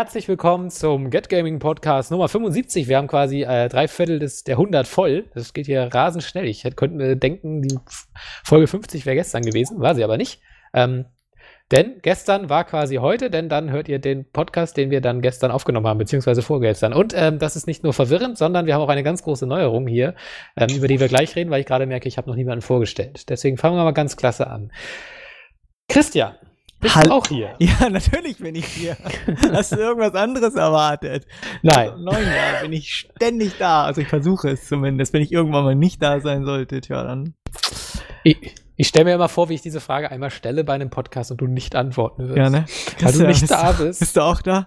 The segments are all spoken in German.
Herzlich willkommen zum Get Gaming Podcast Nummer 75. Wir haben quasi äh, drei Viertel des, der 100 voll. Das geht hier rasend schnell. Ich hätte, könnte denken, die Folge 50 wäre gestern gewesen, war sie aber nicht. Ähm, denn gestern war quasi heute, denn dann hört ihr den Podcast, den wir dann gestern aufgenommen haben, beziehungsweise vorgestern. Und ähm, das ist nicht nur verwirrend, sondern wir haben auch eine ganz große Neuerung hier, ähm, über die wir gleich reden, weil ich gerade merke, ich habe noch niemanden vorgestellt. Deswegen fangen wir mal ganz klasse an. Christian, bist Hall- du auch hier? Ja, natürlich bin ich hier. Hast du irgendwas anderes erwartet? Nein. Also, neun Jahre bin ich ständig da. Also ich versuche es zumindest. Wenn ich irgendwann mal nicht da sein sollte, tja, dann. Ich, ich stelle mir immer vor, wie ich diese Frage einmal stelle bei einem Podcast und du nicht antworten wirst. Ja, ne? Weil du nicht bist, da bist. Bist du auch da?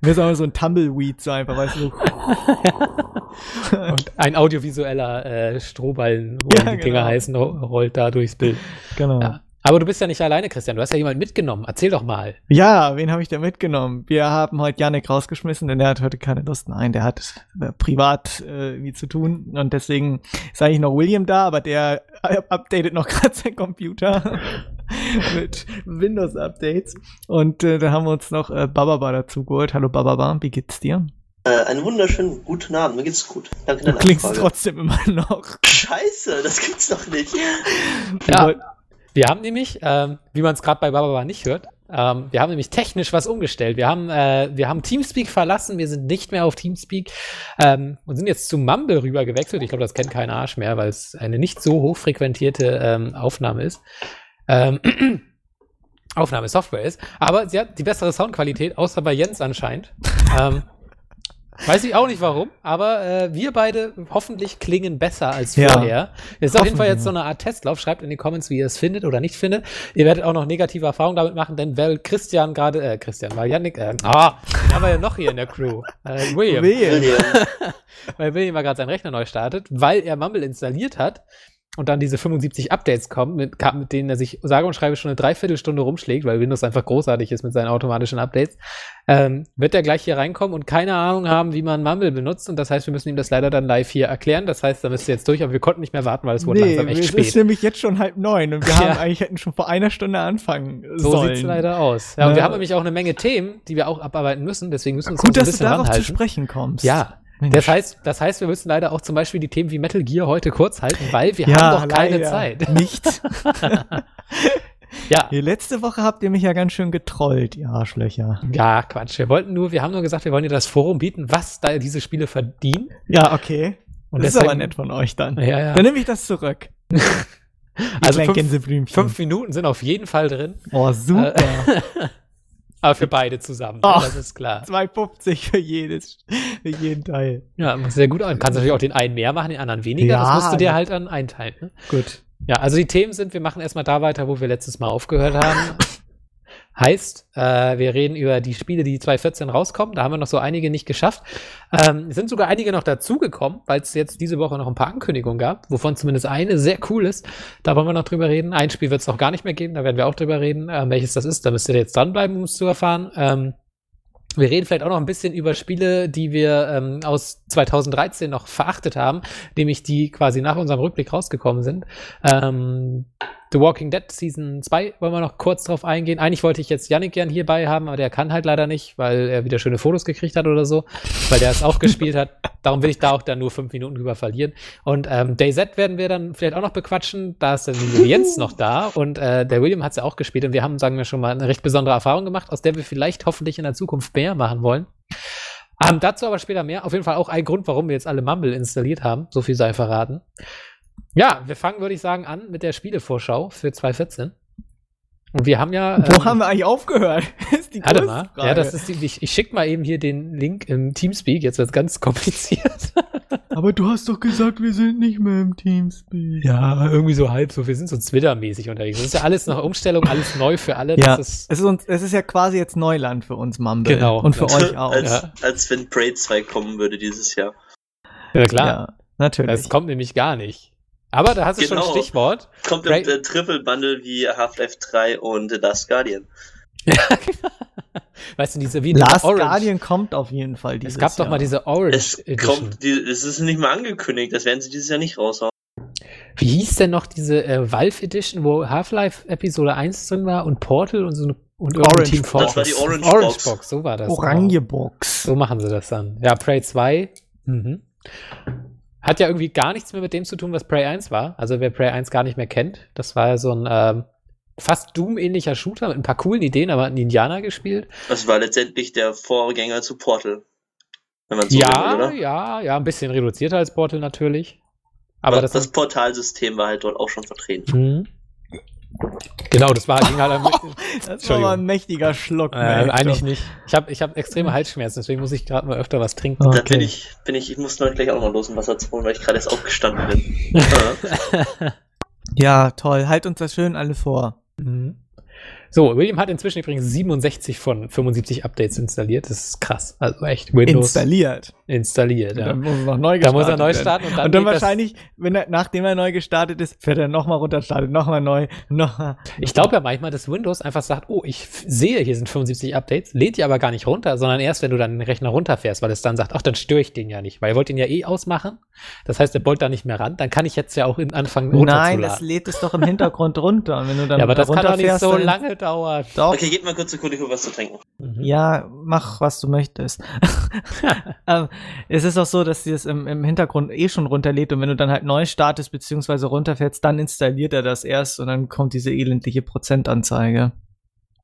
Wir sind aber so ein Tumbleweed, so einfach, weißt du. So. Und ein audiovisueller äh, Strohballen, wo Ja, die Dinger genau. heißen, ro- rollt da durchs Bild. genau. Ja. Aber du bist ja nicht alleine, Christian. Du hast ja jemanden mitgenommen. Erzähl doch mal. Ja, wen habe ich da mitgenommen? Wir haben heute Janik rausgeschmissen, denn der hat heute keine Lust. Nein, der hat äh, privat äh, wie zu tun und deswegen ist eigentlich noch William da, aber der äh, updatet noch gerade sein Computer mit Windows-Updates. Und äh, da haben wir uns noch äh, Bababa dazu geholt. Hallo Bababa, wie geht's dir? Äh, einen wunderschönen guten Abend, mir geht's gut. Danke Du klingst Nachfrage. trotzdem immer noch. Scheiße, das gibt's doch nicht. Ja, wir haben nämlich, ähm, wie man es gerade bei Bababa nicht hört, ähm, wir haben nämlich technisch was umgestellt. Wir haben, äh, wir haben Teamspeak verlassen, wir sind nicht mehr auf Teamspeak ähm, und sind jetzt zu Mumble rüber gewechselt. Ich glaube, das kennt kein Arsch mehr, weil es eine nicht so hochfrequentierte ähm, Aufnahme ist. Ähm, Aufnahmesoftware ist. Aber sie hat die bessere Soundqualität, außer bei Jens anscheinend. ähm, weiß ich auch nicht warum, aber äh, wir beide hoffentlich klingen besser als Ja. vorher. Es ist auf jeden Fall jetzt so eine Art Testlauf. Schreibt in die Comments, wie ihr es findet oder nicht findet. Ihr werdet auch noch negative Erfahrungen damit machen, denn weil Christian gerade, äh, Christian, weil Yannick, äh, ah, den haben wir ja noch hier in der Crew. Äh, William. William. William. weil William mal gerade seinen Rechner neu startet, weil er Mumble installiert hat und dann diese 75 Updates kommen, mit, mit denen er sich sage und schreibe schon eine Dreiviertelstunde rumschlägt, weil Windows einfach großartig ist mit seinen automatischen Updates, ähm, wird er gleich hier reinkommen und keine Ahnung haben, wie man Mumble benutzt. Und das heißt, wir müssen ihm das leider dann live hier erklären. Das heißt, da müsst ihr jetzt durch, aber wir konnten nicht mehr warten, weil es wurde Nee, langsam echt es spät. ist nämlich jetzt schon halb neun und wir Ja. haben eigentlich hätten schon vor einer Stunde anfangen So sollen. sieht's leider aus. Ja, und Ne? wir haben nämlich auch eine Menge Themen, die wir auch abarbeiten müssen. Deswegen müssen wir uns Gut, so ein dass du bisschen darauf zu ranhalten. sprechen kommst. Ja, Mensch. das heißt, das heißt, wir müssen leider auch zum Beispiel die Themen wie Metal Gear heute kurz halten, weil wir ja, haben doch keine Zeit. Nicht. Ja, Die letzte Woche habt ihr mich ja ganz schön getrollt, ihr Arschlöcher. ja, Quatsch. Wir wollten nur, wir haben nur gesagt, wir wollen dir das Forum bieten, was da diese Spiele verdienen. Ja, okay. Und das ist deswegen- aber nett von euch dann. Ja, ja. Dann nehme ich das zurück. Also fünf, fünf Minuten sind auf jeden Fall drin, Oh, super. aber für beide zusammen. Ach. Das ist klar. 2,50 für jedes, für jeden Teil. Ja, macht sehr gut. Du kannst natürlich auch den einen mehr machen, den anderen weniger. Ja, das musst du dir ja. halt dann einteilen. Ne? Gut. Ja, also die Themen sind, wir machen erstmal da weiter, wo wir letztes Mal aufgehört haben. Heißt, äh, wir reden über die Spiele, die 2014 rauskommen. Da haben wir noch so einige nicht geschafft. Ähm, sind sogar einige noch dazugekommen, weil es jetzt diese Woche noch ein paar Ankündigungen gab, wovon zumindest eine sehr cool ist. Da wollen wir noch drüber reden. Ein Spiel wird es noch gar nicht mehr geben, da werden wir auch drüber reden. Ähm, welches das ist, da müsst ihr jetzt dranbleiben, um es zu erfahren. Ähm, wir reden vielleicht auch noch ein bisschen über Spiele, die wir ähm, aus 2013 noch verachtet haben, nämlich die quasi nach unserem Rückblick rausgekommen sind. Ähm, The Walking Dead Season 2 wollen wir noch kurz drauf eingehen. Eigentlich wollte ich jetzt Yannick gern hierbei haben, aber der kann halt leider nicht, weil er wieder schöne Fotos gekriegt hat oder so, weil der es auch gespielt hat. Darum will ich da auch dann nur fünf Minuten drüber verlieren. Und ähm, DayZ werden wir dann vielleicht auch noch bequatschen. Da ist dann der Jens noch da und äh, der William hat es ja auch gespielt und wir haben, sagen wir schon mal, eine recht besondere Erfahrung gemacht, aus der wir vielleicht hoffentlich in der Zukunft mehr machen wollen. Ähm, dazu aber später mehr. Auf jeden Fall auch ein Grund, warum wir jetzt alle Mumble installiert haben. So viel sei verraten. Ja, wir fangen, würde ich sagen, an mit der Spielevorschau für 2014. Und wir haben ja. Wo ähm, haben wir eigentlich aufgehört? ist die Warte mal. Frage. Ja, das ist die, ich, ich schicke mal eben hier den Link im Teamspeak. Jetzt wird es ganz kompliziert. Aber du hast doch gesagt, wir sind nicht mehr im Teamspeak. ja, irgendwie so halb so. Wir sind so Twitter-mäßig unterwegs. Das ist ja alles noch Umstellung, alles neu für alle. Ja, Das ist, es ist, uns, es ist ja quasi jetzt Neuland für uns, Mumble. Genau. Und für euch auch. als, ja. als wenn Braid 2 kommen würde dieses Jahr. ja, klar. Ja, natürlich. Das kommt nämlich gar nicht. Aber da hast du schon ein Genau. Stichwort. Kommt im äh, Triple Bundle wie Half-Life 3 und The Last Guardian. Weißt du, diese wie Last Orange. Guardian kommt auf jeden Fall dieses Es gab doch Jahr. mal diese Orange Es Edition. kommt, die, es ist nicht mal angekündigt, das werden sie dieses Jahr nicht raushauen. Wie hieß denn noch diese äh, Valve Edition, wo Half-Life Episode 1 drin war und Portal und so eine und irgendein Orange Team Box. Das war die Orange, Orange Box. Box, so war das. Orange Box. So machen sie das dann. Ja, Prey 2. Mhm. Hat ja irgendwie gar nichts mehr mit dem zu tun, was Prey 1 war. Also wer Prey 1 gar nicht mehr kennt, das war ja so ein ähm, fast Doom-ähnlicher Shooter mit ein paar coolen Ideen, aber hat einen Indianer gespielt. Das war letztendlich der Vorgänger zu Portal. Wenn man so ja, will, oder? ja, ja, ein bisschen reduzierter als Portal natürlich. Aber Aber das, das, Portalsystem war halt dort auch schon vertreten. Mhm. Genau, das war ging halt mit, Das war mal ein mächtiger Schluck. äh, eigentlich nicht. Ich habe ich hab extreme Halsschmerzen, deswegen muss ich gerade mal öfter was trinken. Okay. Da bin ich, bin ich, ich muss noch gleich auch noch los, um Wasser zu holen, weil ich gerade erst aufgestanden bin. ja. Ja, toll. Halt uns das schön alle vor. Mhm. So, William hat inzwischen übrigens 67 von 75 Updates installiert. Das ist krass. Also echt Windows Installiert. Installiert. Ja. Dann muss er noch neu Da muss er gestartet neu werden. starten und dann, Und dann wahrscheinlich, wenn er, nachdem er neu gestartet ist, fährt er nochmal runter, startet nochmal neu, noch Ich glaube ja manchmal, dass Windows einfach sagt, oh, ich sehe, hier sind 75 Updates, lädt die aber gar nicht runter, sondern erst, wenn du dann den Rechner runterfährst, weil es dann sagt, ach, dann störe ich den ja nicht, weil ihr wollt den ja eh ausmachen. Das heißt, der wollt da nicht mehr ran, dann kann ich jetzt ja auch in, anfangen Nein, runterzuladen. das lädt es doch im Hintergrund runter. Und wenn du dann ja, aber das kann doch nicht so dann- lange dauern. Doch. Okay, geht mal kurz ich hol was zu trinken. Mhm. Ja, mach, was du möchtest. ähm, es ist auch so, dass sie es im, im Hintergrund eh schon runterlädt und wenn du dann halt neu startest beziehungsweise runterfährst, dann installiert er das erst und dann kommt diese elendliche Prozentanzeige.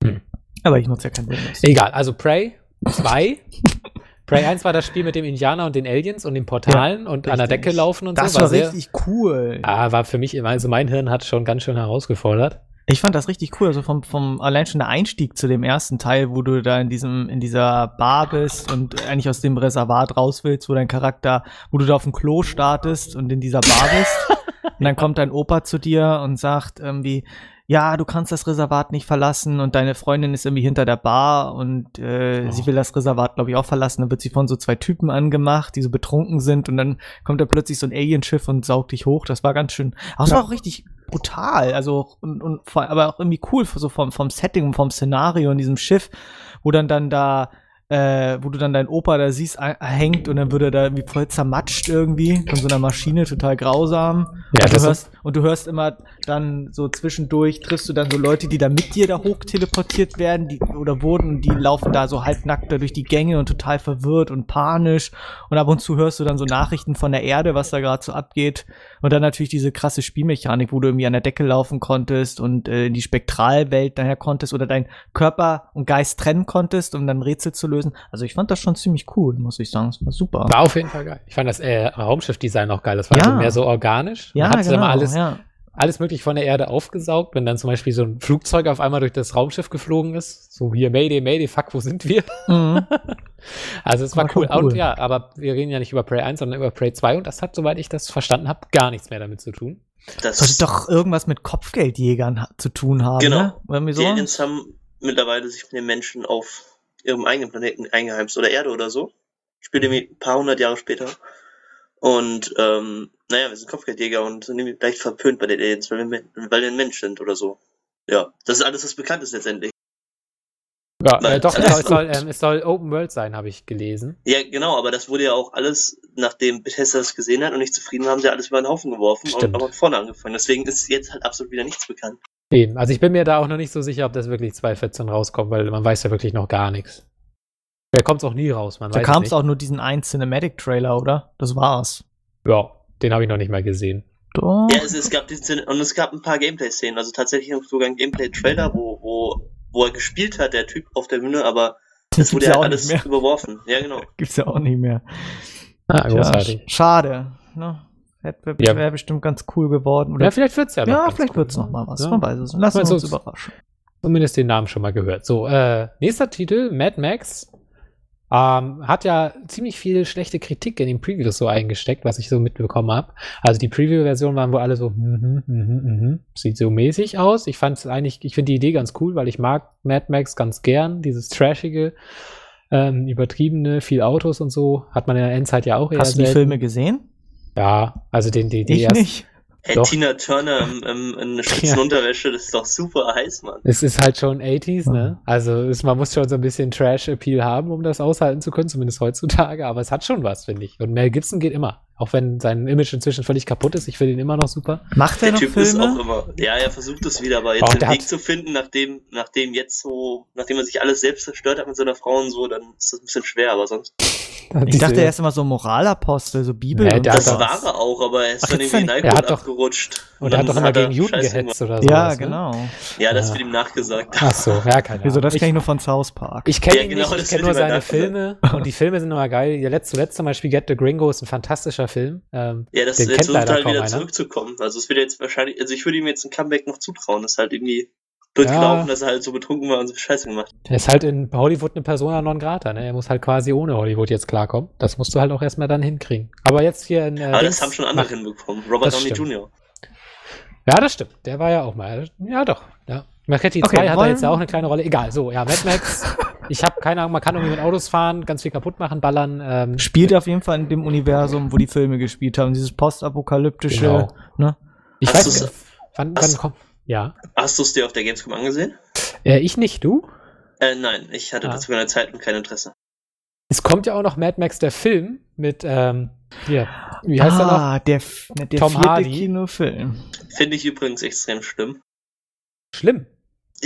Hm. Aber ich nutze ja kein Windows. Egal, also Prey 2. Prey 1 war das Spiel mit dem Indianer und den Aliens und den Portalen und an der richtig. Decke laufen und Das so. war sehr, richtig cool. Ah, war für mich immer, also mein Hirn hat schon ganz schön herausgefordert. Ich fand das richtig cool, also vom, vom allein schon der Einstieg zu dem ersten Teil, wo du da in diesem, in dieser Bar bist und eigentlich aus dem Reservat raus willst, wo dein Charakter, wo du da auf dem Klo startest und in dieser Bar bist. und dann kommt dein Opa zu dir und sagt irgendwie, ja, du kannst das Reservat nicht verlassen und deine Freundin ist irgendwie hinter der Bar und äh, Oh. sie will das Reservat, glaube ich, auch verlassen. Dann wird sie von so zwei Typen angemacht, die so betrunken sind und dann kommt da plötzlich so ein Alienschiff und saugt dich hoch. Das war ganz schön. Aber es war auch richtig brutal, also und, und aber auch irgendwie cool so vom, vom Setting und vom Szenario in diesem Schiff, wo dann dann da äh, wo du dann deinen Opa da siehst, hängt und dann wird er da irgendwie voll zermatscht irgendwie von so einer Maschine, total grausam. Ja, und, du hörst, und du hörst immer dann so zwischendurch, triffst du dann so Leute, die da mit dir da hoch teleportiert werden, die oder wurden, die laufen da so halbnackt da durch die Gänge und total verwirrt und panisch. Und ab und zu hörst du dann so Nachrichten von der Erde, was da gerade so abgeht. Und dann natürlich diese krasse Spielmechanik, wo du irgendwie an der Decke laufen konntest und äh, in die Spektralwelt daher konntest oder deinen Körper und Geist trennen konntest, um dann Rätsel zu lösen. Also ich fand das schon ziemlich cool, muss ich sagen. Es war super. War auf jeden Fall geil. Ich fand das äh, Raumschiff-Design auch geil. Das war Ja. also mehr so organisch. Man hat immer alles, ja. Alles möglich von der Erde aufgesaugt, wenn dann zum Beispiel so ein Flugzeug auf einmal durch das Raumschiff geflogen ist. So hier, Mayday, Mayday, fuck, wo sind wir? Mhm. Also es war War cool. cool. Und ja, aber wir reden ja nicht über Prey 1, sondern über Prey 2 und das hat, soweit ich das verstanden habe, gar nichts mehr damit zu tun. Das, Sollte doch irgendwas mit Kopfgeldjägern zu tun haben, Genau. ne? So. Die Aliens haben mittlerweile sich mit den Menschen auf ihrem eigenen Planeten eingeheimst oder Erde oder so. Ich spiele irgendwie ein paar hundert Jahre später. Und ähm, naja, wir sind Kopfgeldjäger und sind irgendwie leicht verpönt bei den Aliens, weil wir, weil wir ein Mensch sind oder so. Ja, das ist alles, was bekannt ist letztendlich. Ja, Nein, äh, doch, es soll, ähm, es soll Open World sein, habe ich gelesen. Ja, genau, aber das wurde ja auch alles, nachdem Bethesda das gesehen hat und nicht zufrieden, haben sie alles über den Haufen geworfen Stimmt. und auch vorne angefangen. Deswegen ist jetzt halt absolut wieder nichts bekannt. Eben. Also ich bin mir da auch noch nicht so sicher, ob das wirklich 2014 rauskommt, weil man weiß ja wirklich noch gar nichts. Da kommt es auch nie raus, man Da weiß kam es auch nur diesen einen Cinematic-Trailer, oder? Das war's. Ja, den habe ich noch nicht mal gesehen. Doch. Ja, es, es gab diesen, und es gab ein paar Gameplay-Szenen, also tatsächlich sogar ein Gameplay-Trailer, wo, wo, wo er gespielt hat, der Typ auf der Bühne, aber das wurde Gibt's ja ja auch alles nicht mehr. überworfen. Ja, genau. Gibt's ja auch nicht mehr. Ah, großartig. sch- schade. Ne? Hätte Ja. wäre bestimmt ganz cool geworden. Ja, Oder vielleicht wird's ja noch. ja, ganz vielleicht cool, wird's noch mal was. Ja. Man weiß es. Lassen wir Also uns es- überraschen. Zumindest den Namen schon mal gehört. So, äh, nächster Titel, Mad Max. Ähm, hat ja ziemlich viel schlechte Kritik in den Previews so eingesteckt, was ich so mitbekommen habe. Also die Preview-Version waren wohl alle so, mhm, mhm, mhm, sieht so mäßig aus. Ich fand es eigentlich, ich finde die Idee ganz cool, weil ich mag Mad Max ganz gern, dieses trashige, ähm, übertriebene, viel Autos und so. Hat man in der Endzeit ja auch eher Hast du die selten. Filme gesehen? Ja, also den, die, die Ich ersten- nicht. Hey, Doch. Tina Turner im, im, in einer spitzen Ja. Unterwäsche, das ist doch super heiß, Mann. Es ist halt schon 80s, ne? Also es, man muss schon so ein bisschen Trash-Appeal haben, um das aushalten zu können, zumindest heutzutage. Aber es hat schon was, finde ich. Und Mel Gibson geht immer. Auch wenn sein Image inzwischen völlig kaputt ist, ich finde ihn immer noch super. Macht er Der noch Typ ist auch Filme? immer. Ja, er versucht es wieder, aber Oh, jetzt der den Weg zu finden, nachdem, nachdem jetzt so, nachdem er sich alles selbst zerstört hat mit seiner Frau und so, dann ist das ein bisschen schwer, aber sonst. Ich dachte, er ist immer so Moralapostel, so Bibel Nee, und Das sowas. war er auch, aber er ist Ach, dann irgendwie in Alkohol Er hat doch- abgerutscht. Und er hat doch immer er gegen Juden gehetzt oder so. Ja, ne? genau. Ja, das Ja. wird ihm nachgesagt. Ach so, ja, keine Ahnung. Wieso, das ich, kenne ich nur von South Park. Ich kenne Ja, ihn genau, nicht, ich kenne nur seine. Filme und die Filme sind immer geil. Ja, letzt, zuletzt zum Beispiel Get the Gringo ist ein fantastischer Film. Ähm, Ja, das Den jetzt kennt versucht halt kaum wieder einer. zurückzukommen. Also es wird jetzt wahrscheinlich, also ich würde ihm jetzt ein Comeback noch zutrauen. Das ist halt irgendwie durchgelaufen, Ja. dass er halt so betrunken war und so Scheiße gemacht. er ist halt in Hollywood eine Persona non grata. Ne? Er muss halt quasi ohne Hollywood jetzt klarkommen. Das musst du halt auch erstmal dann hinkriegen. Aber jetzt hier in. Äh, Aber Dings das haben schon andere mach- hinbekommen. Robert Downey. Jr. Ja, das stimmt. Der war ja auch mal. Ja, doch. Ja. Machetti Okay, 2 hat da jetzt ja auch eine kleine Rolle. Egal, so, ja, Mad Max. ich habe keine Ahnung, man kann irgendwie mit Autos fahren, ganz viel kaputt machen, ballern. Ähm, Spielt auf jeden Fall in dem Universum, wo die Filme gespielt haben. Dieses postapokalyptische. Genau. Ne? ich Hast weiß nicht, wann, wann hast- kommt. Ja. Hast du es dir auf der Gamescom angesehen? Äh, ich nicht, du? Äh, nein, ich hatte Ah. dazu keine Zeit und kein Interesse. Es kommt ja auch noch Mad Max, der Film, mit, ähm, hier, wie heißt er noch? ah, der, der Tom vierte Hardy. Kinofilm. Finde ich übrigens extrem schlimm. Schlimm.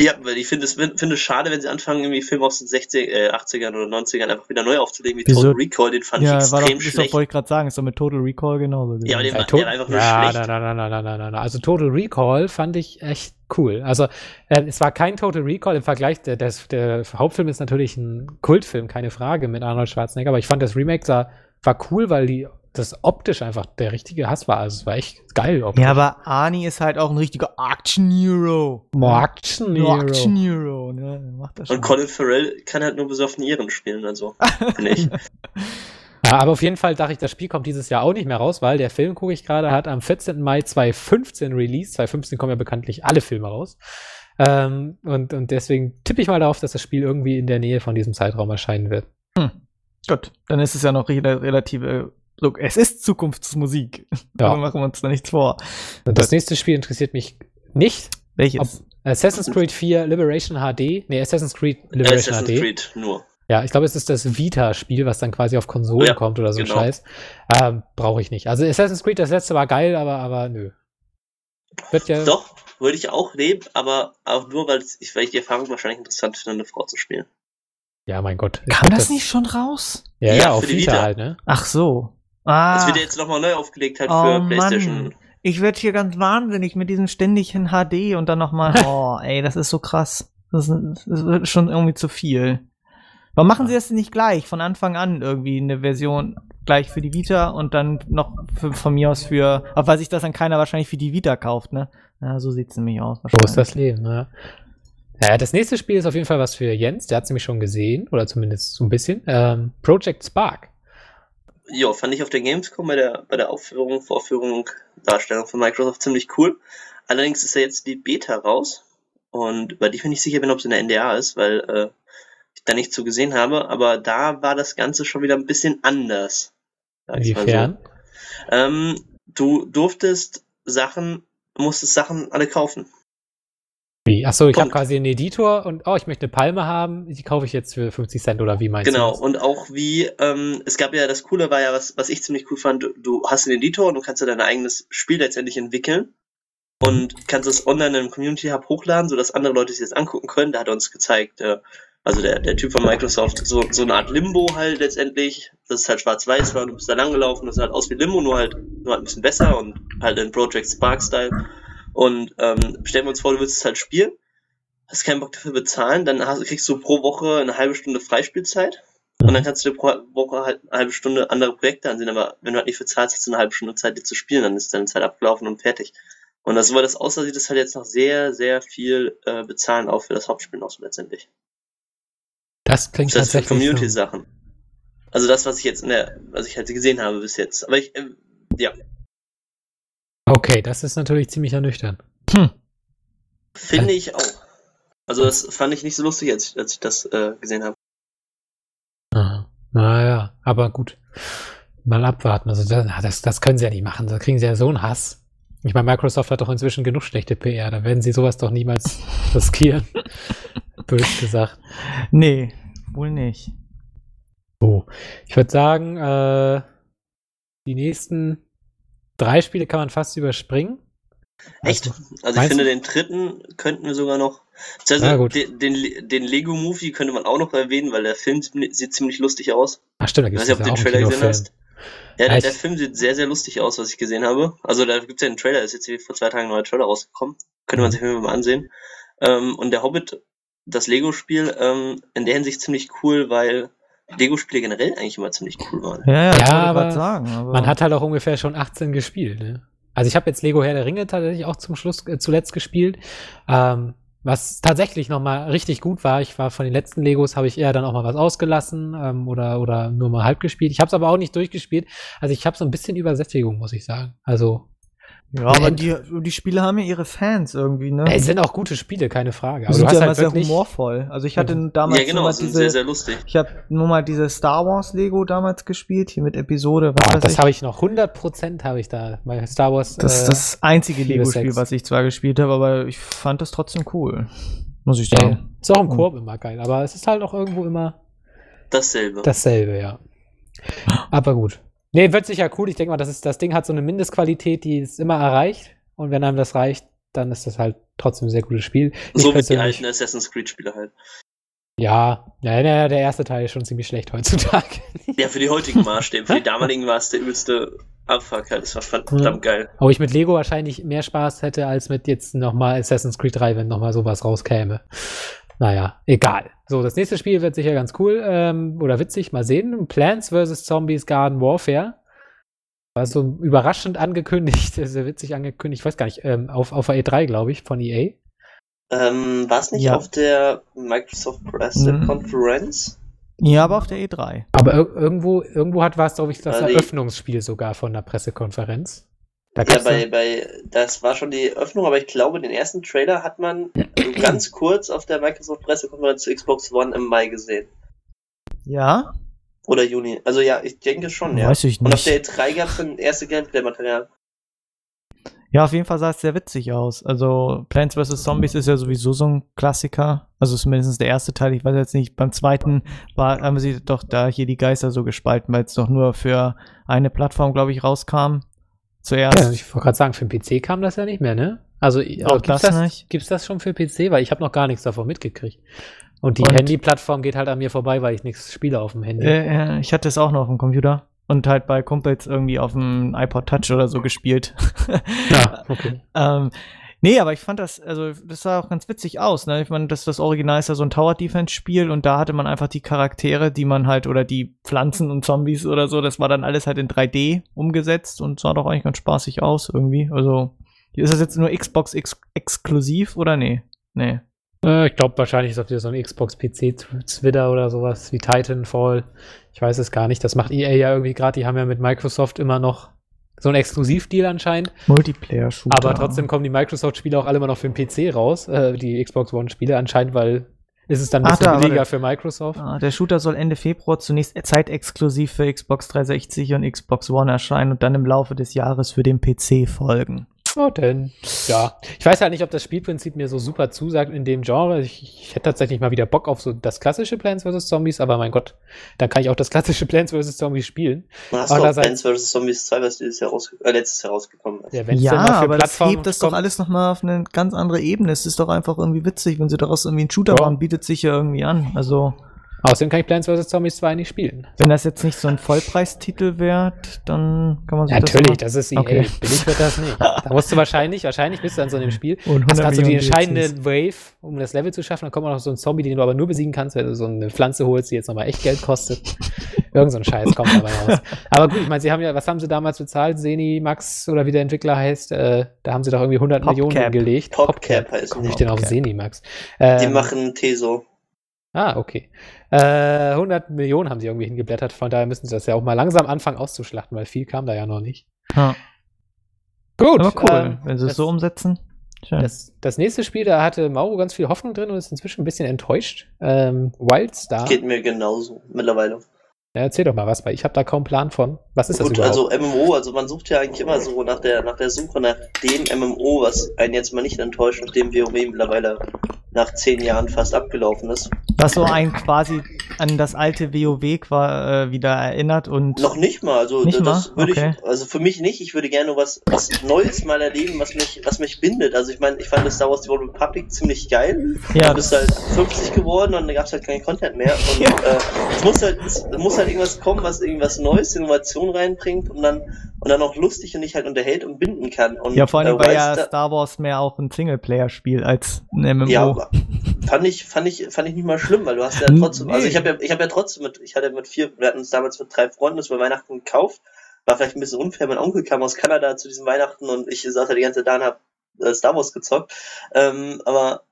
Ja, weil ich finde es finde es schade, wenn sie anfangen, irgendwie Filme aus den 60, äh, 80ern oder 90ern einfach wieder neu aufzulegen, wie Wieso? Total Recall, den fand Ja, ich war doch, extrem ist doch, schlecht. wollte ich gerade sagen, ist doch mit Total Recall genauso. Ja, aber gewesen. den- Äh, der war einfach nur ja, schlecht. Nein, nein, nein, nein, nein, nein, nein. Also Total Recall fand ich echt cool. Also äh, es war kein Total Recall im Vergleich. Der, der, der Hauptfilm ist natürlich ein Kultfilm, keine Frage, mit Arnold Schwarzenegger. Aber ich fand das Remake sah, war cool, weil die das optisch einfach der richtige Hass war. Also es war echt geil. Optisch. ja, aber Arnie ist halt auch ein richtiger Action Hero. Action Nur Hero. Action Hero, ne? Der Macht das schon. Und Colin Farrell kann halt nur besoffen Iren spielen, also, finde ich. Ja, aber auf jeden Fall dachte ich, das Spiel kommt dieses Jahr auch nicht mehr raus, weil der Film, gucke ich gerade, hat am 14. Mai 2015 Release. 2015 kommen ja bekanntlich alle Filme raus. Ähm, und, und deswegen tippe ich mal darauf, dass das Spiel irgendwie in der Nähe von diesem Zeitraum erscheinen wird. Gut, dann ist es ja noch re relative. Look, es ist Zukunftsmusik. Ja. Da machen wir uns da nichts vor. Und das nächste Spiel interessiert mich nicht. Welches? Ob Assassin's Creed 4 Liberation HD. Nee, Assassin's Creed Liberation Assassin's HD. Creed nur. Ja, ich glaube, es ist das Vita-Spiel, was dann quasi auf Konsolen Ja, kommt oder so genau. Scheiß. Ähm, Brauche ich nicht. Also Assassin's Creed, das letzte war geil, aber, aber nö. Wird ja. Doch, würde ich auch nehmen, aber auch nur, weil ich, weil ich die Erfahrung wahrscheinlich interessant finde, eine Frau zu spielen. Ja, mein Gott. Kam glaub, das nicht schon raus? Ja, Ja, ja, auf für die Vita, Vita. halt, ne? Ach so. Ah, Das wird ja jetzt nochmal neu aufgelegt halt Oh, für Mann. PlayStation. ich werde hier ganz wahnsinnig mit diesem ständigen HD und dann nochmal. Oh, ey, das ist so krass. Das, ist, das wird schon irgendwie zu viel. Warum machen sie das denn nicht gleich von Anfang an irgendwie eine Version gleich für die Vita und dann noch für, von mir aus für, auch weil sich das dann keiner wahrscheinlich für die Vita kauft, ne? Ja, so sieht's nämlich aus. So ist das Leben, ne? Ja, das nächste Spiel ist auf jeden Fall was für Jens, der hat es nämlich schon gesehen, oder zumindest so ein bisschen. Ähm, Project Spark. Ja, fand ich auf der Gamescom bei der, bei der Aufführung, Vorführung, Darstellung von Microsoft ziemlich cool. Allerdings ist ja jetzt die Beta raus. Und bei die bin ich sicher bin, ob es in der NDA ist, weil äh, ich da nichts zu gesehen habe. Aber da war das Ganze schon wieder ein bisschen anders. mal so. Inwiefern? Ähm, du durftest Sachen, musstest Sachen alle kaufen. Wie? Achso, ich habe quasi einen Editor und oh, ich möchte eine Palme haben, die kaufe ich jetzt für 50 Cent oder wie meinst Genau, du? das? und auch wie, ähm, es gab ja, das Coole war ja, was, was ich ziemlich cool fand, du, du hast einen Editor und du kannst ja dein eigenes Spiel letztendlich entwickeln und kannst es online im Community Hub hochladen, sodass andere Leute sich das angucken können. Da hat er uns gezeigt, äh, also der, der Typ von Microsoft, so, so eine Art Limbo halt letztendlich, das ist halt schwarz-weiß war, du bist da lang gelaufen, das sah halt aus wie Limbo, nur halt, nur halt ein bisschen besser und halt in Project Spark-Style. Und ähm, stellen wir uns vor, du willst es halt spielen, hast keinen Bock dafür bezahlen, dann hast, kriegst du pro Woche eine halbe Stunde Freispielzeit und dann kannst du dir pro Woche halt eine halbe Stunde andere Projekte ansehen, aber wenn du halt nicht für zahlst, hast du eine halbe Stunde Zeit, dir zu spielen, dann ist deine Zeit abgelaufen und fertig. Und das, weil das aussah, sieht es halt jetzt noch sehr, sehr viel äh, bezahlen auch für das Hauptspiel noch so letztendlich. Das klingt Das tatsächlich so. Community-Sachen. Also das, was ich jetzt in der, was ich halt gesehen habe bis jetzt. Aber ich, ähm, ja, Okay, das ist natürlich ziemlich ernüchternd. Hm. finde ich auch. Also das fand ich nicht so lustig, als ich, als ich das äh, gesehen habe. Aha. Naja, aber gut. Mal abwarten. Also das, das, das können sie ja nicht machen. Da kriegen sie ja so einen Hass. Ich meine, Microsoft hat doch inzwischen genug schlechte PR. Da werden sie sowas doch niemals riskieren. Bös gesagt. Nee, wohl nicht. So. Ich würde sagen, äh, die nächsten drei Spiele kann man fast überspringen. Echt? Also ich finde, du? den dritten könnten wir sogar noch. Also Na gut. den, den, den Lego-Movie könnte man auch noch erwähnen, weil der Film sieht, ziemlich lustig aus. Ach stimmt, da Ich gibt weiß es nicht, ob du den auch Trailer gesehen hast. Ja, Ja, der, ich- der Film sieht sehr, sehr lustig aus, was ich gesehen habe. Also da gibt es ja einen Trailer, ist jetzt hier vor zwei Tagen ein neuer Trailer rausgekommen. Könnte Mhm. man sich jeden Fall mal ansehen. Ähm, und der Hobbit, das Lego-Spiel, ähm, in der Hinsicht ziemlich cool, weil Lego-Spiele generell eigentlich immer ziemlich cool waren. Ja, ja, ich Ja, wollte aber sagen. Aber Man hat halt auch ungefähr schon 18 gespielt. Ne? Also ich habe jetzt Lego Herr der Ringe tatsächlich auch zum Schluss äh, zuletzt gespielt. Ähm, was tatsächlich noch mal richtig gut war, ich war von den letzten Legos, habe ich eher dann auch mal was ausgelassen ähm, oder, oder nur mal halb gespielt. Ich habe es aber auch nicht durchgespielt. Also ich habe so ein bisschen Übersättigung, muss ich sagen. Also ja, aber die, die Spiele haben ja ihre Fans irgendwie, ne? es sind auch gute Spiele, keine Frage. Aber sind du ja hast immer halt sehr humorvoll. Also ich hatte damals ja, genau, nur mal sind diese, sehr, sehr lustig. ich habe nur mal diese Star Wars Lego damals gespielt, hier mit Episode, was Boah, weiß das habe ich noch 100% habe ich da bei Star Wars. Das ist äh, das einzige Lego-Spiel, was ich zwar gespielt habe, aber ich fand das trotzdem cool. Muss ich ja, sagen. ja. ist auch im Und- Koop immer geil, aber es ist halt auch irgendwo immer Dasselbe. Dasselbe, ja. Aber gut. Nee, wird sicher cool. Ich denke mal, das, ist, das Ding hat so eine Mindestqualität, die es immer erreicht. Und wenn einem das reicht, dann ist das halt trotzdem ein sehr gutes Spiel. So wie die alten Assassin's Creed-Spiele halt. Ja, ja, ja, der erste Teil ist schon ziemlich schlecht heutzutage. Ja, für die heutigen Maßstäbe. Für die damaligen war es der übelste Abfuck halt. Das war verdammt geil. Wo ich mit Lego wahrscheinlich mehr Spaß hätte, als mit jetzt nochmal Assassin's Creed 3, wenn nochmal sowas rauskäme. Naja, egal. So, das nächste Spiel wird sicher ganz cool ähm, oder witzig. Mal sehen. Plants vs. Zombies Garden Warfare. War so überraschend angekündigt, sehr witzig angekündigt. Ich weiß gar nicht, ähm, auf, auf der E3, glaube ich, von EA. Ähm, war es nicht Ja. auf der Microsoft Mhm. Pressekonferenz? Ja, aber auf der E E3. Aber ir irgendwo, irgendwo hat war es, glaube ich, das Also Eröffnungsspiel sogar von der Pressekonferenz. Da Ja, bei, bei, das war schon die Öffnung, aber ich glaube, den ersten Trailer hat man ganz kurz auf der Microsoft Pressekonferenz zu Xbox One im Mai gesehen. Ja? Oder Juni. Also ja, ich denke schon, ja. Weiß ich Und auf nicht. der E3 gab es dann erste Gameplay-Material. Ja, auf jeden Fall sah es sehr witzig aus. Also Plants vs. Zombies ist ja sowieso so ein Klassiker. Also zumindest der erste Teil. Ich weiß jetzt nicht, beim zweiten war, haben sie doch da hier die Geister so gespalten, weil es doch nur für eine Plattform, glaube ich, rauskam. Zuerst. Ja, ich wollte gerade sagen, für den PC kam das ja nicht mehr, ne? Also Auch aber gibt's das das? Gibt's das schon für PC? Weil ich habe noch gar nichts davon mitgekriegt. Und die Handy-Plattform geht halt an mir vorbei, weil ich nichts spiele auf dem Handy. Äh, äh, ich hatte es auch noch auf dem Computer und halt bei Kumpels irgendwie auf dem iPod Touch oder so gespielt. ja, okay. ähm, nee, aber ich fand das, also das sah auch ganz witzig aus. Ne? Ich meine, das, das Original ist ja so ein Tower-Defense-Spiel und da hatte man einfach die Charaktere, die man halt, oder die Pflanzen und Zombies oder so, das war dann alles halt in 3D umgesetzt und sah doch eigentlich ganz spaßig aus irgendwie. Also, ist das jetzt nur Xbox ex exklusiv oder nee? Nee. Äh, ich glaube, wahrscheinlich ist das wieder so ein Xbox-PC-Twitter oder sowas wie Titanfall. Ich weiß es gar nicht. Das macht EA ja irgendwie gerade. Die haben ja mit Microsoft immer noch so einen Exklusivdeal anscheinend. Multiplayer-Shooter. Aber trotzdem kommen die Microsoft-Spiele auch alle immer noch für den PC raus, äh, die Xbox One-Spiele anscheinend, weil ist es dann ein Ach, bisschen da, billiger für Microsoft. Ah, der Shooter soll Ende Februar zunächst zeitexklusiv für Xbox 360 und Xbox One erscheinen und dann im Laufe des Jahres für den PC folgen. Oh, denn, ja. Ich weiß halt nicht, ob das Spielprinzip mir so super zusagt in dem Genre. Ich, ich hätte tatsächlich mal wieder Bock auf so das klassische Plants vs. Zombies, aber mein Gott, dann kann ich auch das klassische Plants vs. Zombies spielen. Man hast du auch Plants vs. Zombies 2, was dieses Jahr rausge äh, letztes Jahr rausgekommen ist. Ja, wenn's ja, aber das hebt das doch kommt- alles nochmal auf eine ganz andere Ebene. Es ist doch einfach irgendwie witzig, wenn sie daraus irgendwie einen Shooter Ja. machen, bietet sich ja irgendwie an. Also, Außerdem kann ich Plants vs. Zombies 2 nicht spielen. wenn das jetzt nicht so ein Vollpreistitel wäre, dann kann man sich das Natürlich, immer- das ist EA. Okay. Billig wird das nicht. Da musst du wahrscheinlich, wahrscheinlich bist du an so einem Spiel, Und hast 100 gerade so die entscheidende Wave, um das Level zu schaffen, dann kommt auch noch so ein Zombie, den du aber nur besiegen kannst, wenn du so eine Pflanze holst, die jetzt nochmal echt Geld kostet. Irgend so ein Scheiß kommt dabei raus. Aber gut, ich meine, sie haben ja, was haben sie damals bezahlt? Seni, Max oder wie der Entwickler heißt, äh, da haben sie doch irgendwie 100 PopCap. Millionen gelegt. PopCap heißen Komm die. ich denn auf. Seni, Max? Die Ähm, machen Teso. Ah, okay. Äh, 100 Millionen haben sie irgendwie hingeblättert, von daher müssen sie das ja auch mal langsam anfangen auszuschlachten, weil viel kam da ja noch nicht. Ja. Gut, Aber cool, ähm, wenn sie es so umsetzen. Das, das nächste Spiel, da hatte Mauro ganz viel Hoffnung drin und ist inzwischen ein bisschen enttäuscht. Ähm, Wildstar. Geht mir genauso mittlerweile. Ja, erzähl doch mal was, weil ich habe da kaum Plan von. Was ist das Gut, überhaupt? also MMO, also man sucht ja eigentlich immer so nach der, nach der Suche nach dem MMO, was einen jetzt mal nicht enttäuscht, nachdem WoW mittlerweile nach zehn Jahren fast abgelaufen ist. Was so ein quasi an das alte WoW qua- äh, wieder erinnert und Noch nicht mal, also Nicht das mal? würde Okay. ich, also für mich nicht, ich würde gerne was, was Neues mal erleben, was mich, was mich bindet. Also ich meine, ich fand das Star Wars The Old Republic ziemlich geil. ja, Du bist halt 50 geworden und dann gab es halt keinen Content mehr. Und äh, es muss halt, es muss halt irgendwas kommen, was irgendwas Neues, Innovation reinbringt und dann und dann auch lustig und dich halt unterhält und binden kann. Und, ja, vor allem äh, war ja Star Wars mehr auch ein Singleplayer-Spiel als ein MMO. Ja, fand ich, fand ich, fand ich nicht mal schlimm, weil du hast ja trotzdem, also ich habe ja, ich habe ja trotzdem mit, ich hatte mit vier, wir hatten uns damals mit drei Freunden das bei Weihnachten gekauft, war vielleicht ein bisschen unfair, mein Onkel kam aus Kanada zu diesem Weihnachten und ich saß da die ganze Zeit da und hab äh, Star Wars gezockt, ähm, aber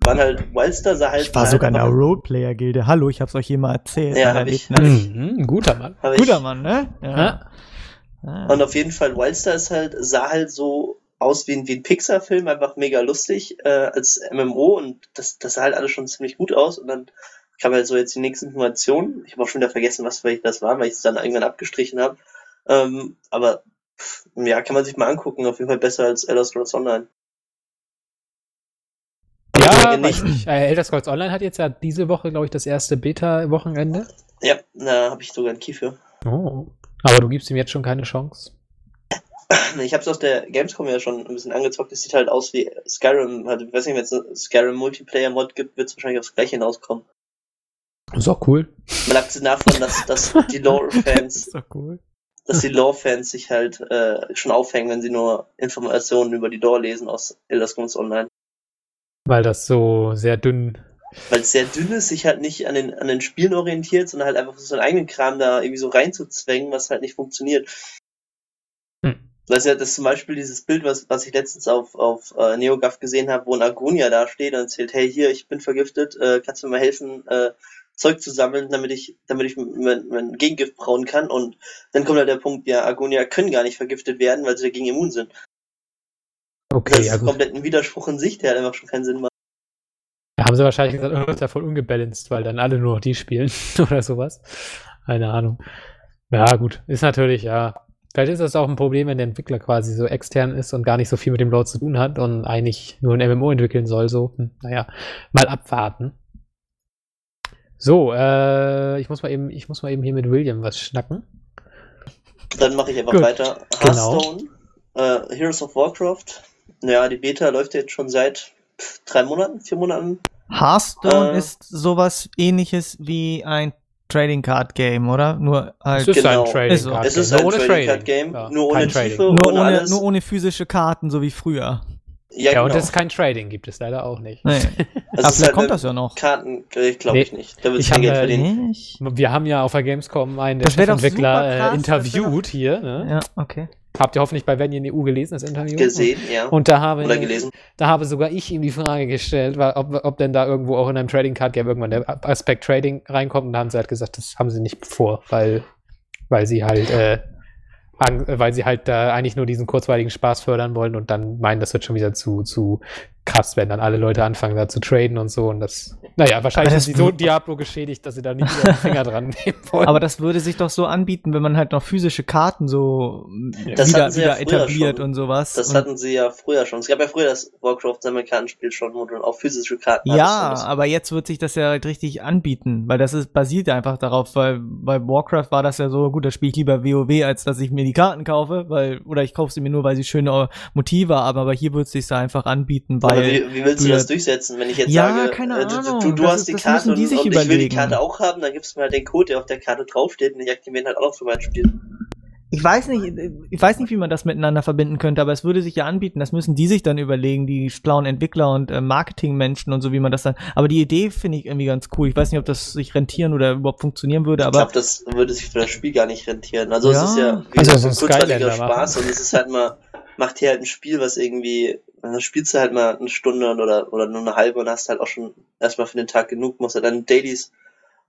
waren halt, Wildstar sah halt, ich war halt sogar in der Roleplayer-Gilde. Hallo, ich hab's euch hier mal erzählt. Ja, hab ich. Erlebnis. Mhm, ein guter Mann. hab ich- Guter Mann, ne? Ja. Ah. Und auf jeden Fall, Wildstar ist halt, sah halt so aus wie ein, wie ein Pixar-Film, einfach mega lustig äh, als MMO und das, das sah halt alles schon ziemlich gut aus und dann kam halt so jetzt die nächsten Informationen. Ich habe auch schon wieder vergessen, was vielleicht das war, weil ich es dann irgendwann abgestrichen habe. Ähm, aber pff, ja, kann man sich mal angucken. Auf jeden Fall besser als Elder Scrolls Online. Ja, nicht. nicht. Äh, Elder Scrolls Online hat jetzt ja diese Woche, glaube ich, das erste Beta-Wochenende. Ja, da habe ich sogar einen Key für. Oh. Aber du gibst ihm jetzt schon keine Chance. Ich habe es auf der Gamescom ja schon ein bisschen angezockt. Es sieht halt aus wie Skyrim. Also, ich weiß nicht, wenn es einen Skyrim Multiplayer-Mod gibt, wird es wahrscheinlich aufs Gleiche hinauskommen. Ist auch cool. Mal abgesehen davon, dass, dass die Lore-Fans Ist doch cool. dass die Lore-Fans sich halt äh, schon aufhängen, wenn sie nur Informationen über die Lore lesen aus Elder Scrolls Online. Weil das so sehr dünn. Weil es sehr dünn ist, sich halt nicht an den, an den Spielen orientiert, sondern halt einfach so seinen eigenen Kram da irgendwie so reinzuzwängen, was halt nicht funktioniert. Hm. Das ist ja das zum Beispiel dieses Bild, was, was ich letztens auf, auf äh, NeoGAF gesehen habe, wo ein Agonia da steht und erzählt, hey, hier, ich bin vergiftet, äh, kannst du mir mal helfen, äh, Zeug zu sammeln, damit ich, damit ich mein, mein Gegengift brauen kann. Und dann kommt halt der Punkt, ja, Agonia können gar nicht vergiftet werden, weil sie dagegen immun sind. Das Okay, ist ja gut. komplett ein Widerspruch in sich, der halt einfach schon keinen Sinn macht. Da haben sie wahrscheinlich gesagt, ist ja voll ungebalanced, weil dann alle nur noch die spielen oder sowas. Keine Ahnung. Ja, gut. Ist natürlich, ja. Vielleicht ist das auch ein Problem, wenn der Entwickler quasi so extern ist und gar nicht so viel mit dem Lore zu tun hat und eigentlich nur ein MMO entwickeln soll. So, hm, naja, mal abwarten. So, äh, ich muss mal eben, ich muss mal eben hier mit William was schnacken. Dann mache ich einfach Gut, weiter. genau. Hearthstone, äh, Heroes of Warcraft. Ja, die Beta läuft jetzt schon seit drei Monaten, vier Monaten. Hearthstone Äh. ist sowas ähnliches wie ein Trading Card Game, oder? Nur halt Es ist Genau. ein Trading. Card Es ist Game. ein Nur ohne Trading Card Game, Ja, nur ohne. Tiefe, nur ohne ohne, alles. nur ohne physische Karten, so wie früher. Ja, Ja, und genau. das ist kein Trading, gibt es leider auch nicht. Nee. Das Aber vielleicht halt kommt das ja noch. Karten, äh, glaube Nee, ich nicht. Da wird ich kein Geld verdienen. Nicht? Wir haben ja auf der Gamescom einen der Chefentwickler äh, interviewt hier. Ne? Ja, okay. Habt ihr hoffentlich bei Wenn in EU gelesen, das Interview? Gesehen, ja. Und da habe, Oder gelesen. da habe sogar ich ihm die Frage gestellt, ob, ob denn da irgendwo auch in einem Trading Card Game irgendwann der Aspekt Trading reinkommt. Und da haben sie halt gesagt, das haben sie nicht vor, weil, weil sie halt, äh, weil sie halt da eigentlich nur diesen kurzweiligen Spaß fördern wollen und dann meinen, das wird schon wieder zu, zu krass, wenn dann alle Leute anfangen da zu traden und so. Und das, naja, wahrscheinlich Aber sind das sie so Diablo geschädigt, dass sie da nicht wieder den Finger dran nehmen wollen. Aber das würde sich doch so anbieten, wenn man halt noch physische Karten so Das wieder, hatten sie ja wieder früher etabliert schon. und sowas. Das und hatten sie ja früher schon. Es gab ja früher das Warcraft-Sammelkartenspiel schon, wo du auch physische Karten Ja, aber jetzt wird sich das ja halt richtig anbieten, weil das ist basiert ja einfach darauf, weil bei Warcraft war das ja so, gut, da spiele ich lieber WoW, als dass ich mir die Karten kaufe, weil, oder ich kaufe sie mir nur, weil sie schöne Motive haben, aber hier wird es sich einfach anbieten, Aber weil. wie, wie willst du du das durchsetzen, wenn ich jetzt Ja, sage, keine äh, du, Ahnung, du, du das hast ist- die Karte und, die sich und ich will die. Karte auch haben, dann gibst du mir halt den Code, der auf der Karte draufsteht und ich aktiviere ihn halt auch noch für mein Spiel. Ich weiß nicht, ich weiß nicht, wie man das miteinander verbinden könnte, aber es würde sich ja anbieten. Das müssen die sich dann überlegen, die schlauen Entwickler und äh, Marketingmenschen und so, wie man das dann. Aber die Idee finde ich irgendwie ganz cool. Ich weiß nicht, ob das sich rentieren oder überhaupt funktionieren würde, Ich aber glaube, das würde sich für das Spiel gar nicht rentieren. Also Ja. es ist ja wie Also gesagt, so ein kurzweiliger Spaß und es ist halt mal, macht hier halt ein Spiel, was irgendwie, dann spielst du halt mal eine Stunde oder, oder nur eine halbe und hast halt auch schon erstmal für den Tag genug, musst halt dann Dailies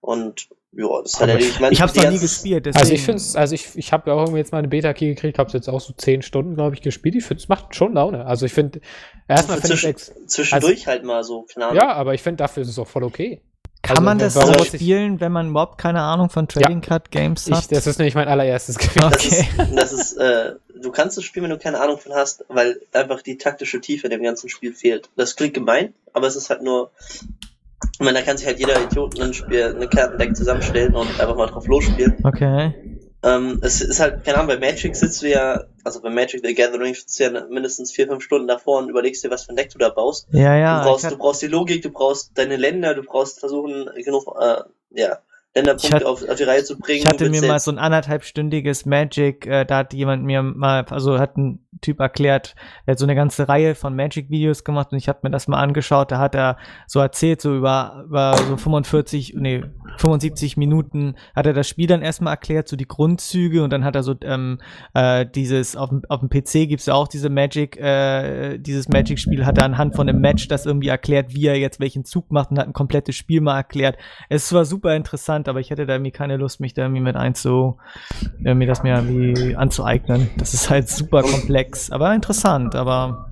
und ja, das Aber erledigt. meine, ich habe es die noch nie gespielt. Deswegen. Also ich finde es, also ich, ich habe ja auch irgendwie jetzt mal eine Beta-Key gekriegt, habe jetzt auch so zehn Stunden, glaube ich, gespielt. Ich finde, es macht schon Laune. Also ich finde, erstmal finde ich Zwischendurch halt mal so, keine Ahnung. Ja, aber ich finde, dafür ist es auch voll okay. Kann Also, man das so ich- spielen, wenn man überhaupt keine Ahnung von Trading Card Games Ich, hat? das ist nämlich mein allererstes Gefühl. Das Okay. ist, das ist äh, du kannst das spielen, wenn du keine Ahnung von hast, weil einfach die taktische Tiefe dem ganzen Spiel fehlt. Das klingt gemein, aber es ist halt nur, Ich meine, da kann sich halt jeder Idioten ein Spiel, eine Kartendeck zusammenstellen und einfach mal drauf losspielen. Okay. Ähm, es ist halt, keine Ahnung, bei Magic sitzt du ja, also bei Magic the Gathering sitzt du ja mindestens vier, fünf Stunden davor und überlegst dir, was für ein Deck du da baust. Ja, ja. du, brauchst, du brauchst die Logik, du brauchst deine Länder, du brauchst versuchen, genug, äh, ja, Länderpunkte Ich hat- auf, auf die Reihe zu bringen. Ich hatte mir mal so ein anderthalbstündiges Magic, äh, da hat jemand mir mal, also hat ein Typ erklärt, er hat so eine ganze Reihe von Magic-Videos gemacht und ich habe mir das mal angeschaut, da hat er so erzählt, so über, über so 45, nee, 75 Minuten hat er das Spiel dann erstmal erklärt, so die Grundzüge und dann hat er so ähm, äh, dieses, auf, dem- auf dem PC gibt's ja auch diese Magic, äh, dieses Magic-Spiel hat er anhand von einem Match das irgendwie erklärt, wie er jetzt welchen Zug macht und hat ein komplettes Spiel mal erklärt. Es war super interessant, aber ich hätte da irgendwie keine Lust, mich da irgendwie mit einzu, äh, mir das mir irgendwie anzueignen. Das ist halt super komplex, aber interessant, aber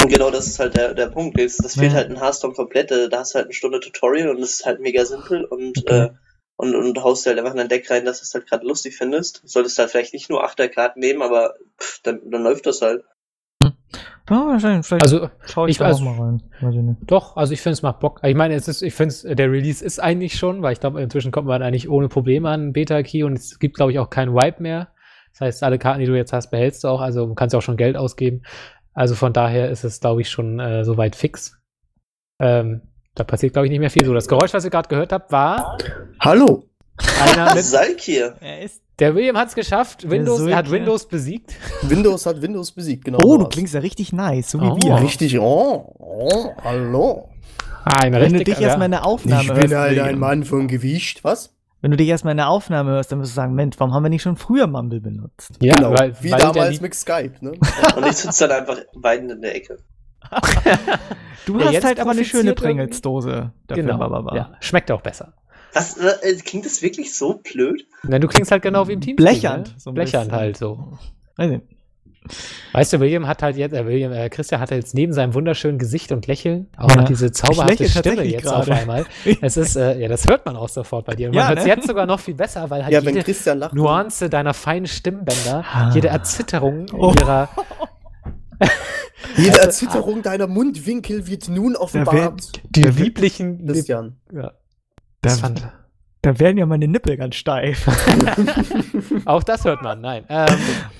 Und genau das ist halt der, der Punkt. Das, das fehlt Ja. halt in Hearthstone komplett. äh, Da hast du halt eine Stunde Tutorial und es ist halt mega simpel und, Okay. äh, und, und haust halt einfach in dein Deck rein, dass du es halt gerade lustig findest. Solltest halt vielleicht nicht nur Achterkarten nehmen, aber pff, dann, dann läuft das halt. Ja, wahrscheinlich, vielleicht Also, schaue ich, ich da weiß- auch mal rein. Weiß ich nicht. Doch, also ich finde es macht Bock. Ich meine, es ist, ich finde der Release ist eigentlich schon, weil ich glaube, inzwischen kommt man eigentlich ohne Probleme an Beta-Key und es gibt, glaube ich, auch keinen Wipe mehr. Das heißt, alle Karten, die du jetzt hast, behältst du auch, also du kannst ja auch schon Geld ausgeben. Also von daher ist es, glaube ich, schon äh, soweit fix. Ähm, da passiert, glaube ich, nicht mehr viel. So, das Geräusch, was ihr gerade gehört habt, war Hallo. einer mit. Salk hier. Er ist Der William hat es geschafft. Windows, er hat. Windows besiegt. Windows hat Windows besiegt, genau. Oh, so du klingst ja richtig nice, so wie Oh. wir. Richtig, oh, oh, hallo. Ah, eine Wenn du richtig- dich erstmal in der Aufnahme Ich hörst, bin halt ein Mann von Gewicht, was? wenn du dich erstmal in der Aufnahme hörst, dann wirst du sagen, Mensch, warum haben wir nicht schon früher Mumble benutzt? Ja, genau, weil, wie weil damals mit Skype, ne? Und ich sitze dann einfach weinend in der Ecke. Du Ja, hast jetzt halt aber eine schöne dafür, Genau. Ja, schmeckt auch besser. Was, äh, klingt das wirklich so blöd? Denn du klingst halt genau wie im Team. Blechernd, Ne? so Blechernd bisschen. halt so. Weiß nicht. Weißt du, William hat halt jetzt, äh, William, äh, Christian hat jetzt neben seinem wunderschönen Gesicht und Lächeln auch Ja. noch diese zauberhafte Stimme jetzt gerade. auf einmal. Es ist, äh, ja, das hört man auch sofort bei dir. Und man Ja, hört es ne? jetzt sogar noch viel besser, weil halt Ja, jede Christian lacht. Nuance deiner feinen Stimmbänder, Ah. jede Erzitterung Oh. ihrer, Jede Erzitterung deiner Mundwinkel wird nun offenbart. die Der wi- lieblichen, Christian. ja, das Da, fand, da werden ja meine Nippel ganz steif. auch das hört man, nein. Ähm,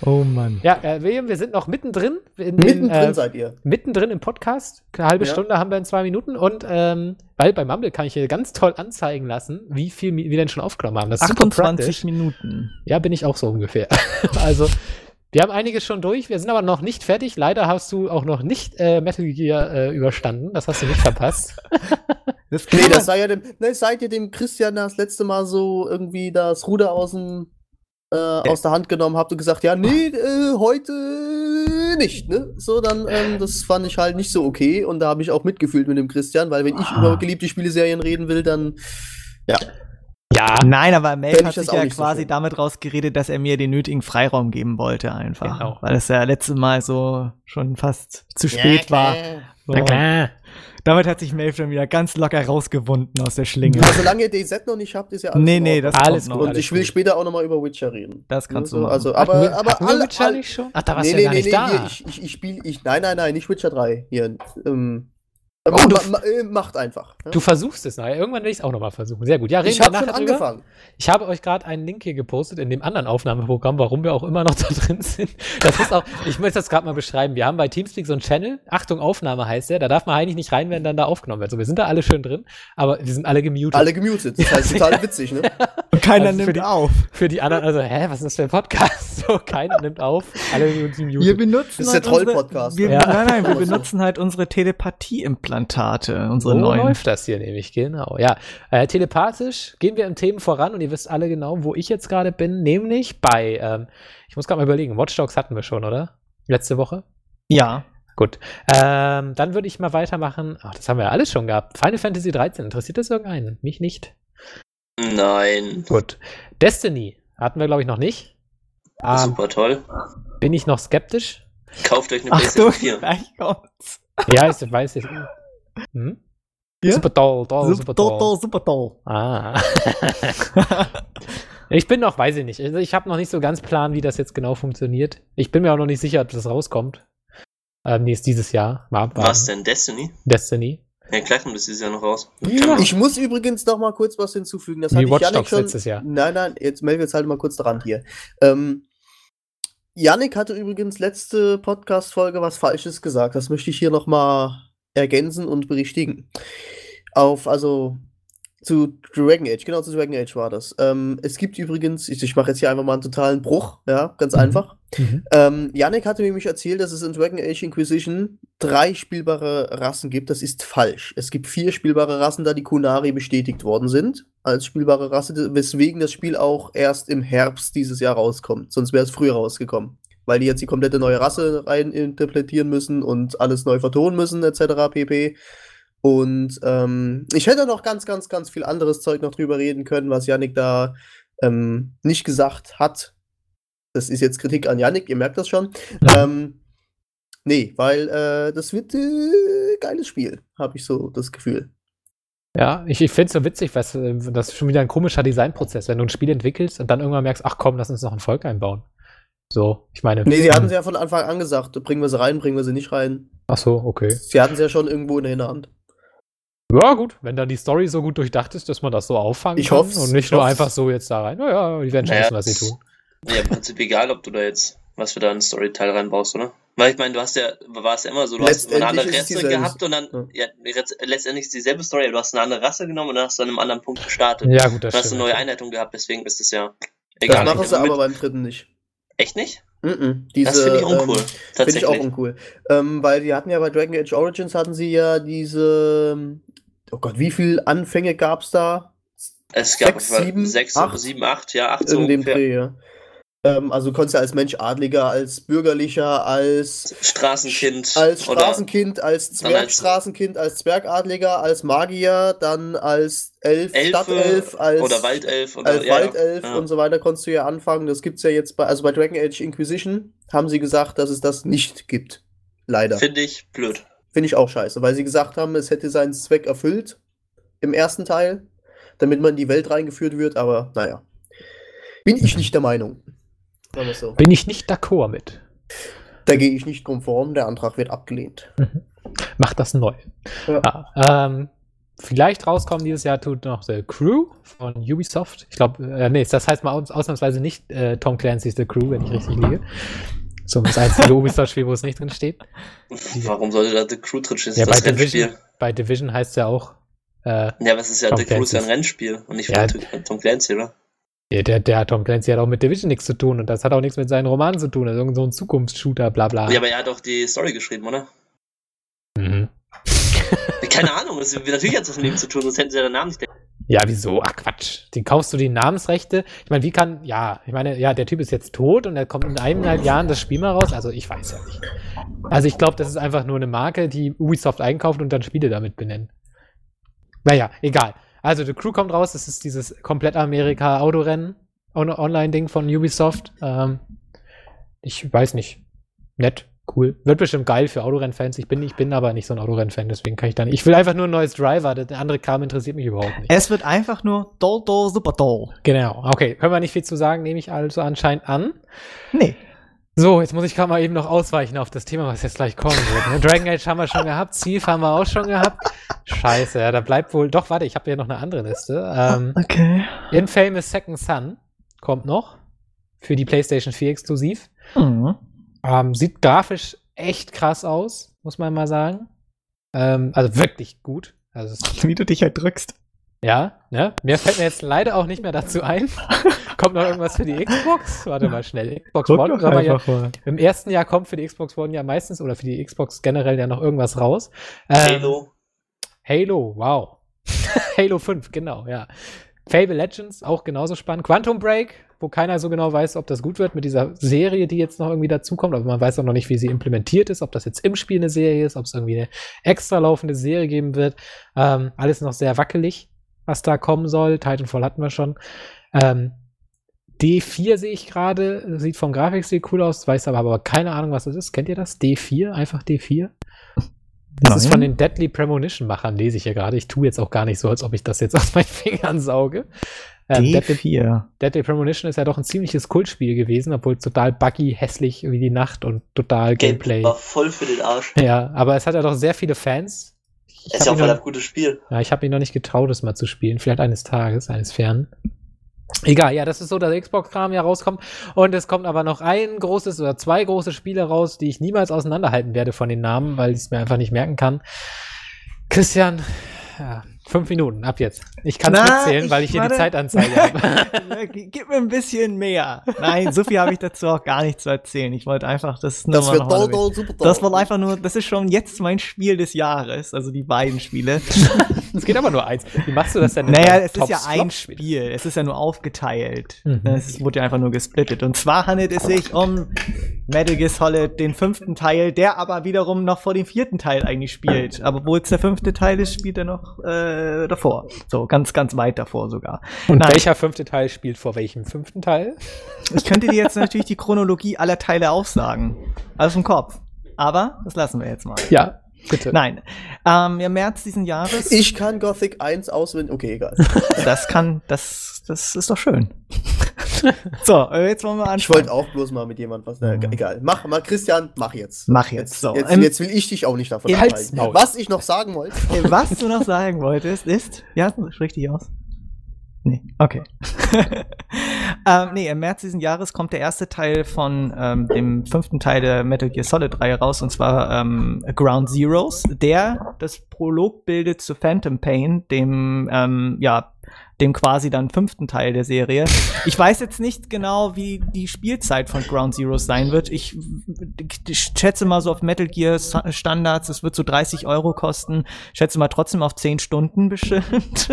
Oh Mann. ja, äh, William, wir sind noch mittendrin. In den, Mittendrin äh, seid ihr. mittendrin im Podcast. Eine halbe Ja. Stunde haben wir in zwei Minuten. Und ähm, weil bei Mumble kann ich hier ganz toll anzeigen lassen, wie viel wir denn schon aufgenommen haben. Das ist super 28 praktisch. Minuten. Ja, bin ich auch so ungefähr. also, wir haben einiges schon durch. Wir sind aber noch nicht fertig. Leider hast du auch noch nicht äh, Metal Gear äh, überstanden. Das hast du nicht verpasst. Das Nee, das sei ja dem, ne, seid ihr dem Christian das letzte Mal so irgendwie das Ruder aus dem äh, aus der Hand genommen habt und gesagt, ja, nee, äh, heute nicht, ne? So, dann, ähm, das fand ich halt nicht so okay und da habe ich auch mitgefühlt mit dem Christian, weil wenn ich Ah. über geliebte Spieleserien reden will, dann ja. Ja. Nein, aber Mel Fänd hat sich ja so quasi schön. damit rausgeredet, dass er mir den nötigen Freiraum geben wollte, einfach. Genau. Weil es ja letztes Mal so schon fast zu spät war. So. Na klar. Damit hat sich Melf dann wieder ganz locker rausgewunden aus der Schlinge. Ja, solange ihr DZ noch nicht habt, ist ja alles Nee, nee, das Alles kommt gut, noch. Und ich will später auch nochmal über Witcher reden. Das kannst Ne, du so, machen. Also, Hatten aber, wir, aber hatten alle, Witcher alle, nicht schon? Ach, da warst nee, du nee, ja gar nee, nicht nee, da. hier, ich, ich, ich spiele, ich, nein, nein, nein, nicht Witcher 3, hier, ähm, Oh, ma, du- ma, äh, macht einfach. ne? Du versuchst es nachher. Irgendwann will ich es auch nochmal versuchen. Sehr gut. Ja, reden ich wir habe schon nachher drüber. angefangen. Ich habe euch gerade einen Link hier gepostet in dem anderen Aufnahmeprogramm, warum wir auch immer noch da drin sind. Das ist auch, ich möchte das gerade mal beschreiben. Wir haben bei Teamspeak so einen Channel, Achtung, Aufnahme heißt der, da darf man eigentlich nicht rein, wenn dann da aufgenommen wird. So, wir sind da alle schön drin, aber wir sind alle gemutet. Alle gemutet. Das heißt total witzig, ne? Und keiner Also für nimmt die- auf. Für die anderen, also, hä, was ist das für ein Podcast? So, keiner nimmt auf, alle sind Wir benutzen Das ist der halt unsere- Troll-Podcast? Ja. Nein, nein, wir Aber so. benutzen halt unsere Telepathie-Implantate, unsere So neuen. läuft das hier nämlich, genau. Ja, äh, telepathisch gehen wir im Themen voran und ihr wisst alle genau, wo ich jetzt gerade bin, nämlich bei, ähm, ich muss gerade mal überlegen, Watch Dogs hatten wir schon, oder? Letzte Woche? Ja. Gut. Ähm, dann würde ich mal weitermachen. Ach, das haben wir ja alles schon gehabt. Final Fantasy 13. Interessiert das irgendeinen? Mich nicht. Nein. Gut. Destiny hatten wir, glaube ich, noch nicht. Ähm, Super toll. bin ich noch skeptisch? Kauft euch eine Achtung, PlayStation 4. gleich kommt's. Ja, ich weiß ich. Hm? Ja? Super toll, toll, Super toll, super toll. Ah. ich bin noch, weiß ich nicht. Also ich habe noch nicht so ganz Plan, wie das jetzt genau funktioniert. Ich bin mir auch noch nicht sicher, ob das rauskommt. Ähm, nee, ist dieses Jahr. Mal abwarten. Was denn, Destiny? Destiny. Ja, klar kommt das dieses Jahr noch raus. Ja. Ich muss übrigens noch mal kurz was hinzufügen. Das Wie hatte Watch Dogs schon. letztes Jahr. Nein, nein, jetzt melden wir jetzt halt mal kurz dran hier. Ähm, Yannick hatte übrigens letzte Podcast-Folge was Falsches gesagt. Das möchte ich hier noch mal ergänzen und berichtigen. Auf, also zu Dragon Age, genau zu Dragon Age war das. Ähm, es gibt übrigens, ich, ich mache jetzt hier einfach mal einen totalen Bruch, ja, ganz Mhm. einfach. Mhm. Ähm, Yannick hatte nämlich erzählt, dass es in Dragon Age Inquisition drei spielbare Rassen gibt. Das ist falsch. Es gibt vier spielbare Rassen, da die Kunari bestätigt worden sind als spielbare Rasse, weswegen das Spiel auch erst im Herbst dieses Jahr rauskommt. Sonst wäre es früher rausgekommen. Weil die jetzt die komplette neue Rasse rein interpretieren müssen und alles neu vertonen müssen, etc. pp. Und ähm, ich hätte noch ganz, ganz, ganz viel anderes Zeug noch drüber reden können, was Yannick da ähm, nicht gesagt hat. Das ist jetzt Kritik an Yannick, ihr merkt das schon. Ähm, nee, weil äh, das wird äh, geiles Spiel, habe ich so das Gefühl. Ja, ich, ich finde es so witzig, weißt du, das ist schon wieder ein komischer Designprozess, wenn du ein Spiel entwickelst und dann irgendwann merkst, ach komm, lass uns noch ein Volk einbauen. So, ich meine. Nee, sie hatten sie ja von Anfang an gesagt, bringen wir sie rein, bringen wir sie nicht rein. Ach so, okay. Sie hatten sie ja schon irgendwo in der Hinterhand. Ja, gut, wenn dann die Story so gut durchdacht ist, dass man das so auffangen Ich kann hoff's, und nicht ich nur hoff's. einfach so jetzt da rein. Naja, die werden schon Naja, wissen, was sie tun. Ja, im Prinzip egal, ob du da jetzt, was für da einen Storyteil reinbaust, oder? Weil ich meine, du hast ja, war es ja immer so, du hast eine andere Rasse gehabt und dann, ja, letzt- letztendlich ist dieselbe Story, aber du hast eine andere Rasse genommen und dann hast du an einem anderen Punkt gestartet. Ja, gut, das hast du stimmt. eine neue Einleitung gehabt, deswegen ist es ja Das egal. machen Ich sie aber beim dritten nicht. Echt nicht? Mhm, diese, das finde ich uncool. Ähm, Finde ich auch uncool. Ähm, weil die hatten ja bei Dragon Age Origins hatten sie ja diese. Oh Gott, wie viele Anfänge gab es da? es gab sechs, sieben, sechs, acht? sieben, acht, ja, acht so In dem. Dreh, ja. Ähm, also du konntest ja als Mensch Adliger, als Bürgerlicher, als, Straßenkind. als Straßenkind, als dann als- Zwergstraßenkind, als Zwergadliger, als Magier, dann als Elf, Elfe Stadtelf, als, oder Waldelf oder als ja, Waldelf ja. und so weiter konntest du ja anfangen. Das gibt's ja jetzt bei, also bei Dragon Age Inquisition haben sie gesagt, dass es das nicht gibt. Leider. Finde ich blöd. Finde ich auch scheiße, weil sie gesagt haben, es hätte seinen Zweck erfüllt im ersten Teil, damit man in die Welt reingeführt wird, aber naja. Bin ich nicht der Meinung. Sagen wir so. Bin ich nicht d'accord mit. Da gehe ich nicht konform, der Antrag wird abgelehnt. Macht das neu. Ja. Ja, ähm, vielleicht rauskommen dieses Jahr tut noch The Crew von Ubisoft. Ich glaube, äh, nee, das heißt mal aus, ausnahmsweise nicht äh, Tom Clancy's The Crew, wenn ich richtig liege. So das einzige Ubisoft-Spiel, wo es nicht drin steht. Warum sollte da The Crew drin stehen? Ja, ist bei das Rennspiel. Division, bei Division heißt es ja auch, äh, Ja, aber es ist ja, Tom The Crew ist ja ein. Rennspiel und nicht Ja. von Tom Clancy, oder? Ja, der, der Tom Clancy hat auch mit Division nichts zu tun und das hat auch nichts mit seinen Romanen zu tun. Also irgend so ein Zukunftsshooter, bla bla. Ja, aber er hat auch die Story geschrieben, oder? Mhm. Keine Ahnung, das, natürlich hat es was mit ihm zu tun, sonst hätten sie ja den Namen nicht. Ja, wieso? Ach Quatsch. Den kaufst du die Namensrechte. Ich meine, wie kann, ja, ich meine, ja, der Typ ist jetzt tot und er kommt in eineinhalb Jahren das Spiel mal raus. Also ich weiß ja nicht. Also ich glaube, das ist einfach nur eine Marke, die Ubisoft einkauft und dann Spiele damit benennen. Naja, egal. Also The Crew kommt raus, das ist dieses komplett Amerika-Autorennen, On Online-Ding von Ubisoft. Ähm, ich weiß nicht. Nett, cool. Wird bestimmt geil für Autorennfans. Ich bin, ich bin aber nicht so ein Autorennfan, deswegen kann ich da nicht. Ich will einfach nur ein neues Driver. Der andere Kram interessiert mich überhaupt nicht. Es wird einfach nur doll, doll, super doll. Genau, okay. Können wir nicht viel zu sagen, nehme ich also anscheinend an. Nee. So, jetzt muss ich gerade mal eben noch ausweichen auf das Thema, was jetzt gleich kommen wird. Ne? Dragon Age haben wir schon gehabt, Thief haben wir auch schon gehabt. Scheiße, ja, da bleibt wohl. Doch, warte, ich habe hier noch eine andere Liste. Ähm, Okay. Infamous Second Son kommt noch für die PlayStation 4 exklusiv. Mhm. Ähm, sieht grafisch echt krass aus, muss man mal sagen. Ähm, also wirklich gut. Also Wie du dich halt drückst. Ja, ne? Mir fällt mir jetzt leider auch nicht mehr dazu ein. kommt noch irgendwas für die Xbox? Warte mal schnell. Xbox Drück One, aber ja, mal. im ersten Jahr kommt für die Xbox One ja meistens oder für die Xbox generell ja noch irgendwas raus. Ähm, Halo. Halo, wow. Halo 5, genau, ja. Fable Legends, auch genauso spannend. Quantum Break, wo keiner so genau weiß, ob das gut wird mit dieser Serie, die jetzt noch irgendwie dazukommt, aber man weiß auch noch nicht, wie sie implementiert ist, ob das jetzt im Spiel eine Serie ist, ob es irgendwie eine extra laufende Serie geben wird. Ähm, alles noch sehr wackelig, was da kommen soll. Titanfall hatten wir schon. Ähm, D4 sehe ich gerade, sieht vom Grafikstil cool aus, weiß aber, aber keine Ahnung, was das ist. Kennt ihr das? D4? Einfach D4? Das ist Nein. von den Deadly Premonition-Machern, lese ich hier gerade. Ich tue jetzt auch gar nicht so, als ob ich das jetzt aus meinen Fingern sauge. Ähm, Deadly, D4. Deadly Premonition ist ja doch ein ziemliches Kultspiel gewesen, obwohl total buggy, hässlich wie die Nacht und total Gameplay. Gameplay war voll für den Arsch. Ja, aber es hat ja doch sehr viele Fans. Das ist ja auch voll noch- gutes Spiel. Ja, ich habe mich noch nicht getraut, es mal zu spielen. Vielleicht eines Tages, eines fernen. Egal, ja, das ist so, dass Xbox-Kram ja rauskommt. Und es kommt aber noch ein großes oder zwei große Spiele raus, die ich niemals auseinanderhalten werde von den Namen, weil ich es mir einfach nicht merken kann. Christian, ja, fünf Minuten, ab jetzt. Ich kann es Na, mitzählen, weil ich- hier die warte. Zeitanzeige habe. Gib mir ein bisschen mehr. Nein, so viel habe ich dazu auch gar nicht zu erzählen. Ich wollte einfach das nur Das mal wird doll, doll, super doll. Das war einfach nur, das ist schon jetzt mein Spiel des Jahres, also die beiden Spiele. Es geht aber nur eins. Wie machst du das denn? Naja, es ist ja ein Spiel. Es ist ja nur aufgeteilt. Mhm. Ne, Es ist- wurde ja einfach nur gesplittet. Und zwar handelt es sich um Metal Gear Solid, den fünften Teil, der aber wiederum noch vor dem vierten Teil eigentlich spielt. Aber wo jetzt der fünfte Teil ist, spielt er noch äh, davor. So, ganz, ganz weit davor sogar. Und Nein. welcher fünfte Teil spielt vor welchem fünften Teil? Ich könnte dir jetzt natürlich die Chronologie aller Teile aufsagen. Aus dem Kopf. Aber das lassen wir jetzt mal. Ja, bitte. Nein. Ähm, Im März diesen Jahres. Ich kann Gothic 1 auswendig. Okay, egal. Das kann, das, das ist doch schön. so, äh, jetzt wollen wir anfangen. Ich wollte auch bloß mal mit jemandem was. Äh, egal. Mach mal, Christian, mach jetzt. Mach jetzt, so. Jetzt, Ähm, jetzt will ich dich auch nicht davon abhalten. Was ich noch sagen wollte. Was du noch sagen wolltest, ist. Ja, sprich dich aus. Nee, okay. ähm, nee, im März diesen Jahres kommt der erste Teil von ähm, dem fünften Teil der Metal Gear Solid Reihe raus, und zwar ähm, Ground Zeroes, der das Prolog bildet zu Phantom Pain, dem, ähm, ja, dem quasi dann fünften Teil der Serie. Ich weiß jetzt nicht genau, wie die Spielzeit von Ground Zeroes sein wird. Ich, ich schätze mal so auf Metal Gear Standards, es wird so 30 Euro kosten. Ich schätze mal trotzdem auf 10 Stunden bestimmt.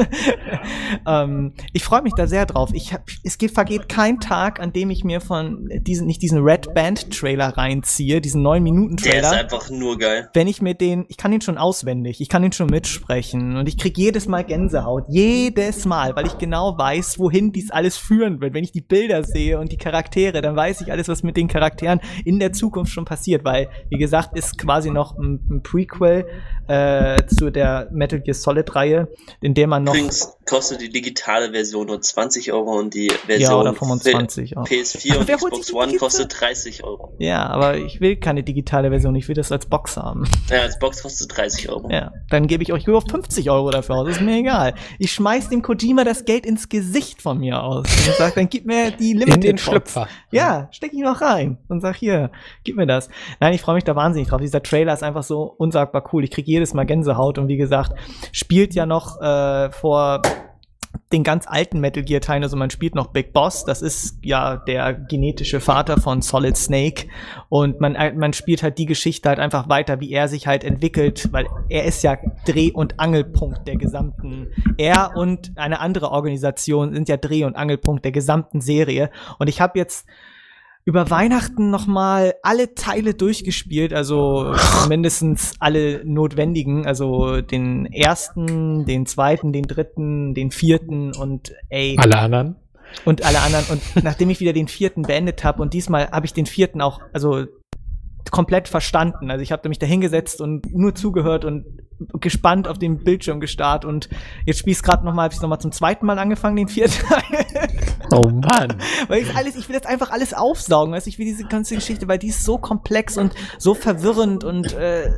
ähm, ich freue mich da sehr drauf. Ich hab, es geht, vergeht kein Tag, an dem ich mir von diesen, nicht diesen Red Band Trailer reinziehe, diesen 9 Minuten Der ist Trailer einfach nur geil. wenn ich mir den, ich kann ihn schon auswendig, ich kann ihn schon mitsprechen und ich krieg jedes Mal Gänsehaut, jedes Mal, weil ich genau weiß, wohin dies alles führen wird. Wenn ich die Bilder sehe und die Charaktere, dann weiß ich alles, was mit den Charakteren in der Zukunft schon passiert, weil, wie gesagt, ist quasi noch ein, ein Prequel äh, zu der Metal Gear Solid Reihe, in der man noch Übrigens kostet die digitale Version nur 20 Euro und die ja Version oder 25 auch. PS4 und Xbox One kostet 30 Euro. Ja, aber ich will keine digitale Version, ich will das als Box haben. Ja, als Box kostet 30 Euro. Ja, dann gebe ich euch nur 50 Euro dafür aus. Ist mir egal. Ich schmeiß dem Kojima das Geld ins Gesicht von mir aus und sag, dann gib mir die Limited In den Box. Schlüpfer. Ja, steck ihn noch rein und sag hier, gib mir das. Nein, ich freue mich da wahnsinnig drauf. Dieser Trailer ist einfach so unsagbar cool. Ich krieg jedes Mal Gänsehaut und wie gesagt, spielt ja noch äh, vor den ganz alten Metal Gear Teilen, also man spielt noch Big Boss, das ist ja der genetische Vater von Solid Snake. Und man, äh, man spielt halt die Geschichte halt einfach weiter, wie er sich halt entwickelt, weil er ist ja Dreh- und Angelpunkt der gesamten, er und eine andere Organisation sind ja Dreh- und Angelpunkt der gesamten Serie. Und ich habe jetzt über Weihnachten noch mal alle Teile durchgespielt, also mindestens alle notwendigen, also den ersten, den zweiten, den dritten, den vierten und ey Alle anderen. und alle anderen und nachdem ich wieder den vierten beendet habe und diesmal habe ich den vierten auch also komplett verstanden. Also ich habe mich da hingesetzt und nur zugehört und gespannt auf den Bildschirm gestarrt und jetzt spiele ich gerade noch mal, habe ich noch mal zum zweiten Mal angefangen, den vierten Teil. Oh Mann. Weil ich alles, ich will jetzt einfach alles aufsaugen, weißt du, ich will diese ganze Geschichte, weil die ist so komplex und so verwirrend und äh,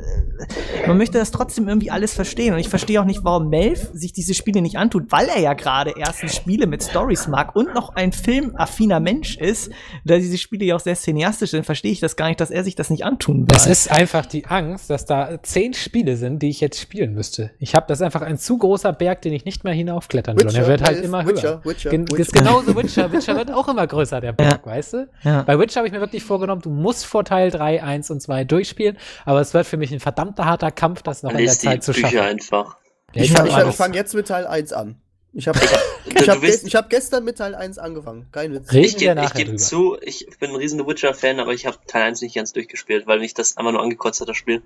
man möchte das trotzdem irgendwie alles verstehen. Und ich verstehe auch nicht, warum Melf sich diese Spiele nicht antut, weil er ja gerade erstens Spiele mit Stories mag und noch ein filmaffiner Mensch ist, da diese Spiele ja auch sehr cineastisch sind, verstehe ich das gar nicht, dass er sich das nicht antun will. Das ist einfach die Angst, dass da zehn Spiele sind, die ich jetzt spielen müsste. Ich habe das ist einfach ein zu großer Berg, den ich nicht mehr hinaufklettern will. Und er wird halt Elf, immer höher. Witcher, Witcher, Gen Witcher. Ist genauso Witcher. Witcher wird auch immer größer, der Berg, weißt du? Ja. Bei Witcher habe ich mir wirklich vorgenommen, du musst vor Teil 3, 1 und 2 durchspielen, aber es wird für mich ein verdammter harter Kampf, das noch in der Lies die Zeit zu Bücher schaffen. einfach. Ja, Ich, ich ich, fange jetzt mit Teil 1 an. Ich habe ich hab ich hab gestern mit Teil 1 angefangen. Kein Witz. Ich gebe geb zu, ich bin ein riesen Witcher-Fan, aber ich habe Teil 1 nicht ganz durchgespielt, weil mich das einfach nur angekotzt hat, das Spiel.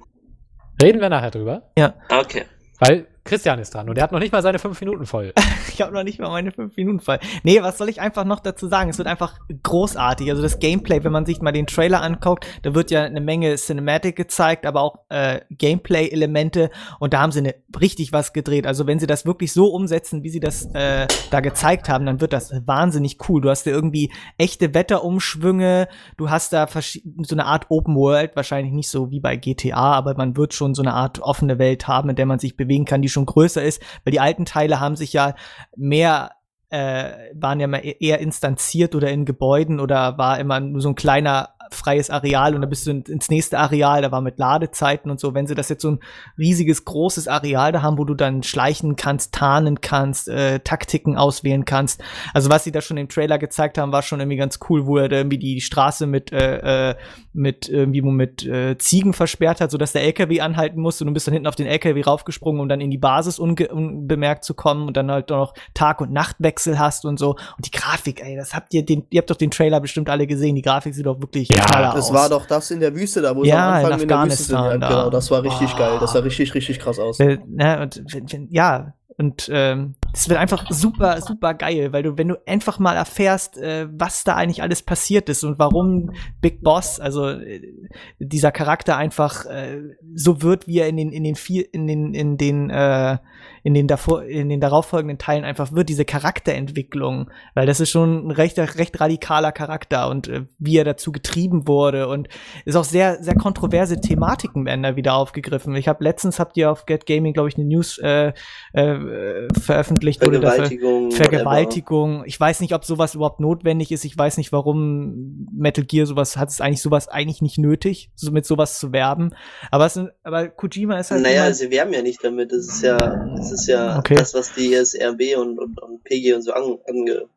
Reden wir nachher drüber. Ah, Okay. Weil Christian ist dran und der hat noch nicht mal seine fünf Minuten voll. ich habe noch nicht mal meine fünf Minuten voll. Nee, was soll ich einfach noch dazu sagen? Es wird einfach großartig. Also das Gameplay, wenn man sich mal den Trailer anguckt, da wird ja eine Menge Cinematic gezeigt, aber auch äh, Gameplay-Elemente und da haben sie ne, richtig was gedreht. Also wenn sie das wirklich so umsetzen, wie sie das äh, da gezeigt haben, dann wird das wahnsinnig cool. Du hast ja irgendwie echte Wetterumschwünge, du hast da so eine Art Open World, wahrscheinlich nicht so wie bei GTA, aber man wird schon so eine Art offene Welt haben, in der man sich bewegen kann, die schon größer ist, weil die alten Teile haben sich ja mehr äh, waren ja mal e-, eher instanziert oder in Gebäuden oder war immer nur so ein kleiner freies Areal und dann bist du ins nächste Areal, da war mit Ladezeiten und so. Wenn sie das jetzt so ein riesiges, großes Areal da haben, wo du dann schleichen kannst, tarnen kannst, äh, Taktiken auswählen kannst. Also was sie da schon im Trailer gezeigt haben, war schon irgendwie ganz cool, wo er da irgendwie die Straße mit, äh, äh, mit irgendwie mit äh, Ziegen versperrt hat, sodass der LKW anhalten musste und du bist dann hinten auf den LKW raufgesprungen, um dann in die Basis unbemerkt zu kommen und dann halt noch Tag- und Nachtwechsel hast und so. Und die Grafik, ey, das habt ihr den, ihr habt doch den Trailer bestimmt alle gesehen. Die Grafik sieht doch wirklich ja, das aus. war doch das in der Wüste da, wo ja, am Anfang in, in der Wüste sind. Ja. Genau, das war richtig oh. geil. Das sah richtig, richtig krass aus. Äh, na, und, ja, und ähm, das wird einfach super, super geil, weil du, wenn du einfach mal erfährst, äh, was da eigentlich alles passiert ist und warum Big Boss, also äh, dieser Charakter einfach äh, so wird, wie er in den, in den vier, in den, in den, äh, in den davor, in den darauffolgenden Teilen einfach wird, diese Charakterentwicklung, weil das ist schon ein recht, recht radikaler Charakter und äh, wie er dazu getrieben wurde und ist auch sehr, sehr kontroverse Thematiken werden da wieder aufgegriffen. Ich habe letztens habt ihr auf Get Gaming, glaube ich, eine News äh, äh, äh, veröffentlicht wurde Vergewaltigung. Vergewaltigung. Ich weiß nicht, ob sowas überhaupt notwendig ist. Ich weiß nicht, warum Metal Gear sowas hat es eigentlich sowas eigentlich nicht nötig, so mit sowas zu werben. Aber es, aber Kojima ist halt. Naja, sie werben ja nicht damit. Das ist ja, das ist ja okay. das, was die SRB und, und, und PG und so an, ange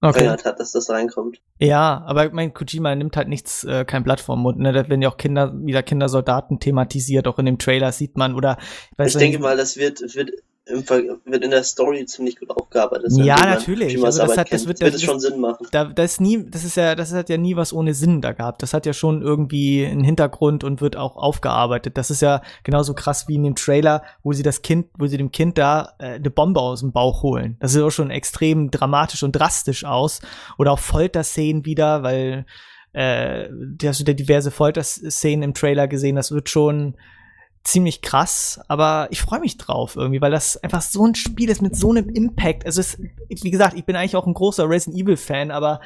okay. hat, dass das reinkommt. Ja, aber mein Kojima nimmt halt nichts, äh, kein Blatt vom Mund. Ne? Da werden ja auch Kinder, wieder Kindersoldaten thematisiert, auch in dem Trailer sieht man. Oder ich, ich denke mal, das wird, wird wird in der Story ziemlich gut aufgearbeitet. Ja, natürlich. Also das, hat, das wird, das, das schon Sinn machen. Da, das ist nie, das ist ja, das hat ja nie was ohne Sinn da gehabt. Das hat ja schon irgendwie einen Hintergrund und wird auch aufgearbeitet. Das ist ja genauso krass wie in dem Trailer, wo sie das Kind, wo sie dem Kind da äh, eine Bombe aus dem Bauch holen. Das sieht auch schon extrem dramatisch und drastisch aus. Oder auch Folterszenen wieder, weil äh, hast du da diverse Folterszenen im Trailer gesehen. Das wird schon ziemlich krass, aber ich freue mich drauf irgendwie, weil das einfach so ein Spiel ist mit so einem Impact. Also es, wie gesagt, ich bin eigentlich auch ein großer Resident Evil Fan, aber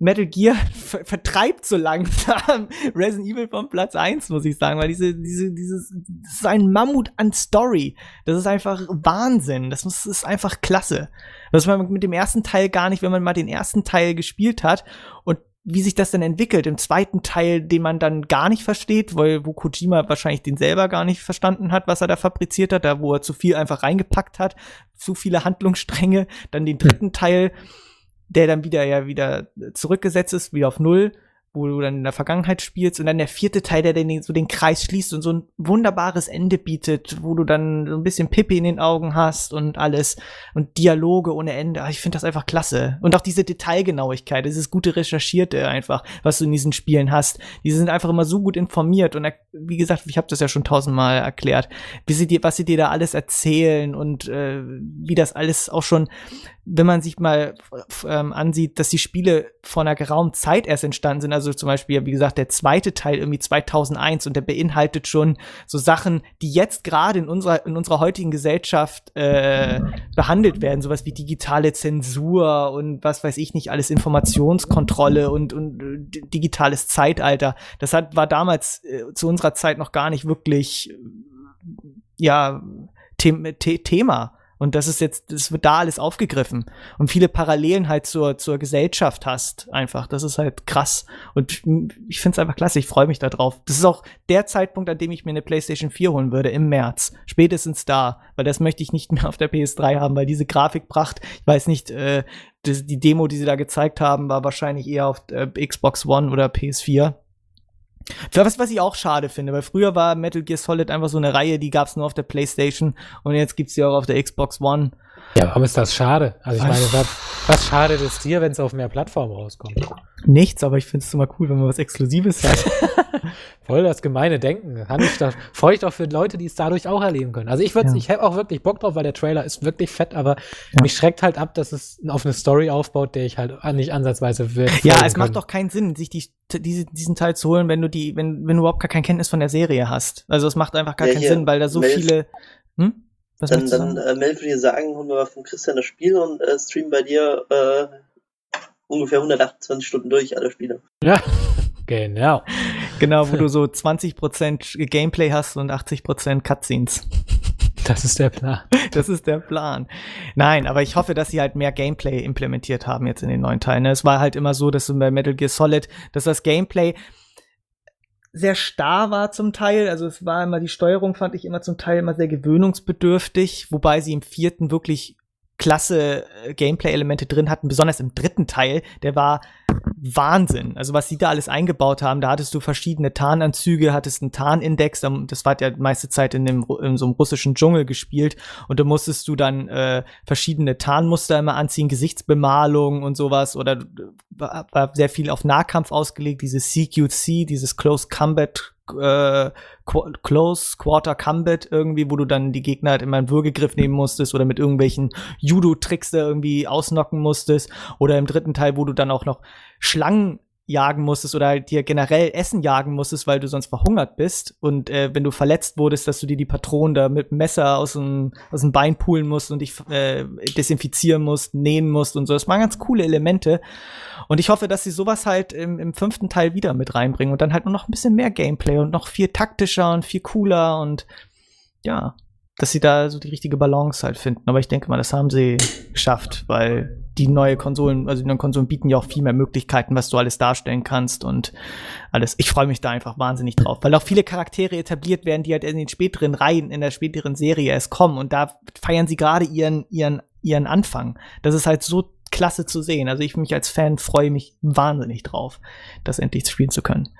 Metal Gear ver vertreibt so langsam Resident Evil vom Platz 1, muss ich sagen, weil diese, diese, dieses, das ist ein Mammut an Story. Das ist einfach Wahnsinn. Das ist einfach klasse. Das man mit dem ersten Teil gar nicht, wenn man mal den ersten Teil gespielt hat und wie sich das dann entwickelt im zweiten Teil, den man dann gar nicht versteht, weil wo Kojima wahrscheinlich den selber gar nicht verstanden hat, was er da fabriziert hat, da wo er zu viel einfach reingepackt hat, zu viele Handlungsstränge, dann den dritten Teil, der dann wieder ja wieder zurückgesetzt ist, wieder auf Null wo du dann in der Vergangenheit spielst und dann der vierte Teil, der den, so den Kreis schließt und so ein wunderbares Ende bietet, wo du dann so ein bisschen Pippi in den Augen hast und alles und Dialoge ohne Ende. Ich finde das einfach klasse. Und auch diese Detailgenauigkeit, dieses gute Recherchierte einfach, was du in diesen Spielen hast. Die sind einfach immer so gut informiert und wie gesagt, ich habe das ja schon tausendmal erklärt, wie sie dir, was sie dir da alles erzählen und äh, wie das alles auch schon wenn man sich mal ähm, ansieht, dass die Spiele vor einer geraumen Zeit erst entstanden sind, also zum Beispiel, wie gesagt, der zweite Teil irgendwie 2001 und der beinhaltet schon so Sachen, die jetzt gerade in unserer, in unserer heutigen Gesellschaft äh, behandelt werden, sowas wie digitale Zensur und was weiß ich nicht, alles Informationskontrolle und, und äh, digitales Zeitalter. Das hat, war damals äh, zu unserer Zeit noch gar nicht wirklich, ja, The Thema. Und das ist jetzt, das wird da alles aufgegriffen. Und viele Parallelen halt zur, zur Gesellschaft hast, einfach. Das ist halt krass. Und ich finde es einfach klasse. Ich freue mich da drauf. Das ist auch der Zeitpunkt, an dem ich mir eine PlayStation 4 holen würde, im März. Spätestens da. Weil das möchte ich nicht mehr auf der PS3 haben, weil diese Grafikpracht, ich weiß nicht, äh, die, die Demo, die sie da gezeigt haben, war wahrscheinlich eher auf äh, Xbox One oder PS4. Was, was ich auch schade finde, weil früher war Metal Gear Solid einfach so eine Reihe, die gab es nur auf der PlayStation und jetzt gibt es sie auch auf der Xbox One. Ja, warum ist das schade? Also ich meine, was, was schadet es dir, wenn es auf mehr Plattformen rauskommt? Nichts, aber ich finde es immer cool, wenn man was Exklusives hat. Voll das gemeine Denken. Da, freue ich doch für Leute, die es dadurch auch erleben können. Also ich würde, Ja. ich habe auch wirklich Bock drauf, weil der Trailer ist wirklich fett, aber Ja. mich schreckt halt ab, dass es auf eine Story aufbaut, der ich halt nicht ansatzweise will. Ja, es macht kann. doch keinen Sinn, sich die, diese, diesen Teil zu holen, wenn du die, wenn, wenn du überhaupt gar kein Kenntnis von der Serie hast. Also es macht einfach gar Ja, keinen hier, Sinn, weil da so viele. Hm? Was Dann, dann sagen? äh, Mel würde dir sagen, holen wir mal von Christian das Spiel und äh, streamen bei dir äh, ungefähr 128 Stunden durch, alle Spiele. Ja, genau. Genau, wo du so 20% Gameplay hast und 80% Cutscenes. Das ist der Plan. Das ist der Plan. Nein, aber ich hoffe, dass sie halt mehr Gameplay implementiert haben jetzt in den neuen Teilen. Es war halt immer so, dass du bei Metal Gear Solid, dass das Gameplay sehr starr war zum Teil. Also es war immer, die Steuerung fand ich immer zum Teil immer sehr gewöhnungsbedürftig, wobei sie im vierten wirklich klasse äh, Gameplay-Elemente drin hatten, besonders im dritten Teil, der war Wahnsinn. Also was sie da alles eingebaut haben, da hattest du verschiedene Tarnanzüge, hattest einen Tarnindex, das war ja meiste Zeit in, dem, in so einem russischen Dschungel gespielt und da musstest du dann äh, verschiedene Tarnmuster immer anziehen, Gesichtsbemalung und sowas oder äh, war sehr viel auf Nahkampf ausgelegt, dieses CQC, dieses Close Combat äh, Close Quarter Combat irgendwie, wo du dann die Gegner halt immer einen Würgegriff nehmen musstest oder mit irgendwelchen Judo-Tricks da irgendwie ausnocken musstest. Oder im dritten Teil, wo du dann auch noch Schlangen jagen musstest oder halt dir generell Essen jagen musstest, weil du sonst verhungert bist. Und äh, wenn du verletzt wurdest, dass du dir die Patronen da mit Messer aus dem, aus dem Bein pulen musst und dich äh, desinfizieren musst, nähen musst und so. Das waren ganz coole Elemente. Und ich hoffe, dass sie sowas halt im, im fünften Teil wieder mit reinbringen und dann halt nur noch ein bisschen mehr Gameplay und noch viel taktischer und viel cooler und ja, dass sie da so die richtige Balance halt finden. Aber ich denke mal, das haben sie geschafft, weil die neue Konsolen, also die neuen Konsolen bieten ja auch viel mehr Möglichkeiten, was du alles darstellen kannst und alles. Ich freue mich da einfach wahnsinnig drauf, weil auch viele Charaktere etabliert werden, die halt in den späteren Reihen, in der späteren Serie erst kommen und da feiern sie gerade ihren, ihren, ihren Anfang. Das ist halt so klasse zu sehen. Also ich mich als Fan freue mich wahnsinnig drauf, das endlich spielen zu können.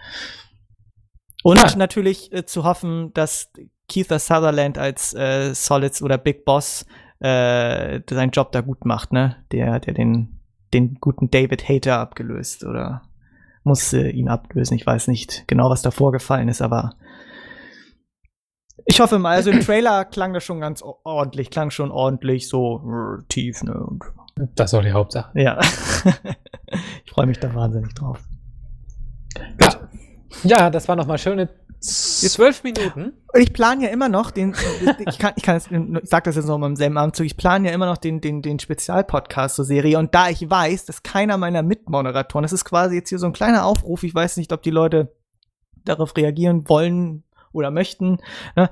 Und Ja. natürlich äh, zu hoffen, dass Keith Sutherland als äh, Solids oder Big Boss äh, seinen Job da gut macht, ne? Der, der den, den guten David Hater abgelöst oder musste ihn ablösen. Ich weiß nicht genau, was da vorgefallen ist, aber ich hoffe mal, also im Trailer klang das schon ganz ordentlich, klang schon ordentlich so äh, tief, ne? Und, Das ist auch die Hauptsache. ja. ich freue mich da wahnsinnig drauf. Ja, ja das war nochmal schöne zwölf Minuten. Und ich plane ja immer noch den, ich kann, ich kann jetzt, ich sag das jetzt noch mal im selben Abendzug, ich plane ja immer noch den, den, den Spezialpodcast zur Serie. Und da ich weiß, dass keiner meiner Mitmoderatoren, das ist quasi jetzt hier so ein kleiner Aufruf, ich weiß nicht, ob die Leute darauf reagieren wollen oder möchten. Ne?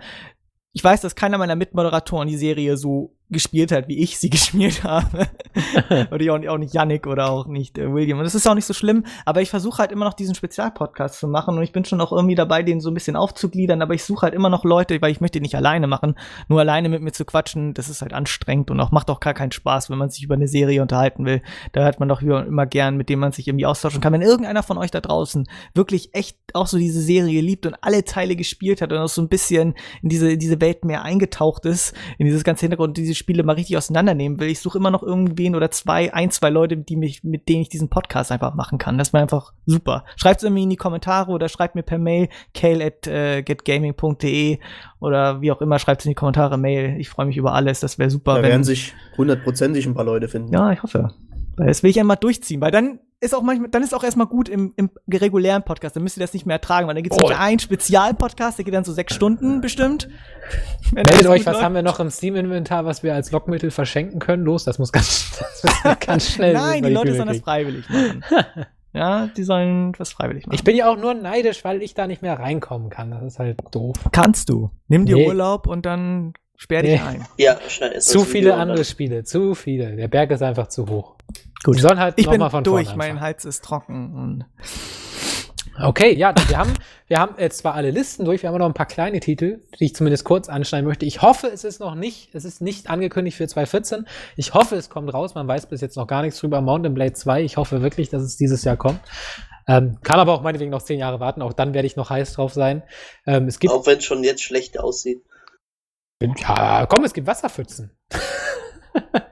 Ich weiß, dass keiner meiner Mitmoderatoren die Serie so gespielt hat, wie ich sie gespielt habe. oder ich auch, nicht- auch nicht Yannick oder auch nicht äh, William. Und das ist auch nicht so schlimm, aber ich versuche halt immer noch diesen Spezialpodcast zu machen und ich bin schon auch irgendwie dabei, den so ein bisschen aufzugliedern, aber ich suche halt immer noch Leute, weil ich möchte nicht alleine machen. Nur alleine mit mir zu quatschen, das ist halt anstrengend und auch macht auch gar keinen Spaß, wenn man sich über eine Serie unterhalten will. Da hat man doch immer immer gern, mit dem man sich irgendwie austauschen kann. Wenn irgendeiner von euch da draußen wirklich echt auch so diese Serie liebt und alle Teile gespielt hat und auch so ein bisschen in diese, in diese Welt mehr eingetaucht ist, in dieses ganze Hintergrund, diese Spiele mal richtig auseinandernehmen will, ich suche immer noch irgendwen oder zwei, ein, zwei Leute, die mich, mit denen ich diesen Podcast einfach machen kann. Das wäre einfach super. Schreibt es irgendwie in die Kommentare oder schreibt mir per Mail kale at äh, getgaming.de oder wie auch immer, schreibt es in die Kommentare Mail. Ich freue mich über alles. Das wäre super. Da wenn- werden sich hundertprozentig ein paar Leute finden. ja, ich hoffe. Das will ich einmal durchziehen, weil dann ist auch manchmal, dann ist auch erstmal gut im, im regulären Podcast. Dann müsst ihr das nicht mehr ertragen, weil dann gibt es Oh. einen Spezialpodcast, der geht dann so sechs Stunden bestimmt. Meldet euch, was läuft. haben wir noch im Steam-Inventar, was wir als Lockmittel verschenken können? Los, das muss ganz, das wir ganz schnell. Nein, die Leute sollen das freiwillig machen. ja, die sollen was freiwillig machen. Ich bin ja auch nur neidisch, weil ich da nicht mehr reinkommen kann. Das ist halt doof. Kannst du. Nimm dir Nee. Urlaub und dann sperr dich Nee. ein. Ja, schneid erst Zu viele Video andere Spiele, zu viele. Der Berg ist einfach zu hoch. Gut. Die sollen halt Ich noch bin mal von durch, vorne mein. Hals ist trocken. Und Okay, ja, wir haben, wir haben jetzt zwar alle Listen durch, wir haben noch ein paar kleine Titel, die ich zumindest kurz anschneiden möchte. Ich hoffe, es ist noch nicht, es ist nicht angekündigt für 2014. Ich hoffe, es kommt raus. Man weiß bis jetzt noch gar nichts drüber. Mountain Blade 2. Ich hoffe wirklich, dass es dieses Jahr kommt. Ähm, kann aber auch meinetwegen noch zehn Jahre warten. Auch dann werde ich noch heiß drauf sein. Ähm, es gibt, Auch wenn es schon jetzt schlecht aussieht. Ja, komm, es gibt Wasserpfützen.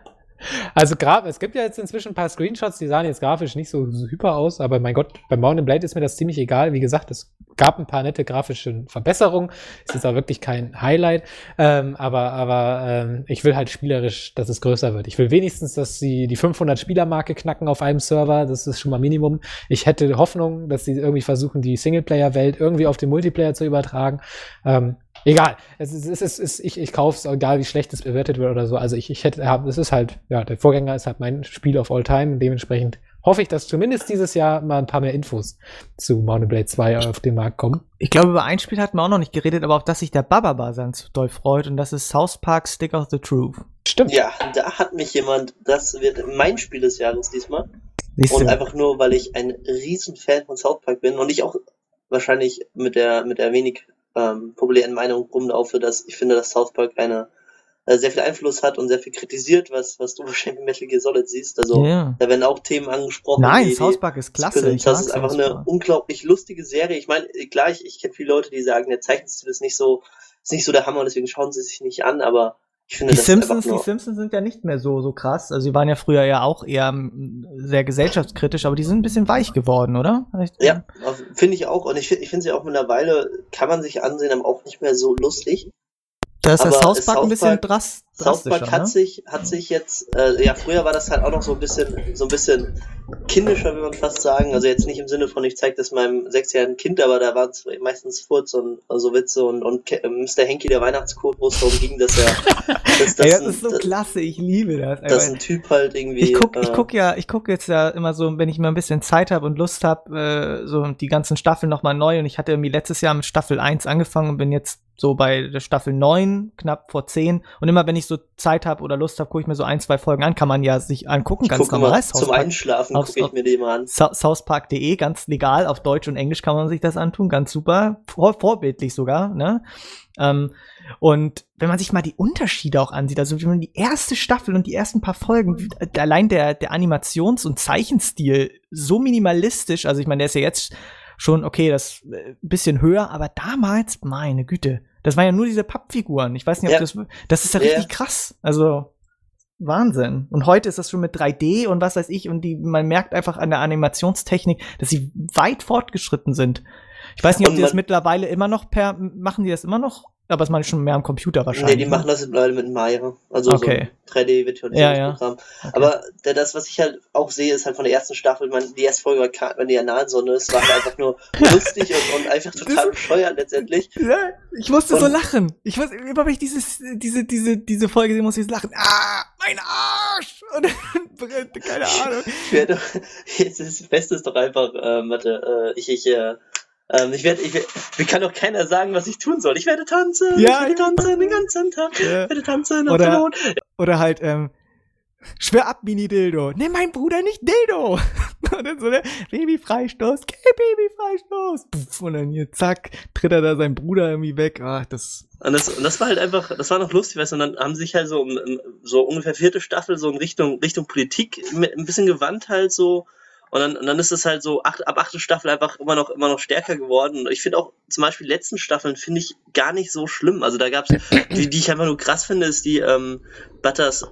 Also es gibt ja jetzt inzwischen ein paar Screenshots, die sahen jetzt grafisch nicht so hyper aus, aber mein Gott, bei Mountain Blade ist mir das ziemlich egal. Wie gesagt, es gab ein paar nette grafische Verbesserungen. Ist jetzt auch wirklich kein Highlight. Ähm, aber aber ähm, ich will halt spielerisch, dass es größer wird. Ich will wenigstens, dass sie die 500 Spieler-Marke knacken auf einem Server. Das ist schon mal Minimum. Ich hätte Hoffnung, dass sie irgendwie versuchen, die Singleplayer-Welt irgendwie auf den Multiplayer zu übertragen. Ähm, egal. Es ist, es ist, es ist ich, ich kaufe es, egal wie schlecht es bewertet wird oder so. Also ich, ich hätte, es ist halt, ja, der Vorgänger ist halt mein Spiel of all time. Dementsprechend hoffe ich, dass zumindest dieses Jahr mal ein paar mehr Infos zu Mountain Blade 2 auf den Markt kommen. Ich glaube, über ein Spiel hatten wir auch noch nicht geredet, aber auf das sich der Bababa ganz doll freut und das ist South Park Stick of the Truth. Stimmt. Ja, da hat mich jemand, das wird mein Spiel des Jahres diesmal. Siehst Und du? einfach nur, weil ich ein riesen Fan von South Park bin und ich auch wahrscheinlich mit der, mit der wenig ähm, populären Meinung rumlaufe, dass ich finde, dass South Park eine äh, sehr viel Einfluss hat und sehr viel kritisiert, was, was du wahrscheinlich mit Metal Gear Solid siehst. Also Ja. da werden auch Themen angesprochen. Nein, die- South Park ist klasse. das, ist einfach South eine Park. unglaublich lustige Serie. Ich meine, klar, ich, ich kenne viele Leute, die sagen, der Zeichenstil ist nicht so, ist nicht so der Hammer, deswegen schauen sie sich nicht an, aber finde, Die Simpsons, die Simpsons sind ja nicht mehr so, so krass. Also, sie waren ja früher ja auch eher mm, sehr gesellschaftskritisch, aber die sind ein bisschen weich geworden, oder? Ja, finde ich auch. Und ich, ich finde sie auch mittlerweile, kann man sich ansehen, aber auch nicht mehr so lustig. Da ist der aber South Park ein bisschen Park- dras South Park hat ne? sich, hat sich jetzt, äh, ja, früher war das halt auch noch so ein bisschen, so ein bisschen kindischer, will man fast sagen. Also jetzt nicht im Sinne von, ich zeige das meinem sechsjährigen Kind, aber da waren es meistens Furz und so Witze und, und Ke- Mr. Henky, der Weihnachtscode, wo es darum ging, dass er, dass, Ey, das ein- ist so dass- klasse, ich liebe das. dass Ey, ein Typ halt irgendwie. ich guck, ich äh, guck ja, ich guck jetzt ja immer so, wenn ich mal ein bisschen Zeit habe und Lust habe, äh, so die ganzen Staffeln nochmal neu. Und ich hatte irgendwie letztes Jahr mit Staffel 1 angefangen und bin jetzt so bei der Staffel 9, knapp vor 10. Und immer wenn ich so Zeit habe oder Lust habe, gucke ich mir so ein, zwei Folgen an. Kann man ja sich angucken, ich ganz normal. Zum Einschlafen gucke ich mir die mal an. Sou- Southpark.de, ganz legal, auf Deutsch und Englisch kann man sich das antun, ganz super, vor, vorbildlich sogar, ne? Ähm, und wenn man sich mal die Unterschiede auch ansieht, also wenn man die erste Staffel und die ersten paar Folgen, wie- allein der, der Animations- und Zeichenstil so minimalistisch, also ich meine, der ist ja jetzt schon, okay, das äh, bisschen höher, aber damals, meine Güte, das waren ja nur diese Pappfiguren. Ich weiß nicht, ob Ja. das, das ist ja Ja. richtig krass. Also, Wahnsinn. Und heute ist das schon mit 3D und was weiß ich, und die, man merkt einfach an der Animationstechnik, dass sie weit fortgeschritten sind. Ich weiß nicht, ob die das mittlerweile immer noch per, machen die das immer noch? Aber das meine ich schon mehr am Computer wahrscheinlich. Nee, die machen das mittlerweile mit Maya. Also Okay. so ein 3D-Visualisierungsprogramm. Ja, Okay. Aber das, was ich halt auch sehe, ist halt von der ersten Staffel, man, die erste Folge war wenn die Analsonne, es war halt einfach nur lustig und, und einfach total bescheuert letztendlich. Ja, ich musste so Und- lachen. Ich weiß, immer wenn ich dieses, diese, diese, diese Folge sehe, muss ich lachen. Ah, mein Arsch! Und dann brennt, keine Ahnung. Ich werde, jetzt ist das Beste ist doch einfach, ähm, warte, äh, ich, ich, äh, ähm, ich werde, ich werde, mir kann doch keiner sagen, was ich tun soll. Ich werde tanzen, Ja, ich werde tanzen den ganzen Tag, ich Ja. werde tanzen auf Oder- dem Mond. Oder halt, ähm, schwer ab, Mini-Dildo. Nimm mein Bruder nicht Dildo. Und dann so, ne, Babyfreistoß, geh Babyfreistoß. Puff, Und dann hier, zack, tritt er da seinen Bruder irgendwie weg. Ach, das, Und das, und das war halt einfach, das war noch lustig, weißt du, und dann haben sich halt so, so ungefähr vierte Staffel so in Richtung, Richtung Politik ein bisschen gewandt halt so. Und dann, und dann ist es halt so, acht, ab achte Staffel einfach immer noch, immer noch stärker geworden. Und ich finde auch, zum Beispiel die letzten Staffeln finde ich gar nicht so schlimm. Also da gab's, die, die ich einfach nur krass finde, ist die, ähm, Butters,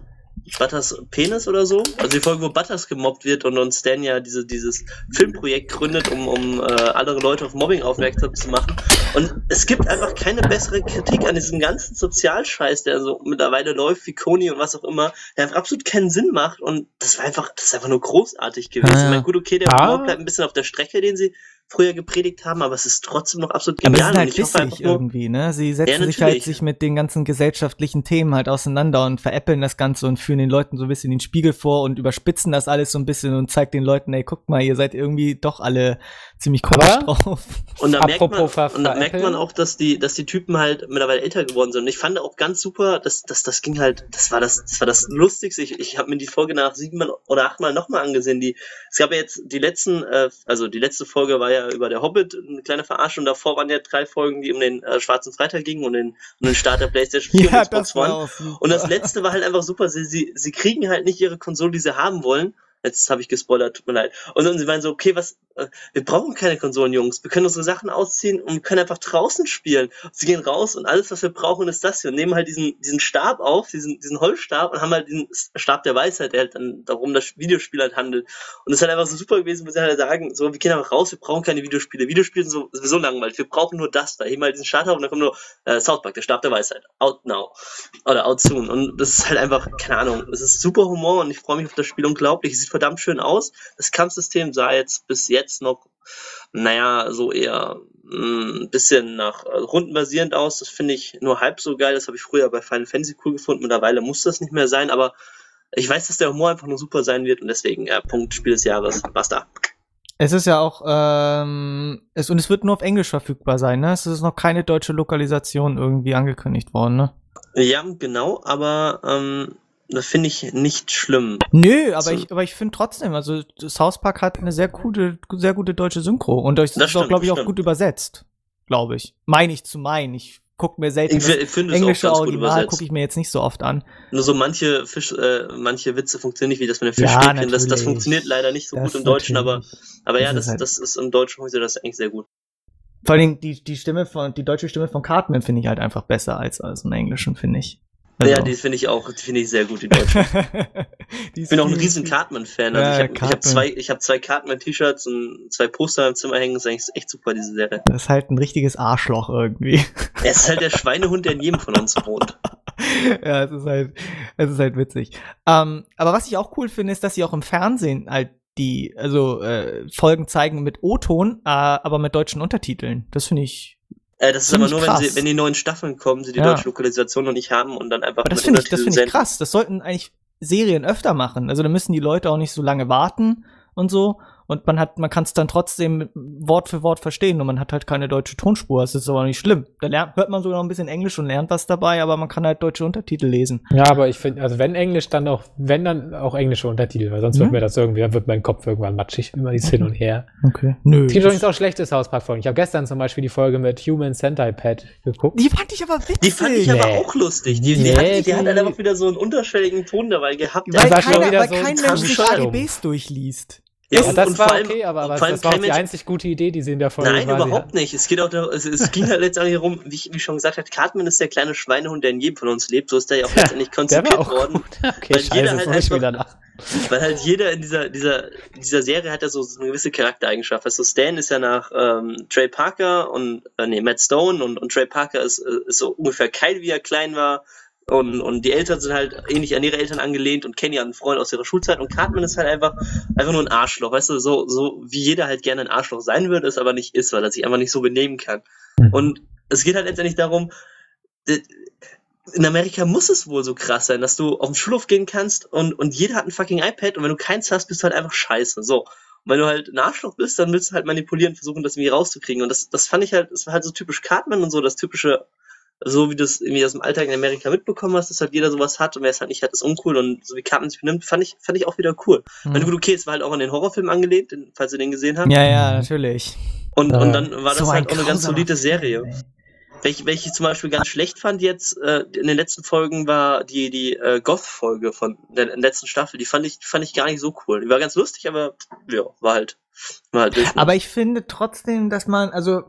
Butters Penis oder so. Also die Folge, wo Butters gemobbt wird und, und Stan ja diese, dieses Filmprojekt gründet, um, um äh, andere Leute auf Mobbing aufmerksam zu machen. Und es gibt einfach keine bessere Kritik an diesem ganzen Sozialscheiß, der so mittlerweile läuft, wie Koni und was auch immer, der einfach absolut keinen Sinn macht. Und das war einfach, das ist einfach nur großartig gewesen. Ja. Ich meine, gut, okay, der Ah. Humor bleibt ein bisschen auf der Strecke, den sie früher gepredigt haben, aber es ist trotzdem noch absolut aber sie genial. halt ich hoffe einfach bissig nur, irgendwie, ne? Sie setzen Ja, sich halt sich mit den ganzen gesellschaftlichen Themen halt auseinander und veräppeln das Ganze und führen den Leuten so ein bisschen den Spiegel vor und überspitzen das alles so ein bisschen und zeigt den Leuten, ey, guckt mal, ihr seid irgendwie doch alle ziemlich komisch Aber- drauf. Und da merkt man, und da merkt man auch, dass die, dass die Typen halt mittlerweile älter geworden sind. Und ich fand auch ganz super, dass, dass das ging halt, das war das, das war das Lustigste. Ich, ich habe mir die Folge nach siebenmal oder achtmal nochmal angesehen. Die, es gab ja jetzt die letzten, äh, also die letzte Folge war ja über der Hobbit, eine kleine Verarschung. Davor waren ja drei Folgen, die um den äh, Schwarzen Freitag gingen und den, um den Start der PlayStation 4 und Xbox One. Und das letzte war halt einfach super. Sie, sie, sie kriegen halt nicht ihre Konsole, die sie haben wollen. Jetzt habe ich gespoilert, tut mir leid. Und dann sie meinen so, okay, was, äh, wir brauchen keine Konsolen, Jungs. Wir können unsere Sachen ausziehen und können einfach draußen spielen. Sie gehen raus und alles, was wir brauchen, ist das hier. Und nehmen halt diesen, diesen Stab auf, diesen, diesen Holzstab und haben halt diesen Stab der Weisheit, der halt dann darum das Videospiel halt handelt. Und es ist halt einfach so super gewesen, wo sie halt sagen, so, wir gehen einfach raus, wir brauchen keine Videospiele. Videospiele sind sowieso langweilig. Wir brauchen nur das da. Heben halt diesen Stab auf und dann kommt nur äh, South Park, der Stab der Weisheit. Out now. Oder out soon. Und das ist halt einfach, keine Ahnung, es ist super Humor und ich freue mich auf das Spiel unglaublich. Es sieht verdammt schön aus. Das Kampfsystem sah jetzt bis jetzt noch, naja, so eher mm, ein bisschen nach äh, rundenbasierend aus. Das finde ich nur halb so geil. Das habe ich früher bei Final Fantasy cool gefunden. Mittlerweile muss das nicht mehr sein, aber ich weiß, dass der Humor einfach nur super sein wird und deswegen äh, Punkt Spiel des Jahres. Basta. Es ist ja auch, ähm, es, und es wird nur auf Englisch verfügbar sein, ne? Es ist noch keine deutsche Lokalisation irgendwie angekündigt worden, ne? Ja, genau, aber ähm, das finde ich nicht schlimm. Nö, aber So. ich, aber ich finde trotzdem, also South Park hat eine sehr gute, sehr gute deutsche Synchro und das, Das ist auch, stimmt, glaube ich, das auch gut übersetzt, glaube ich. Meine ich zu meinen. Ich gucke mir selten Ich, das fi- finde auch englische Original, gucke ich mir jetzt nicht so oft an. Nur so manche Fisch, äh, manche Witze funktionieren nicht, wie das mit den Ja, Fischstäbchen. das, das natürlich. funktioniert leider nicht so Das gut im Deutschen, aber, aber ja, Das ist das, halt- das ist im Deutschen funktioniert das eigentlich sehr gut. Vor Dingen die, die Stimme von, die deutsche Stimme von Cartman finde ich halt einfach besser als, als im Englischen, finde ich. Also- Ja, die finde ich auch, die finde ich sehr gut, die Deutschen. Die Ich bin auch ein riesen Cartman-Fan. Also Ja, ich habe hab zwei, ich zwei Cartman-T-Shirts und zwei Poster im Zimmer hängen. Das ist eigentlich echt super, diese Serie. Das ist halt ein richtiges Arschloch irgendwie. Er ist halt der Schweinehund, der in jedem von uns wohnt. ja, es ist halt, es ist halt witzig. Ähm, aber was ich auch cool finde, ist, dass sie auch im Fernsehen halt die, also äh, Folgen zeigen mit O-Ton, äh, aber mit deutschen Untertiteln. Das finde ich. Äh, das ist aber nur, wenn, sie, wenn die neuen Staffeln kommen, sie die Ja. deutsche Lokalisation noch nicht haben und dann einfach Aber das finde ich, das finde ich krass. Das sollten eigentlich Serien öfter machen. Also da müssen die Leute auch nicht so lange warten und so. Und man hat, man kann es dann trotzdem Wort für Wort verstehen und man hat halt keine deutsche Tonspur. Das ist aber nicht schlimm. Da lernt, hört man sogar noch ein bisschen Englisch und lernt was dabei, aber man kann halt deutsche Untertitel lesen. Ja, aber ich finde, also wenn Englisch, dann auch, wenn dann auch englische Untertitel, weil sonst Ja. wird mir das irgendwie, dann wird mein Kopf irgendwann matschig, immer dies hin und her. Okay. Nö. Es gibt übrigens auch schlechte South Park-Folgen. Ich habe gestern zum Beispiel die Folge mit Human Centipede geguckt. Die fand ich aber witzig. Die fand ich aber Nee. auch lustig. Die, die, Nee, hat, die, hat die- halt einfach wieder so einen unterschwelligen Ton dabei gehabt. weil keiner, weil so kein Mensch sich. AGBs durchliest. Ja, Ja, das und war vor allem- okay, aber, aber vor allem das war die einzig gute Idee, die sie in der Folge Nein, überhaupt nicht. Es geht auch darum, es, es ging halt letztendlich darum, wie ich wie schon gesagt habe, Cartman ist der kleine Schweinehund, der in jedem von uns lebt. So ist der ja auch letztendlich konzipiert auch worden. Okay, Weil scheiße, jeder halt einfach- wieder nach. Weil halt jeder in dieser, dieser, dieser Serie hat ja so, eine gewisse Charaktereigenschaft. Also Stan ist ja nach ähm, Trey Parker und äh, nee, Matt Stone und, und Trey Parker ist, äh, ist so ungefähr Kyle, wie er klein war. Und, und die Eltern sind halt ähnlich an ihre Eltern angelehnt und kennen ja einen Freund aus ihrer Schulzeit und Cartman ist halt einfach, einfach nur ein Arschloch, weißt du, so, so wie jeder halt gerne ein Arschloch sein würde, es aber nicht ist, weil er sich einfach nicht so benehmen kann. Mhm. Und es geht halt letztendlich darum, in Amerika muss es wohl so krass sein, dass du auf den Schulhof gehen kannst und, und jeder hat ein fucking iPad und wenn du keins hast, bist du halt einfach scheiße. So. Und wenn du halt ein Arschloch bist, dann willst du halt manipulieren, versuchen, das irgendwie rauszukriegen. Und das, das fand ich halt, das war halt so typisch Cartman und so, das typische, so wie du es irgendwie aus dem Alltag in Amerika mitbekommen hast, dass halt jeder sowas hat und wer es halt nicht hat, ist uncool und so wie Cartman sich benimmt, fand ich, fand ich auch wieder cool. Hm. Wenn du gut, okay, es war halt auch an den Horrorfilm angelehnt, falls ihr den gesehen habt. Ja, ja, natürlich. Und, Ja. und dann war das So ein halt auch eine ganz solide Serie. ey. Welche, welche ich zum Beispiel ganz schlecht fand jetzt äh, in den letzten Folgen war die die äh, Goth-Folge von der, der letzten Staffel. Die fand ich die fand ich gar nicht so cool. Die war ganz lustig, aber ja, war halt war halt Durchschnitt. Aber ich finde trotzdem, dass man, also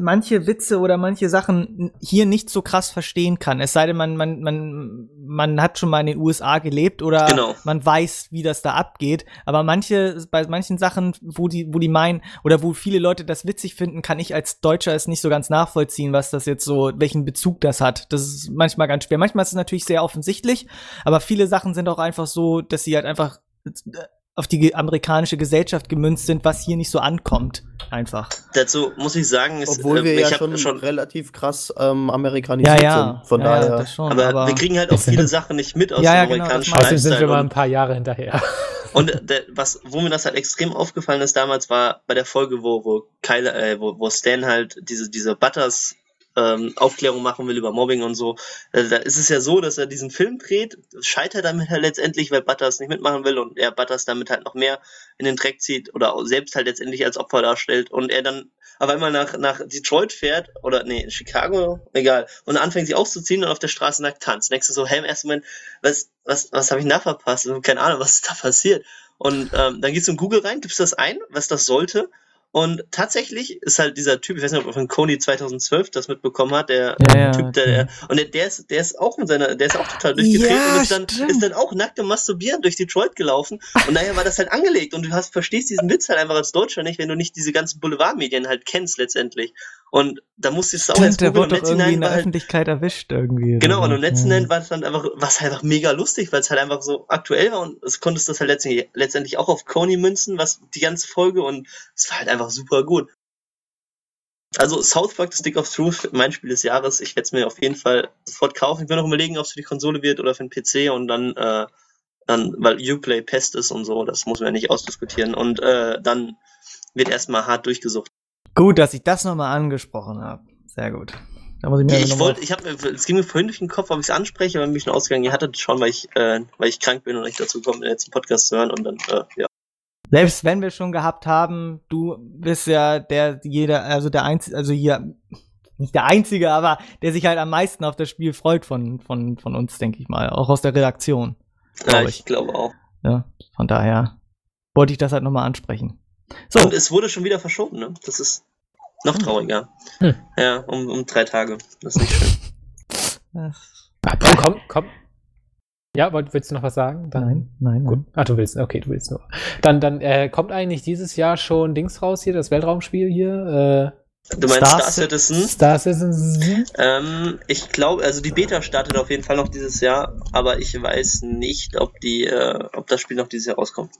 manche Witze oder manche Sachen hier nicht so krass verstehen kann. Es sei denn, man, man, man, man hat schon mal in den USA gelebt oder Genau. man weiß, wie das da abgeht. Aber manche, bei manchen Sachen, wo die, wo die meinen, oder wo viele Leute das witzig finden, kann ich als Deutscher es nicht so ganz nachvollziehen, was das jetzt so, welchen Bezug das hat. Das ist manchmal ganz schwer. Manchmal ist es natürlich sehr offensichtlich, aber viele Sachen sind auch einfach so, dass sie halt einfach auf die amerikanische Gesellschaft gemünzt sind, was hier nicht so ankommt. Einfach. Dazu muss ich sagen, ist, Obwohl wir äh, ja schon, schon relativ krass ähm, amerikanisiert sind. Von ja, daher. Ja, das schon, aber, aber, wir kriegen halt auch viele Sachen nicht mit aus Ja, ja, dem genau, amerikanischen das Außerdem sind wir mal und- ein paar Jahre hinterher. Und der, was, wo mir das halt extrem aufgefallen ist damals, war bei der Folge, wo, wo Kyle, äh, wo, wo Stan halt diese, diese Butters ähm, Aufklärung machen will über Mobbing und so. Äh, da ist es ja so, dass er diesen Film dreht, scheitert damit halt letztendlich, weil Butters nicht mitmachen will und er Butters damit halt noch mehr in den Dreck zieht oder selbst halt letztendlich als Opfer darstellt und er dann auf einmal nach, nach Detroit fährt oder nee, Chicago, egal, und anfängt sich auszuziehen und auf der Straße nackt tanzt. Du so, hey, im ersten Moment, was, was, was habe ich denn da verpasst? Ich hab Keine Ahnung, was ist da passiert? Und ähm, dann gehst du in Google rein, gibst das ein, was das sollte. Und tatsächlich ist halt dieser Typ, ich weiß nicht, ob man von Coney 2012 das mitbekommen hat, der Ja, ja, Typ, der, der und der, der ist, der ist auch mit seiner, der ist auch total durchgedreht Ja, und ist dann, stimmt. ist dann auch nackt im Masturbieren durch Detroit gelaufen. Und daher war das halt angelegt und du hast, verstehst diesen Witz halt einfach als Deutscher nicht, wenn du nicht diese ganzen Boulevardmedien halt kennst letztendlich. Und da musstest du auch Stimmt, erst der wurde doch irgendwie in der halt, Öffentlichkeit erwischt irgendwie. Genau, und im letzten Ja. war es dann einfach, was halt einfach mega lustig, weil es halt einfach so aktuell war und es konntest das halt letztendlich, letztendlich auch auf Coney münzen, was die ganze Folge und es war halt einfach super gut. Also South Park, The Stick of Truth, mein Spiel des Jahres. Ich werde es mir auf jeden Fall sofort kaufen. Ich will noch überlegen, ob es für die Konsole wird oder für den PC und dann, äh, dann, weil Uplay Pest ist und so, das muss man ja nicht ausdiskutieren. Und äh, dann wird erstmal hart durchgesucht. Gut, dass ich das nochmal angesprochen habe. Sehr gut. Da muss ich mir Ich noch wollte, ich habe, es ging mir vorhin durch den Kopf, ob ich es anspreche, aber bin ich schon ausgegangen, ihr hattet schon, weil ich, äh, weil ich krank bin und nicht dazu komme, den letzten Podcast zu hören und dann, äh, ja. Selbst wenn wir schon gehabt haben, du bist ja der, jeder, also der Einzige, also hier, nicht der Einzige, aber der sich halt am meisten auf das Spiel freut von, von, von uns, denke ich mal. Auch aus der Redaktion. ja Glaub ich glaube auch. Ja, von daher wollte ich das halt nochmal ansprechen. So, Und es wurde schon wieder verschoben, ne? Das ist noch trauriger. Hm. Ja, um, um drei Tage. Das ist nicht schön. das- Komm, komm, komm. Ja, wollt, willst du noch was sagen? Dann, nein, nein, Gut. nein. Ach, du willst, okay, du willst nur. Dann, dann äh, kommt eigentlich dieses Jahr schon Dings raus hier, das Weltraumspiel hier. Du meinst Star Star, Citizen? Äh, Citizen? Star Citizen. Ähm, ich glaube, also die Beta startet auf jeden Fall noch dieses Jahr, aber ich weiß nicht, ob die, äh, ob das Spiel noch dieses Jahr rauskommt.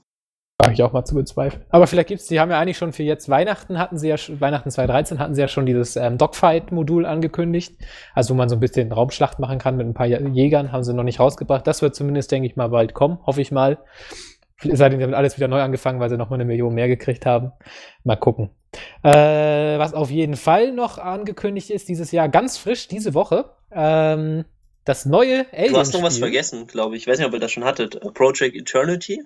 Habe ich auch mal zu bezweifeln. Aber vielleicht gibt's, die haben ja eigentlich schon für jetzt Weihnachten hatten sie ja, schon- Weihnachten 2013 hatten sie ja schon dieses ähm, Dogfight-Modul angekündigt. Also wo man so ein bisschen Raumschlacht machen kann mit ein paar Jägern, haben sie noch nicht rausgebracht. Das wird zumindest, denke ich mal, bald kommen, hoffe ich mal. Seitdem damit alles wieder neu angefangen, weil sie noch mal eine Million mehr gekriegt haben. Mal gucken. Äh, was auf jeden Fall noch angekündigt ist, dieses Jahr ganz frisch, diese Woche, ähm, das neue Alien. Du hast noch was vergessen, glaube ich. Ich weiß nicht, ob ihr das schon hattet. Project Eternity.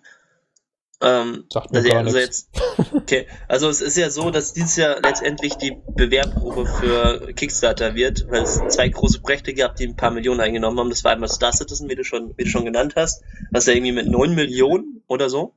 Ähm, Sagt mir also, gar also jetzt, okay, also es ist ja so, dass dieses Jahr letztendlich die Bewerbprobe für Kickstarter wird, weil es zwei große Projekte gab, die ein paar Millionen eingenommen haben. Das war einmal Star Citizen, wie du schon, wie du schon genannt hast, was ja irgendwie mit 9 Millionen oder so.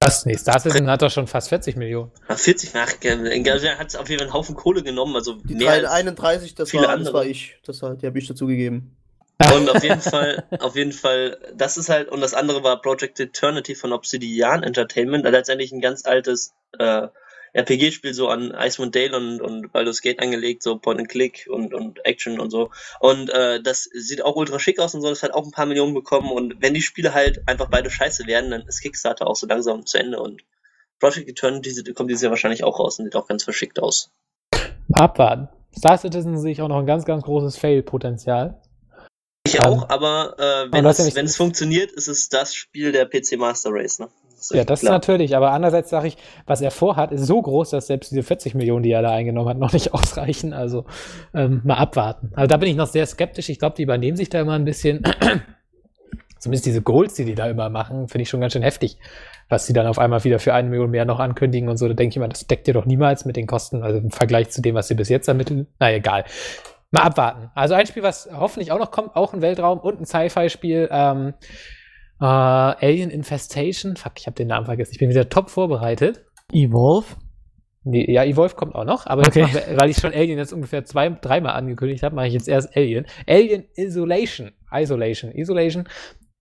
Was? Nee, Star Citizen hat doch schon fast 40 Millionen. Ach, 40, ach, er hat auf jeden Fall einen Haufen Kohle genommen, also Die mehr als 31, das viele war, das andere. war ich. Das halt, die habe ich dazu gegeben. Und auf jeden Fall, auf jeden Fall, das ist halt, und das andere war Project Eternity von Obsidian Entertainment, also letztendlich ein ganz altes äh, RPG-Spiel so an Icewind Dale und, und Baldur's Gate angelegt, so Point and Click und, und Action und so. Und äh, das sieht auch ultra schick aus und so, das hat auch ein paar Millionen bekommen. Und wenn die Spiele halt einfach beide scheiße werden, dann ist Kickstarter auch so langsam zu Ende. Und Project Eternity kommt dieses Jahr wahrscheinlich auch raus und sieht auch ganz verschickt aus. Abwarten. Star Citizen sehe ich auch noch ein ganz, ganz großes Fail-Potenzial. Ich Ähm, auch, aber äh, wenn, ja es, wenn es funktioniert, ist es das Spiel der PC Master Race, ne? ist Ja, das klar. natürlich, aber andererseits sage ich, was er vorhat, ist so groß, dass selbst diese 40 Millionen, die er da eingenommen hat, noch nicht ausreichen. Also ähm, mal abwarten. Also da bin ich noch sehr skeptisch. Ich glaube, die übernehmen sich da immer ein bisschen. Zumindest diese Goals, die die da immer machen, finde ich schon ganz schön heftig. Was sie dann auf einmal wieder für eine Million mehr noch ankündigen und so, da denke ich immer, das deckt ihr doch niemals mit den Kosten, also im Vergleich zu dem, was sie bis jetzt ermitteln. Na egal. Mal abwarten. Also ein Spiel, was hoffentlich auch noch kommt, auch ein Weltraum und ein Sci-Fi-Spiel. Ähm, äh, Alien Infestation. Fuck, ich habe den Namen vergessen. Ich bin wieder top vorbereitet. Evolve? Nee, ja, Evolve kommt auch noch, aber Okay. mach, weil ich schon Alien jetzt ungefähr zwei, dreimal angekündigt habe, mache ich jetzt erst Alien. Alien Isolation. Isolation. Isolation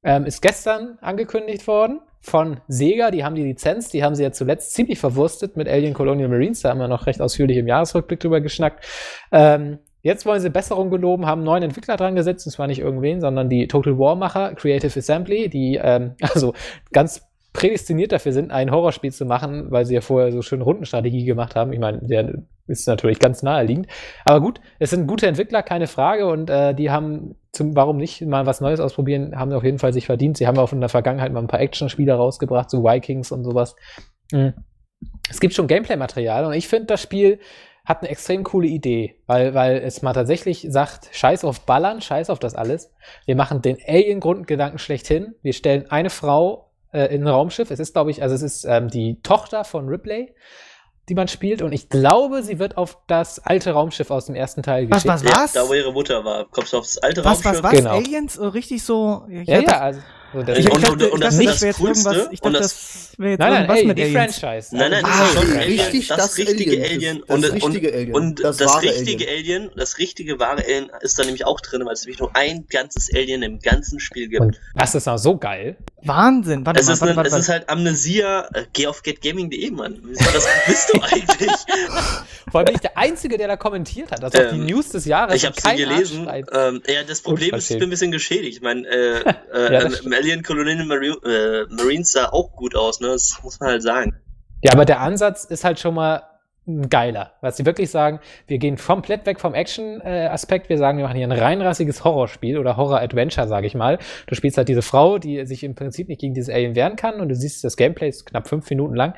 ähm, ist gestern angekündigt worden von Sega. Die haben die Lizenz, die haben sie ja zuletzt ziemlich verwurstet mit Alien Colonial Marines. Da haben wir noch recht ausführlich im Jahresrückblick drüber geschnackt. Ähm, jetzt wollen sie Besserung geloben, haben einen neuen Entwickler dran gesetzt, und zwar nicht irgendwen, sondern die Total War-Macher, Creative Assembly, die ähm, also ganz prädestiniert dafür sind, ein Horrorspiel zu machen, weil sie ja vorher so schön Rundenstrategie gemacht haben. Ich meine, der ist natürlich ganz naheliegend. Aber gut, es sind gute Entwickler, keine Frage. Und äh, die haben, zum, warum nicht mal was Neues ausprobieren, haben auf jeden Fall sich verdient. Sie haben auch in der Vergangenheit mal ein paar Action-Spiele rausgebracht, so Vikings und sowas. Mhm. Es gibt schon Gameplay-Material und ich finde, das Spiel hat eine extrem coole Idee, weil, weil es mal tatsächlich sagt, scheiß auf Ballern, scheiß auf das alles. Wir machen den Alien-Grundgedanken schlechthin. Wir stellen eine Frau äh, in ein Raumschiff. Es ist, glaube ich, also es ist ähm, die Tochter von Ripley, die man spielt. Und ich glaube, sie wird auf das alte Raumschiff aus dem ersten Teil Was, geschickt. was, Ja, was? da wo ihre Mutter war. Kommst du aufs alte Was, was, Raumschiff? was? Genau. Aliens? Richtig so. Ja, dachte, ja, also so das Ich, Und- dachte, und- ich und dachte, das- das das wäre Coolste-. Ich und dachte, das- das will jetzt Nein, nein, irgendwas Alien, mit die Aliens. Franchise. Nein, nein, Also, das ist Ah, schon Alien, richtig, das, das richtige Alien. Alien. Das- und, das und, richtige Alien. Und Das das, wahre richtige Alien. das richtige wahre Alien ist da nämlich auch drin, weil es nämlich nur ein ganzes Alien im ganzen Spiel gibt. Und das ist auch so geil. Wahnsinn. Warte es mal, ist, warte, warte, es ist warte. halt Amnesia. Äh, geh auf getgaming.de, Mann. Was das bist du eigentlich? Vor allem bin ich der Einzige, der da kommentiert hat. Das ist auch die Ähm, News des Jahres. ich und habe sie gelesen. Ähm, ja, das Problem ist, ich bin ein bisschen geschädigt. Ich meine, äh, äh, Ja, das Alien Colonial Marine, äh, Marines sah auch gut aus, ne? Das muss man halt sagen. Ja, aber der Ansatz ist halt schon mal geiler. Was sie wirklich sagen, wir gehen komplett weg vom Action-Aspekt. wir sagen, wir machen hier ein reinrassiges Horrorspiel oder Horror-Adventure, sage ich mal. Du spielst halt diese Frau, die sich im Prinzip nicht gegen dieses Alien wehren kann und du siehst, das Gameplay ist knapp fünf Minuten lang.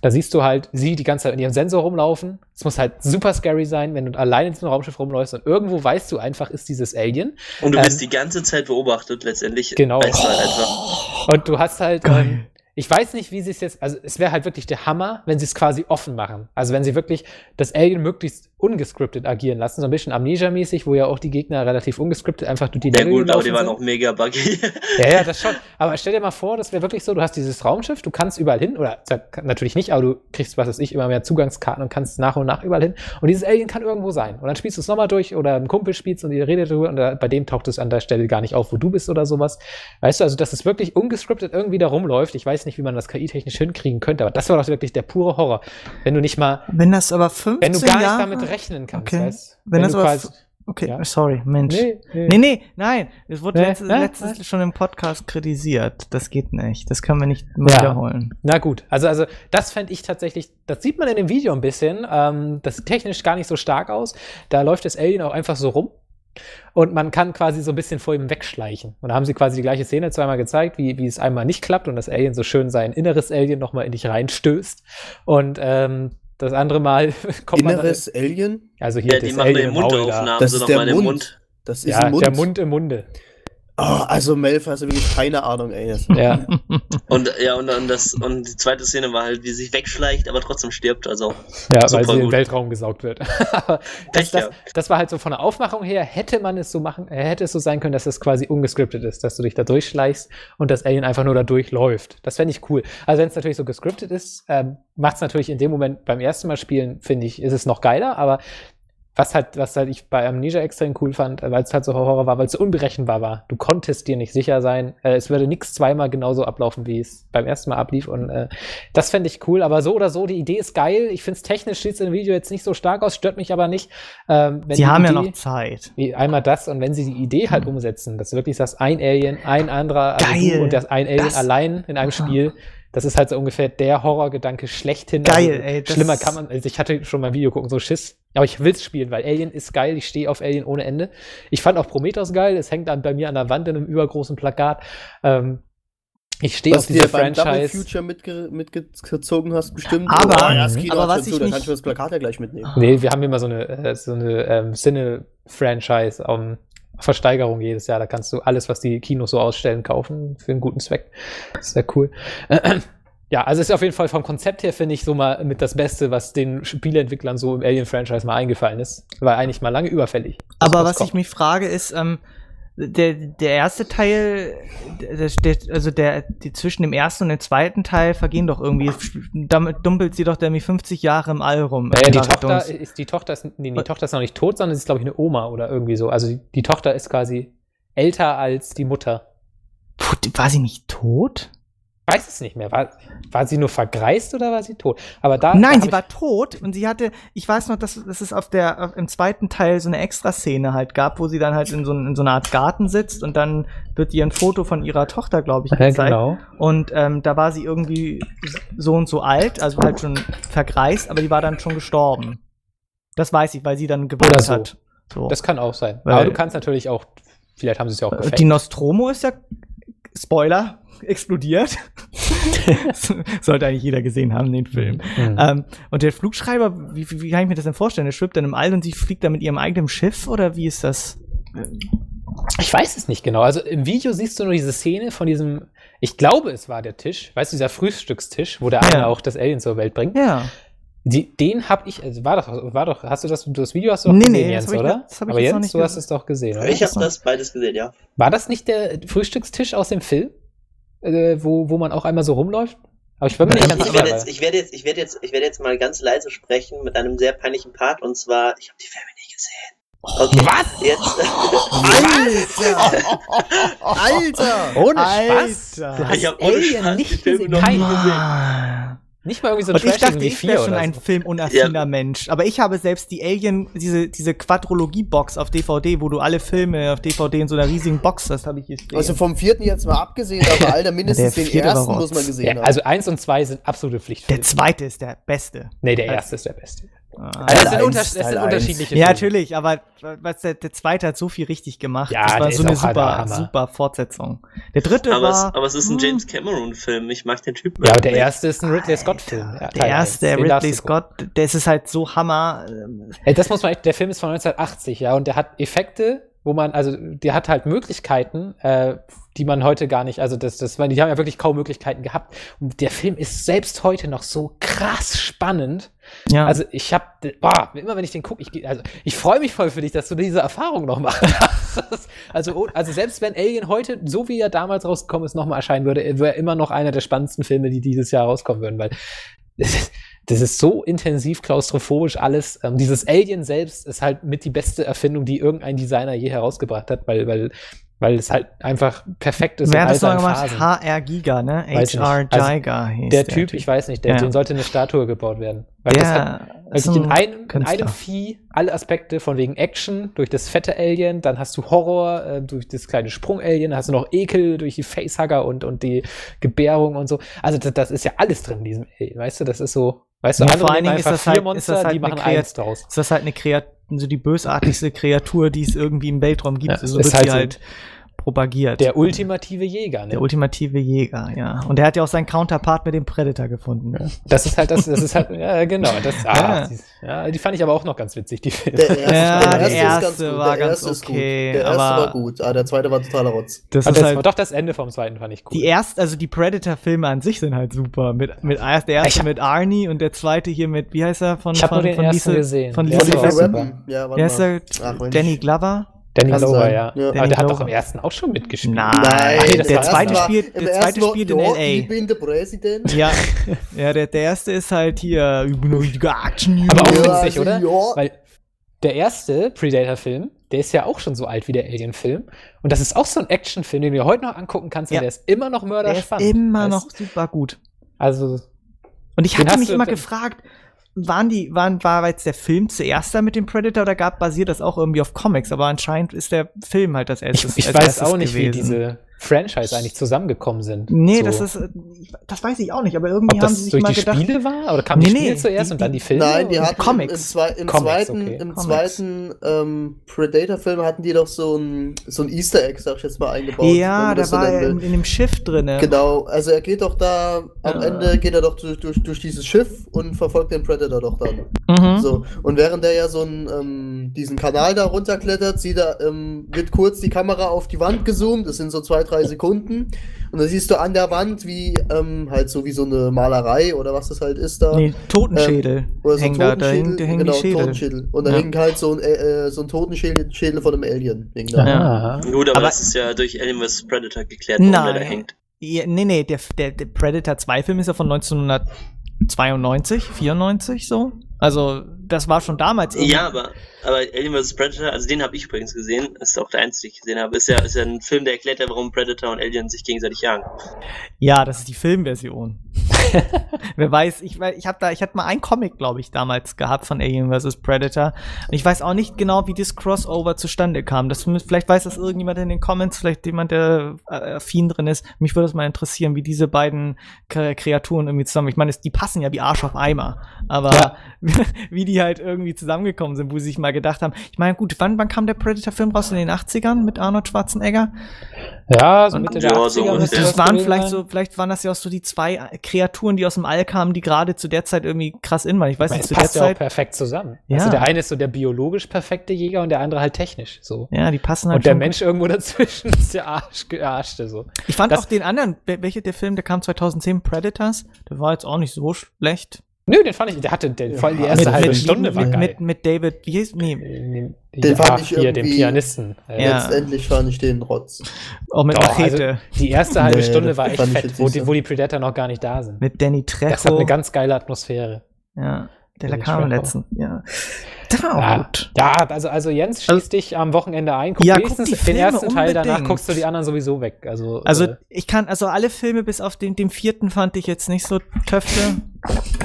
Da siehst du halt sie die ganze Zeit in ihrem Sensor rumlaufen. Es muss halt super scary sein, wenn du allein in diesem Raumschiff rumläufst und irgendwo weißt du einfach, ist dieses Alien. Und du Ähm, wirst die ganze Zeit beobachtet, letztendlich. Genau. Einfach. Und du hast halt, Geil. ähm, ich weiß nicht, wie sie es jetzt, also es wäre halt wirklich der Hammer, wenn sie es quasi offen machen. Also wenn sie wirklich das Alien möglichst ungescriptet agieren lassen, so ein bisschen Amnesia-mäßig, wo ja auch die Gegner relativ ungescriptet einfach durch die Ja Level gut, aber die waren auch mega buggy. Ja, ja, das schon. Aber stell dir mal vor, das wäre wirklich so, du hast dieses Raumschiff, du kannst überall hin, oder natürlich nicht, aber du kriegst, was weiß ich, immer mehr Zugangskarten und kannst nach und nach überall hin. Und dieses Alien kann irgendwo sein. Und dann spielst du es nochmal durch oder ein Kumpel spielst und ihr redet darüber und da, bei dem taucht es an der Stelle gar nicht auf, wo du bist oder sowas. Weißt du, also dass es wirklich ungescriptet irgendwie da rumläuft. Ich weiß nicht, wie man das KI-technisch hinkriegen könnte, aber das war doch wirklich der pure Horror. Wenn du nicht mal, Wenn das aber 15 wenn du gar nicht Jahre, damit rechnen kannst, Okay. weißt Wenn das du aber quasi- Okay, Ja. sorry, Mensch. Nee, nee. Nee, nee, nein. Es wurde Nee, letztes, letztes schon im Podcast kritisiert. Das geht nicht. Das können wir nicht mehr Ja. wiederholen. Na gut, also, also das fände ich tatsächlich, das sieht man in dem Video ein bisschen, ähm, das sieht technisch gar nicht so stark aus. Da läuft das Alien auch einfach so rum. Und man kann quasi so ein bisschen vor ihm wegschleichen. Und da haben sie quasi die gleiche Szene zweimal gezeigt, wie, wie es einmal nicht klappt und das Alien so schön sein inneres Alien nochmal in dich reinstößt. Und ähm, das andere Mal kommt Inneres Alien? man. Also hier Ja, die das machen Alien. Mundaufnahmen, Das ist der Mund. Mund. Das ist Ja, ein Mund. der Mund im Munde. Oh, also Melf du wirklich keine Ahnung, ey. Ja, Und ja, und, und das und die zweite Szene war halt, wie sie sich wegschleicht, aber trotzdem stirbt. Also ja weil sie in den gut. Weltraum gesaugt wird. Aber das, Pech das, das war halt so von der Aufmachung her, hätte man es so machen, äh, hätte es so sein können, dass es quasi ungescriptet ist, dass du dich da durchschleichst und das Alien einfach nur da durchläuft. Das fände ich cool. Also wenn es natürlich so gescriptet ist, ähm, macht es natürlich in dem Moment beim ersten Mal spielen, finde ich, ist es noch geiler, aber was halt, was halt ich bei Amnesia extrem cool fand, äh, weil es halt so Horror war, weil es so unberechenbar war. Du konntest dir nicht sicher sein. Äh, es würde nichts zweimal genauso ablaufen, wie es beim ersten Mal ablief. Und äh, das fände ich cool. Aber so oder so, die Idee ist geil. Ich finde es technisch sieht im Video jetzt nicht so stark aus, stört mich aber nicht. Ähm, Sie haben ja Idee- noch Zeit. wie einmal das und wenn sie die Idee halt umsetzen, dass du wirklich sagst, ein Alien, ein anderer, also Geil. du und das ein Alien Das- allein in einem Spiel, das ist halt so ungefähr der Horrorgedanke schlechthin. Geil, also, ey, Schlimmer kann man, also ich hatte schon mal ein Video gucken, so Schiss. Aber ich will's spielen, weil Alien ist geil, ich stehe auf Alien ohne Ende. Ich fand auch Prometheus geil, es hängt dann bei mir an der Wand in einem übergroßen Plakat. Ähm, ich stehe auf Was diese dir beim Double Franchise. Future mitge mitgezogen hast, bestimmt. Aber- oh, ja, aber was ich zu, dann nicht- kann ich das Plakat ja gleich mitnehmen. Nee, wir haben immer so eine, äh, so eine ähm, Cine-Franchise um, Versteigerung jedes Jahr. Da kannst du alles, was die Kinos so ausstellen, kaufen für einen guten Zweck. Das ist sehr cool. Ja, also ist auf jeden Fall vom Konzept her, finde ich, so mal mit das Beste, was den Spieleentwicklern so im Alien-Franchise mal eingefallen ist. War eigentlich mal lange überfällig. Aber was kommt. ich mich frage, ist, ähm, der, der erste Teil, der, der, also der, die zwischen dem ersten und dem zweiten Teil vergehen doch irgendwie, damit dumpelt sie doch irgendwie 50 Jahre im All rum. Naja, die Tochter ist, die Tochter ist, nee, die Tochter ist noch nicht tot, sondern sie ist, glaube ich, eine Oma oder irgendwie so. Also die, die Tochter ist quasi älter als die Mutter. Puh, war sie nicht tot? Weiß es nicht mehr. War, war sie nur vergreist oder war sie tot? Aber da. da Nein, hab sie war tot und sie hatte, ich weiß noch, dass, dass es auf der, auf, im zweiten Teil so eine Extraszene halt gab, wo sie dann halt in so, in so einer Art Garten sitzt und dann wird ihr ein Foto von ihrer Tochter, glaube ich, Ja, gezeigt. genau. Und ähm, da war sie irgendwie so und so alt, also halt schon vergreist, aber die war dann schon gestorben. Das weiß ich, weil sie dann geweint Oder so. hat. So. Das kann auch sein. Weil- Aber du kannst natürlich auch, vielleicht haben sie es ja auch Äh, gefaked. die Nostromo ist ja, Spoiler, explodiert. Sollte eigentlich jeder gesehen haben, den Film. Mhm. Ähm, und der Flugschreiber, wie, wie, kann ich mir das denn vorstellen? Der schwimmt dann im All und sie fliegt dann mit ihrem eigenen Schiff oder wie ist das? Ich weiß es nicht genau. Also im Video siehst du nur diese Szene von diesem, ich glaube, es war der Tisch, weißt du, dieser Frühstückstisch, wo der Ja. eine auch das Alien zur Welt bringt. Ja. Die, den habe ich, also war doch, war doch, hast du das, das Video hast du doch Nee, gesehen, nee, Jens, das hab ich oder? noch- das hab ich Aber jetzt Jens, nicht du hast gesehen. es doch gesehen, oder? Ich habe das beides gesehen, ja. War das nicht der Frühstückstisch aus dem Film? Äh, wo, wo man auch einmal so rumläuft? Aber ich bin mir nicht ganz Ich sicher. werde, jetzt, weil- ich, werde jetzt, ich, werde jetzt, ich werde jetzt mal ganz leise sprechen mit einem sehr peinlichen Part und zwar, ich habe die Filme nie gesehen. Okay, Was? Jetzt, Alter! Ohne Alter. Spaß. Du Ich hast hab ohne Alien Spaß nicht die Filme gesehen. noch nie gesehen. Nicht mal irgendwie so ein Und ich dachte, ich 4 wäre schon oder ein so. filmunaffiner Mensch. Aber ich habe selbst die Alien, diese, diese Quadrologie-Box auf DVD, wo du alle Filme auf DVD in so einer riesigen Box hast, habe ich hier stehen. Also vom vierten jetzt mal abgesehen, aber Alter, mindestens Der den ersten muss man gesehen Ja, haben. also 1 und 2 sind absolute der Pflichtfilme. zweite ist der beste. Nee, der erste ist der beste. Ah. Also das sind, eins, unter, das sind unterschiedliche Ja, Filme. natürlich, aber was der, der zweite hat so viel richtig gemacht. Ja, das war der so eine der super, Hammer. super Fortsetzung. Der dritte aber, es, war. aber es ist ein hm, James Cameron-Film. Ich mag den Typen. Ja, aber der nicht. erste ist ein Ridley Scott-Film. Ja, Der erste, eins. der Ridley. Scott, das ist halt so Hammer. Ey, das muss man echt, der Film ist von 1980, ja, und der hat Effekte, wo man, also der hat halt Möglichkeiten, äh, die man heute gar nicht, also das, das, die haben ja wirklich kaum Möglichkeiten gehabt. Und der Film ist selbst heute noch so krass spannend. Ja. Also ich habe, boah, immer wenn ich den gucke, ich, also ich freue mich voll für dich, dass du diese Erfahrung noch machen darfst. Also, oh, also selbst wenn Alien heute, so wie er damals rausgekommen ist, nochmal erscheinen würde, wäre er immer noch einer der spannendsten Filme, die dieses Jahr rauskommen würden, weil das ist, das ist so intensiv klaustrophobisch alles. Ähm, dieses Alien selbst ist halt mit die beste Erfindung, die irgendein Designer je herausgebracht hat, weil, weil, weil es halt einfach perfekt ist. Wer hat das noch gemacht? HR Giga, ne? HR. Also, Giga hieß Der Typ, ich weiß nicht, der, Ja. dem sollte eine Statue gebaut werden. Weil das hat wirklich in ein einem, in einem Vieh alle Aspekte von wegen Action durch das fette Alien, dann hast du Horror äh, durch das kleine Sprung-Alien, dann hast du noch Ekel durch die Facehugger und, und die Gebärung und so. Also das, das ist ja alles drin in diesem Alien, weißt du? Das ist so, weißt du, Ja, vor allen Dingen ist das halt- ist Monster, das halt die machen Kreat- eins draus. Ist das halt eine Kreatur, so die bösartigste Kreatur, die es irgendwie im Weltraum gibt. Ja, so ist wird halt sie so halt propagiert. Der ultimative Jäger, ne? Der ultimative Jäger, ja. Und der hat ja auch seinen Counterpart mit dem Predator gefunden. Das ist halt das, das ist halt, ja, genau. Das, Ja. ah, die, ja, die fand ich aber auch noch ganz witzig, die Filme. Der erste, Ja, der der erste, erste ist ganz gut. war der ganz erste ist gut. okay, Der erste aber- war gut, aber der zweite war totaler Rotz. Das Aber ist das, halt, doch das Ende vom zweiten fand ich cool. die erst, also die Predator-Filme an sich sind halt super. Mit, mit der Ich erste hab- mit Arnie und der zweite hier mit, wie heißt er? Von, Ich hab von, nur den von ersten Liesel- gesehen. Von Der West- super. Rappen. Ja, warte mal. der? Ach. Danny Glover? Danny Kann Glover, sein, ja. ja. Aber Danny der hat doch im ersten auch schon mitgespielt. Nein, Ach, nee, das der zweite spielt, der zweite spielt in ja, LA. Ich bin der Präsident. Ja, ja der, der erste ist halt hier, Action. Aber auch Ja, witzig, also, oder? ja. Weil der erste Predator-Film, der ist ja auch schon so alt wie der Alien-Film. Und das ist auch so ein Actionfilm, den du dir heute noch angucken kannst und Ja. der ist immer noch Der ist mörderspannend. immer Weißt noch super gut. Also, Und ich hatte mich immer gefragt, waren die, waren, war jetzt der Film zuerst da mit dem Predator oder gab, basiert das auch irgendwie auf Comics? Aber anscheinend ist der Film halt das ich, erste. ich als weiß auch nicht, wie gewesen. diese Franchise eigentlich zusammengekommen sind. Nee, so. das ist, äh, das weiß ich auch nicht, aber irgendwie Ob haben sie das sich durch mal die gedacht. Spiele war? Oder kamen Nee, die nee, Spiele zuerst die- und dann die Filme? Nein, die hatten Comics. im, im Comics, zweiten, okay. im Comics. zweiten ähm, Predator-Film hatten die doch so ein, so ein Easter Egg, sag ich jetzt mal, eingebaut. Ja, da das so war nennen er in, in dem Schiff drinne. Genau, also er geht doch da, am Ja. Ende geht er doch durch, durch, durch dieses Schiff und verfolgt den Predator doch dann. Mhm. So, und während er ja so einen, ähm, diesen Kanal da runterklettert, sieht er, ähm, wird kurz die Kamera auf die Wand gezoomt, das sind so zwei, drei Sekunden. Und da siehst du an der Wand, wie, ähm, halt so wie so eine Malerei oder was das halt ist da. Nee, Totenschädel Oder so ein hängen da, da Totenschädel, hängen, da hängen genau, die Schädel. Totenschädel. Und da Ja. hängt halt so ein, äh, äh, so ein Totenschädel Schädel von einem Alien. Ja. Gut, aber, Aber- das ist ja durch Alien vs. Predator geklärt, warum Nein. der da hängt. Ja, nee, nee, der, der, der Predator 2 Film ist ja von 1992, 94 so. Also, das war schon damals. irgendwie- Ja, aber, aber Alien vs. Predator, also den habe ich übrigens gesehen, ist auch der einzige, den ich gesehen habe, ist ja, ist ja ein Film, der erklärt ja, warum Predator und Alien sich gegenseitig jagen. Ja, das ist die Filmversion. Wer weiß, ich, ich habe da, ich hatte mal einen Comic, glaube ich, damals gehabt von Alien vs. Predator. Und ich weiß auch nicht genau, wie das Crossover zustande kam. Das, vielleicht weiß das irgendjemand in den Comments, vielleicht jemand, der äh, affin drin ist. Mich würde es mal interessieren, wie diese beiden Kre Kreaturen irgendwie zusammen. Ich meine, die passen ja wie Arsch auf Eimer. Aber Ja. wie die halt irgendwie zusammengekommen sind, wo sie sich mal gedacht haben. Ich meine, gut, wann, wann kam der Predator-Film raus? In den 80ern mit Arnold Schwarzenegger? Ja, so Mitte der Ja, 80er so. Das waren vielleicht so, vielleicht waren das ja auch so die zwei Kreaturen, die aus dem All kamen, die gerade zu der Zeit irgendwie krass in waren. Ich weiß nicht, zu der passt ja auch Zeit. perfekt zusammen. Ja. Also der eine ist so der biologisch perfekte Jäger und der andere halt technisch. So. Ja, die passen halt Und der. Mensch irgendwo dazwischen ist der Arsch, Gearschte so. Ich fand das- auch den anderen, wel- welcher der Film, der kam 2010, Predators, der war jetzt auch nicht so schlecht. Nö, den fand ich, der hatte, der, Ja, vor allem die erste mit, halbe mit, Stunde mit, war geil. mit, mit David, wie hieß, nee, Den, Den fand ich hier, den irgendwie- Pianisten. Ja. Letztendlich fand ich den Rotz. auch mit Doch, Machete, Die erste halbe Nee, Stunde war echt fett, wo die, wo die Predator noch gar nicht da sind. mit Danny Trejo. Das hat eine ganz geile Atmosphäre. ja, der Danny kam letzten, ja. Der war auch Ja, gut. ja, also, also Jens, Also- schließ dich am Wochenende ein. Guck Ja, guck wenigstens die den ersten Teil, danach unbedingt. guckst du die anderen sowieso weg. Also, Also äh, ich kann, also alle Filme bis auf den, den vierten fand ich jetzt nicht so töfte.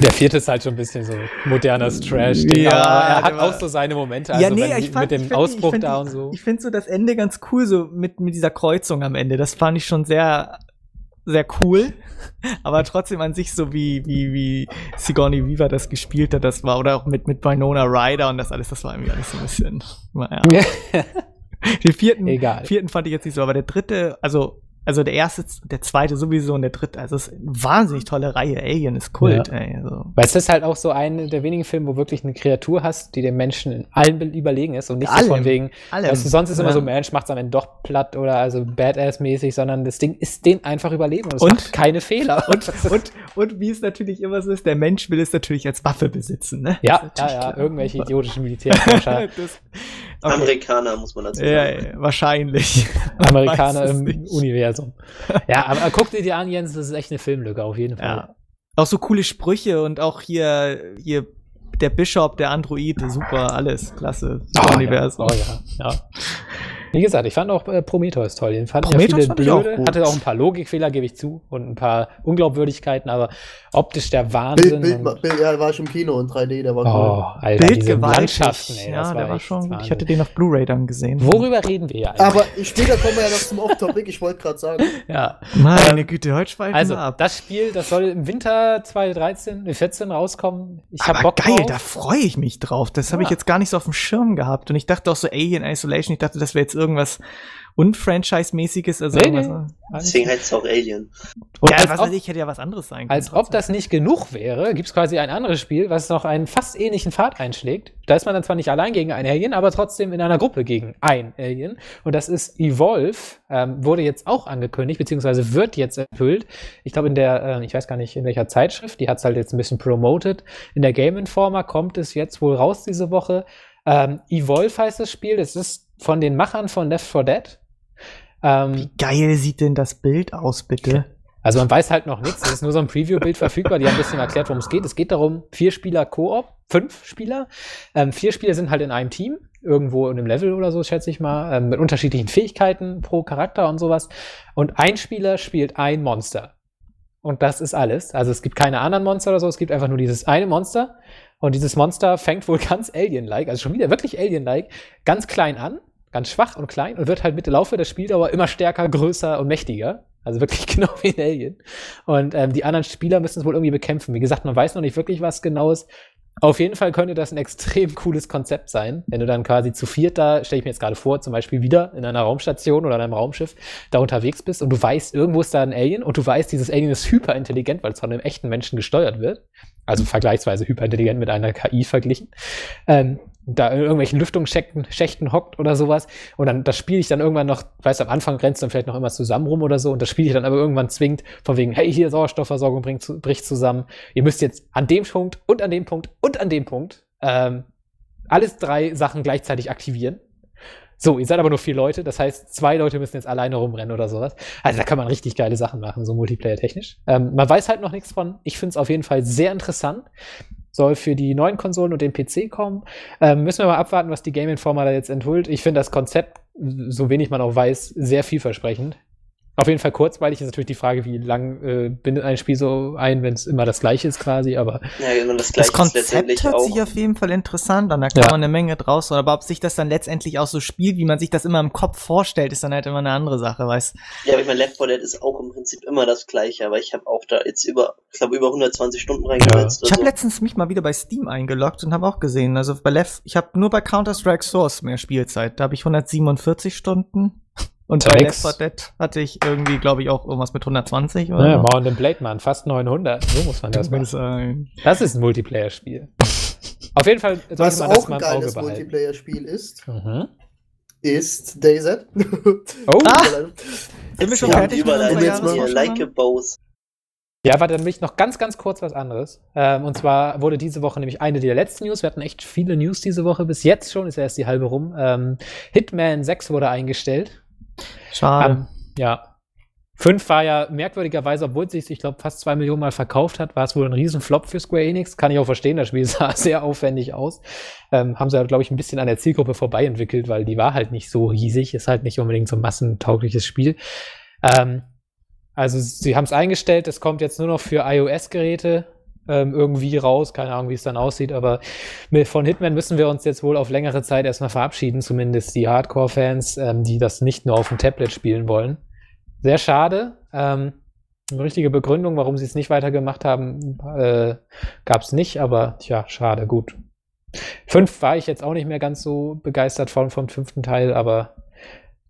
der vierte ist halt schon ein bisschen so modernes Trash-Ding, Ja, aber er hat auch so seine Momente, also wenn die, mit dem ich find- Ausbruch ich find, da und so. Ich finde so das Ende ganz cool, so mit, mit dieser Kreuzung am Ende. Das fand ich schon sehr, sehr cool. Aber trotzdem an sich so wie, wie, wie Sigourney Weaver das gespielt hat, das war, oder auch mit, mit Winona Ryder und das alles, das war irgendwie alles so ein bisschen, naja. Den vierten, Egal. vierten fand ich jetzt nicht so, aber der dritte, also, also der erste, der zweite sowieso und der dritte, also es ist eine wahnsinnig tolle Reihe. Alien ist Kult, Ja. ey. Also. Weil es ist halt auch so eine der wenigen Filme, wo wirklich eine Kreatur hast, die dem Menschen in allem be- überlegen ist und nicht so Allem. von wegen, Allem. weißt du, sonst ist immer Ja. so, Mensch macht es am Ende doch platt oder also Badass-mäßig, sondern das Ding ist den einfach überleben und es Und- macht keine Fehler. Und, und, und wie es natürlich immer so ist, der Mensch will es natürlich als Waffe besitzen, ne? ja, ja, ja, klar. irgendwelche idiotischen Militärforscher, okay. Amerikaner, muss man dazu ja, sagen. ja, wahrscheinlich. Amerikaner im nicht. Universum. Ja, aber guck dir die an, Jens, das ist echt eine Filmlücke, auf jeden Fall. Ja. Auch so coole Sprüche und auch hier, hier der Bishop, der Android, super, alles, klasse. Oh, Universum. Ja. Oh, ja. ja. Wie gesagt, ich fand auch äh, Prometheus toll. Den fand Prometheus ja viele fand ich auch blöde, gut. hatte auch ein paar Logikfehler, gebe ich zu, und ein paar Unglaubwürdigkeiten, aber optisch der Bild, Wahnsinn. Bild, und, Bild, ja, war ich im Kino in 3D, der war oh, cool. Alter, diese Bildgewaltig. Landschaften, ey, das ja, war der war schon gut. Ich Wahnsinn. hatte den auf Blu-ray dann gesehen. Worüber reden wir ja eigentlich? Aber später kommen wir ja noch zum Off-Topic, ich wollte gerade sagen. ja. Meine Güte, heute schweifen Also, wir ab. das Spiel, das soll im Winter 2013, 14 rauskommen. Ich hab Aber Bock geil, drauf. da freue ich mich drauf. Das habe ich Ja. jetzt gar nicht so auf dem Schirm gehabt. Und ich dachte auch so Alien Isolation, ich dachte, das wäre jetzt irgendwas Unfranchise-mäßiges. Also Nee, irgendwas- Deswegen heißt es auch Alien. Und ja, als was ob- weiß ich, hätte ja was anderes sein können. Als ob das nicht genug wäre, gibt es quasi ein anderes Spiel, was noch einen fast ähnlichen Pfad einschlägt. Da ist man dann zwar nicht allein gegen ein Alien, aber trotzdem in einer Gruppe gegen ein Alien. Und das ist Evolve, ähm, wurde jetzt auch angekündigt, beziehungsweise wird jetzt erfüllt. Ich glaube, in der, äh, ich weiß gar nicht, in welcher Zeitschrift, die hat es halt jetzt ein bisschen promoted. In der Game Informer kommt es jetzt wohl raus diese Woche. Ähm, Evolve heißt das Spiel, das ist von den Machern von Left 4 Dead. Ähm, Wie geil sieht denn das Bild aus, bitte? also man weiß halt noch nichts. Es ist nur so ein Preview-Bild verfügbar. Die haben ein bisschen erklärt, worum es geht. Es geht darum, vier Spieler Koop, fünf Spieler. Ähm, vier Spieler sind halt in einem Team, irgendwo in einem Level oder so, schätze ich mal, ähm, mit unterschiedlichen Fähigkeiten pro Charakter und sowas. Und ein Spieler spielt ein Monster. Und das ist alles. Also es gibt keine anderen Monster oder so, es gibt einfach nur dieses eine Monster. Und dieses Monster fängt wohl ganz Alien-like, also schon wieder wirklich Alien-like, ganz klein an, ganz schwach und klein und wird halt mit der Laufe der Spieldauer immer stärker, größer und mächtiger. Also wirklich genau wie ein Alien. Und ähm, die anderen Spieler müssen es wohl irgendwie bekämpfen. Wie gesagt, man weiß noch nicht wirklich was genaues. Auf jeden Fall könnte das ein extrem cooles Konzept sein, wenn du dann quasi zu viert da, stelle ich mir jetzt gerade vor, zum Beispiel wieder in einer Raumstation oder in einem Raumschiff da unterwegs bist und du weißt, irgendwo ist da ein Alien und du weißt, dieses Alien ist hyperintelligent, weil es von einem echten Menschen gesteuert wird. Also vergleichsweise hyperintelligent mit einer KI verglichen. Ähm, da in irgendwelchen Lüftungsschächten Schächten hockt oder sowas. Und dann das spiele ich dann irgendwann noch, weißt am Anfang grenzt dann vielleicht noch immer zusammen rum oder so. Und das spiele ich dann aber irgendwann zwingt, von wegen, hey, hier Sauerstoffversorgung bringt, bricht zusammen. Ihr müsst jetzt an dem Punkt und an dem Punkt und an dem Punkt ähm, alles drei Sachen gleichzeitig aktivieren. So, ihr seid aber nur vier Leute, das heißt, zwei Leute müssen jetzt alleine rumrennen oder sowas. Also da kann man richtig geile Sachen machen, so Multiplayer-technisch. Ähm, man weiß halt noch nichts von. Ich finde es auf jeden Fall sehr interessant. Soll für die neuen Konsolen und den PC kommen. Ähm, müssen wir mal abwarten, was die Game Informer da jetzt enthüllt. Ich finde das Konzept, so wenig man auch weiß, sehr vielversprechend. Auf jeden Fall kurzweilig ist natürlich die Frage, wie lang äh, bindet ein Spiel so ein, wenn es immer das gleiche ist quasi, aber Ja, genau, das Das gleiche ist Konzept letztendlich hört auch. sich auf jeden Fall interessant an. Da kann Ja. man eine Menge draus. Aber ob sich das dann letztendlich auch so spielt, wie man sich das immer im Kopf vorstellt, ist dann halt immer eine andere Sache, weißt Ja, aber ich meine, Left 4 Dead ist auch im Prinzip immer das gleiche, aber ich habe auch da jetzt über, ich glaube, über 120 Stunden reingesetzt. Ich habe oder letztens mich mal wieder bei Steam eingeloggt und habe auch gesehen, also bei Left, ich habe nur bei Counter-Strike Source mehr Spielzeit. Da habe ich 147 Stunden. Und bei Left Tricks. 4 Dead hatte ich irgendwie, glaube ich, auch irgendwas mit 120 oder naja, so. Mount and Blade Man, fast 900. So muss man das machen. sein. Das ist ein Multiplayer-Spiel. Auf jeden Fall sollte Was man das auch mal ein im Auge geiles behalten. Multiplayer-Spiel ist, Mhm. ist DayZ. Oh, Ah! Sind wir schon Ja, fertig mit hier, Jahresvorschau like a boss. Ja, warte, dann will ich noch ganz, ganz kurz was anderes. Ähm, und zwar wurde diese Woche nämlich eine der letzten News. Wir hatten echt viele News diese Woche. Bis jetzt schon ist ja erst die halbe rum. Ähm, Hitman 6 wurde eingestellt. Schade. Ähm, ja. 5 war ja merkwürdigerweise, obwohl es sich, ich glaube, fast zwei Millionen Mal verkauft hat, war es wohl ein Riesenflop für Square Enix. Kann ich auch verstehen, das Spiel sah sehr aufwendig aus. Ähm, haben sie, halt, glaube ich, ein bisschen an der Zielgruppe vorbei entwickelt, weil die war halt nicht so riesig, ist halt nicht unbedingt so ein massentaugliches Spiel. Ähm, also sie haben es eingestellt, es kommt jetzt nur noch für iOS-Geräte ähm, irgendwie raus, keine Ahnung, wie es dann aussieht, aber mit, von Hitman müssen wir uns jetzt wohl auf längere Zeit erstmal verabschieden, zumindest die Hardcore-Fans, ähm, die das nicht nur auf dem Tablet spielen wollen. Sehr schade. Ähm, eine richtige Begründung, warum sie es nicht weitergemacht haben, äh, gab es nicht, aber ja, schade, gut. Fünf war ich jetzt auch nicht mehr ganz so begeistert von vom fünften Teil, aber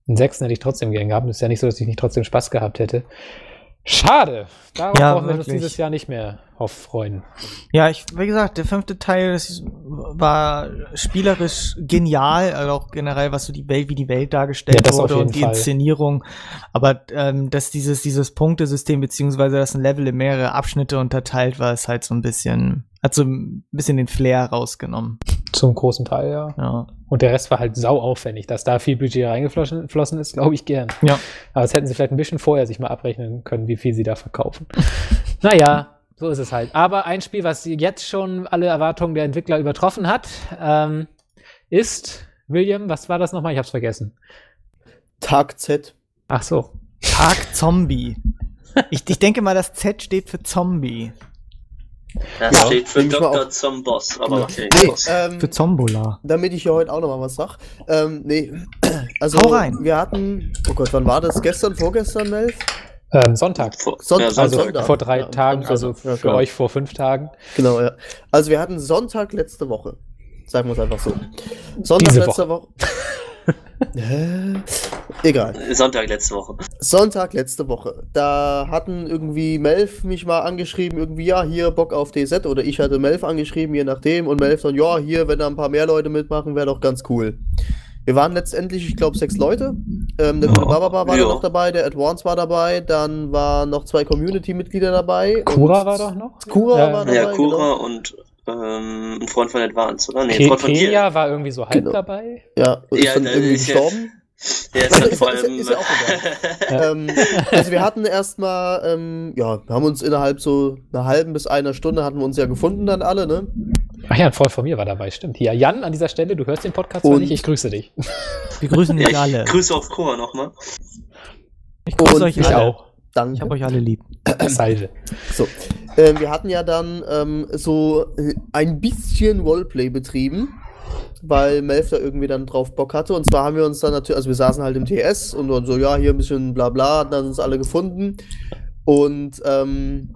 einen sechsten hätte ich trotzdem gern gehabt. Ist ja nicht so, dass ich nicht trotzdem Spaß gehabt hätte. Schade. Darauf Ja, brauchen wir uns wirklich. dieses Jahr nicht mehr auf freuen. Ja, ich, wie gesagt, der fünfte Teil das war spielerisch genial, also auch generell, was so die Welt, wie die Welt dargestellt Ja, wurde und die Fall. Inszenierung. Aber ähm, dass dieses, dieses Punktesystem, beziehungsweise dass ein Level in mehrere Abschnitte unterteilt war, ist halt so ein bisschen, hat so ein bisschen den Flair rausgenommen. Zum großen Teil, ja. Ja. Und der Rest war halt sau aufwendig. Dass da viel Budget reingeflossen geflossen ist, glaube ich gern. Ja. Aber das hätten sie vielleicht ein bisschen vorher sich mal abrechnen können, wie viel sie da verkaufen. naja, so ist es halt. Aber ein Spiel, was jetzt schon alle Erwartungen der Entwickler übertroffen hat, ähm, ist, William, was war das nochmal? Ich hab's vergessen. Tag Z. Ach so. Tag Zombie. Ich, ich denke mal, das Z steht für Zombie. Das Ja, steht für Dr. auf. Zomboss, aber Genau. ja Nee, ähm, Für Zombola. damit ich ja heute auch noch mal was sag. Ähm, nee, also Hau rein. wir hatten, oh Gott, wann war das? Gestern, vorgestern, Melf? Ähm, Sonntag. Vor, Sonntag. ja, Also Sonntag. Sonntag. vor drei Ja, Tagen, also für klar. euch vor fünf Tagen. Genau, ja. Also wir hatten Sonntag letzte Woche. Sagen wir es einfach so. Sonntag Diese letzte Woche. Hä? Egal. Sonntag letzte Woche. Sonntag letzte Woche. Da hatten irgendwie Melf mich mal angeschrieben, irgendwie, ja, hier Bock auf DZ oder ich hatte Melf angeschrieben, je nachdem. Und Melf dann, ja, hier, wenn da ein paar mehr Leute mitmachen, wäre doch ganz cool. Wir waren letztendlich, ich glaube, sechs Leute. Ähm, der Ja, gute Bababa war ja. da noch dabei, der Advance war dabei, dann waren noch zwei Community-Mitglieder dabei. Kura und- war doch noch? Kura Ja. war dabei. Ja, Kura Genau. und ähm, ein Freund von Advance, oder? Nee, ein Freund von dir. Kenia war irgendwie so halb Genau. dabei. Ja, und ist Ja, dann da irgendwie ja- gestorben. Der ist halt ist- vor ist- allem. ist ja auch ähm, also wir hatten erstmal, ähm, ja, wir haben uns innerhalb so einer halben bis einer Stunde hatten wir uns ja gefunden dann alle, ne? Ach ja, ein Freund von mir war dabei, stimmt. Hier, Jan, an dieser Stelle, du hörst den Podcast Und- nicht, ich grüße dich. Wir grüßen dich alle. ich grüße auf Kura nochmal. Ich grüße Und euch Ich alle. auch. Danke. Ich hab euch alle lieb. Salve. So. Ähm, wir hatten ja dann ähm, so äh, ein bisschen Roleplay betrieben, weil Melf da irgendwie dann drauf Bock hatte. Und zwar haben wir uns dann natürlich, also wir saßen halt im TS und dann so, ja, hier ein bisschen bla bla, hatten dann uns alle gefunden. Und ähm,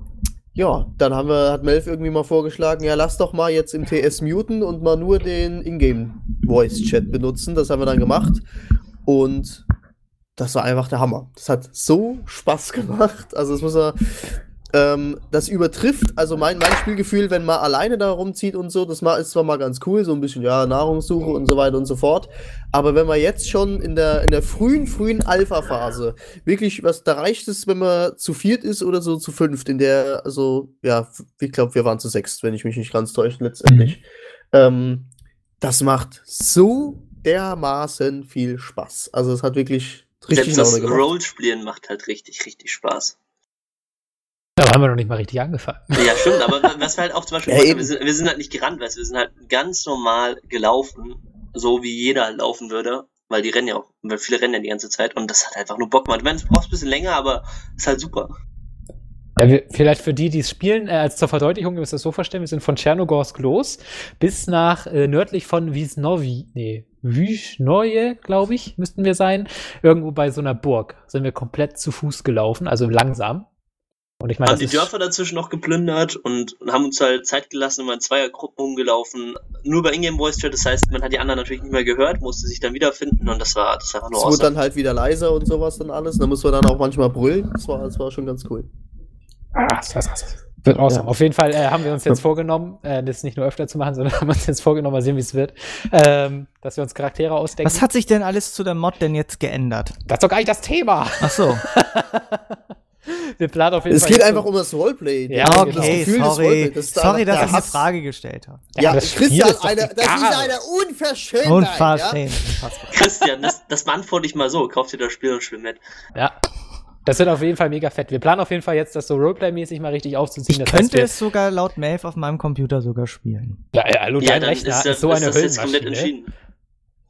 ja, dann haben wir, hat Melf irgendwie mal vorgeschlagen, ja, lass doch mal jetzt im TS muten und mal nur den Ingame Voice Chat benutzen. Das haben wir dann gemacht. Und das war einfach der Hammer. Das hat so Spaß gemacht. Also, das muss man. Ähm, das übertrifft, also mein, mein Spielgefühl, wenn man alleine da rumzieht und so, das ist zwar mal ganz cool, so ein bisschen, ja, Nahrungssuche und so weiter und so fort. Aber wenn man jetzt schon in der, in der frühen, frühen Alpha-Phase wirklich, was da reicht es, wenn man zu viert ist oder so zu fünft, in der, also, ja, ich glaube, wir waren zu sechst, wenn ich mich nicht ganz täusche, letztendlich. Ähm, das macht so dermaßen viel Spaß. Also, es hat wirklich richtig Selbst das Laune gemacht. Rollspielen macht halt richtig, richtig Spaß. Da haben wir noch nicht mal richtig angefangen. Ja, stimmt, aber was wir halt auch zum Beispiel Ja, wir sind, wir sind halt nicht gerannt, weißt du, wir sind halt ganz normal gelaufen, so wie jeder halt laufen würde, weil die rennen ja auch, weil viele rennen ja die ganze Zeit und das hat einfach nur Bock gemacht. Ich meine, es braucht ein bisschen länger, aber ist halt super. Ja, wir, vielleicht für die, die es spielen, äh, als zur Verdeutlichung, ihr müsst das so verstehen, wir sind von Tschernogorsk los bis nach äh, nördlich von Wiesnowi, nee, Wiesnoje, glaube ich, müssten wir sein. Irgendwo bei so einer Burg sind wir komplett zu Fuß gelaufen, also langsam. Und ich meine, haben die Dörfer dazwischen noch geplündert und haben uns halt Zeit gelassen, immer in Zweiergruppen rumgelaufen. Nur bei Ingame Voice Chat, das heißt, man hat die anderen natürlich nicht mehr gehört, musste sich dann wiederfinden und das war, das war einfach nur Es wurde awesome. dann halt wieder leiser und sowas dann alles. Da muss man dann auch manchmal brüllen. Das war, das war schon ganz cool. Ah, das, das, das wird awesome. Ja. Auf jeden Fall äh, haben wir uns jetzt vorgenommen, äh, das nicht nur öfter zu machen, sondern haben uns jetzt vorgenommen, mal sehen, wie es wird, ähm, dass wir uns Charaktere ausdenken. Was hat sich denn alles zu der Mod denn jetzt geändert? das ist doch gar nicht das Thema. Ach so. wir planen auf jeden Es Fall. geht jetzt einfach so- um das Roleplay. Ja, Das okay, Gefühl des sorry. Das ist sorry, dass ich eine. Frage gestellt habe. Ja, Ja, das Christian, ist eine, das ist eine Unverschämtheit. Unverschämt. unfassbar. Christian, das, das beantworte ich mal so. Kauf dir das Spiel und spiel mit. Ja. Das wird auf jeden Fall mega fett. Wir planen auf jeden Fall jetzt, das so Roleplay-mäßig mal richtig aufzuziehen. Ich Das könnte heißt, es sogar laut Maeve auf meinem Computer sogar spielen. ja, ja, hallo, Ja, dein Rechner ist, ist, das, so ist eine das jetzt komplett Höllenmaschine. entschieden.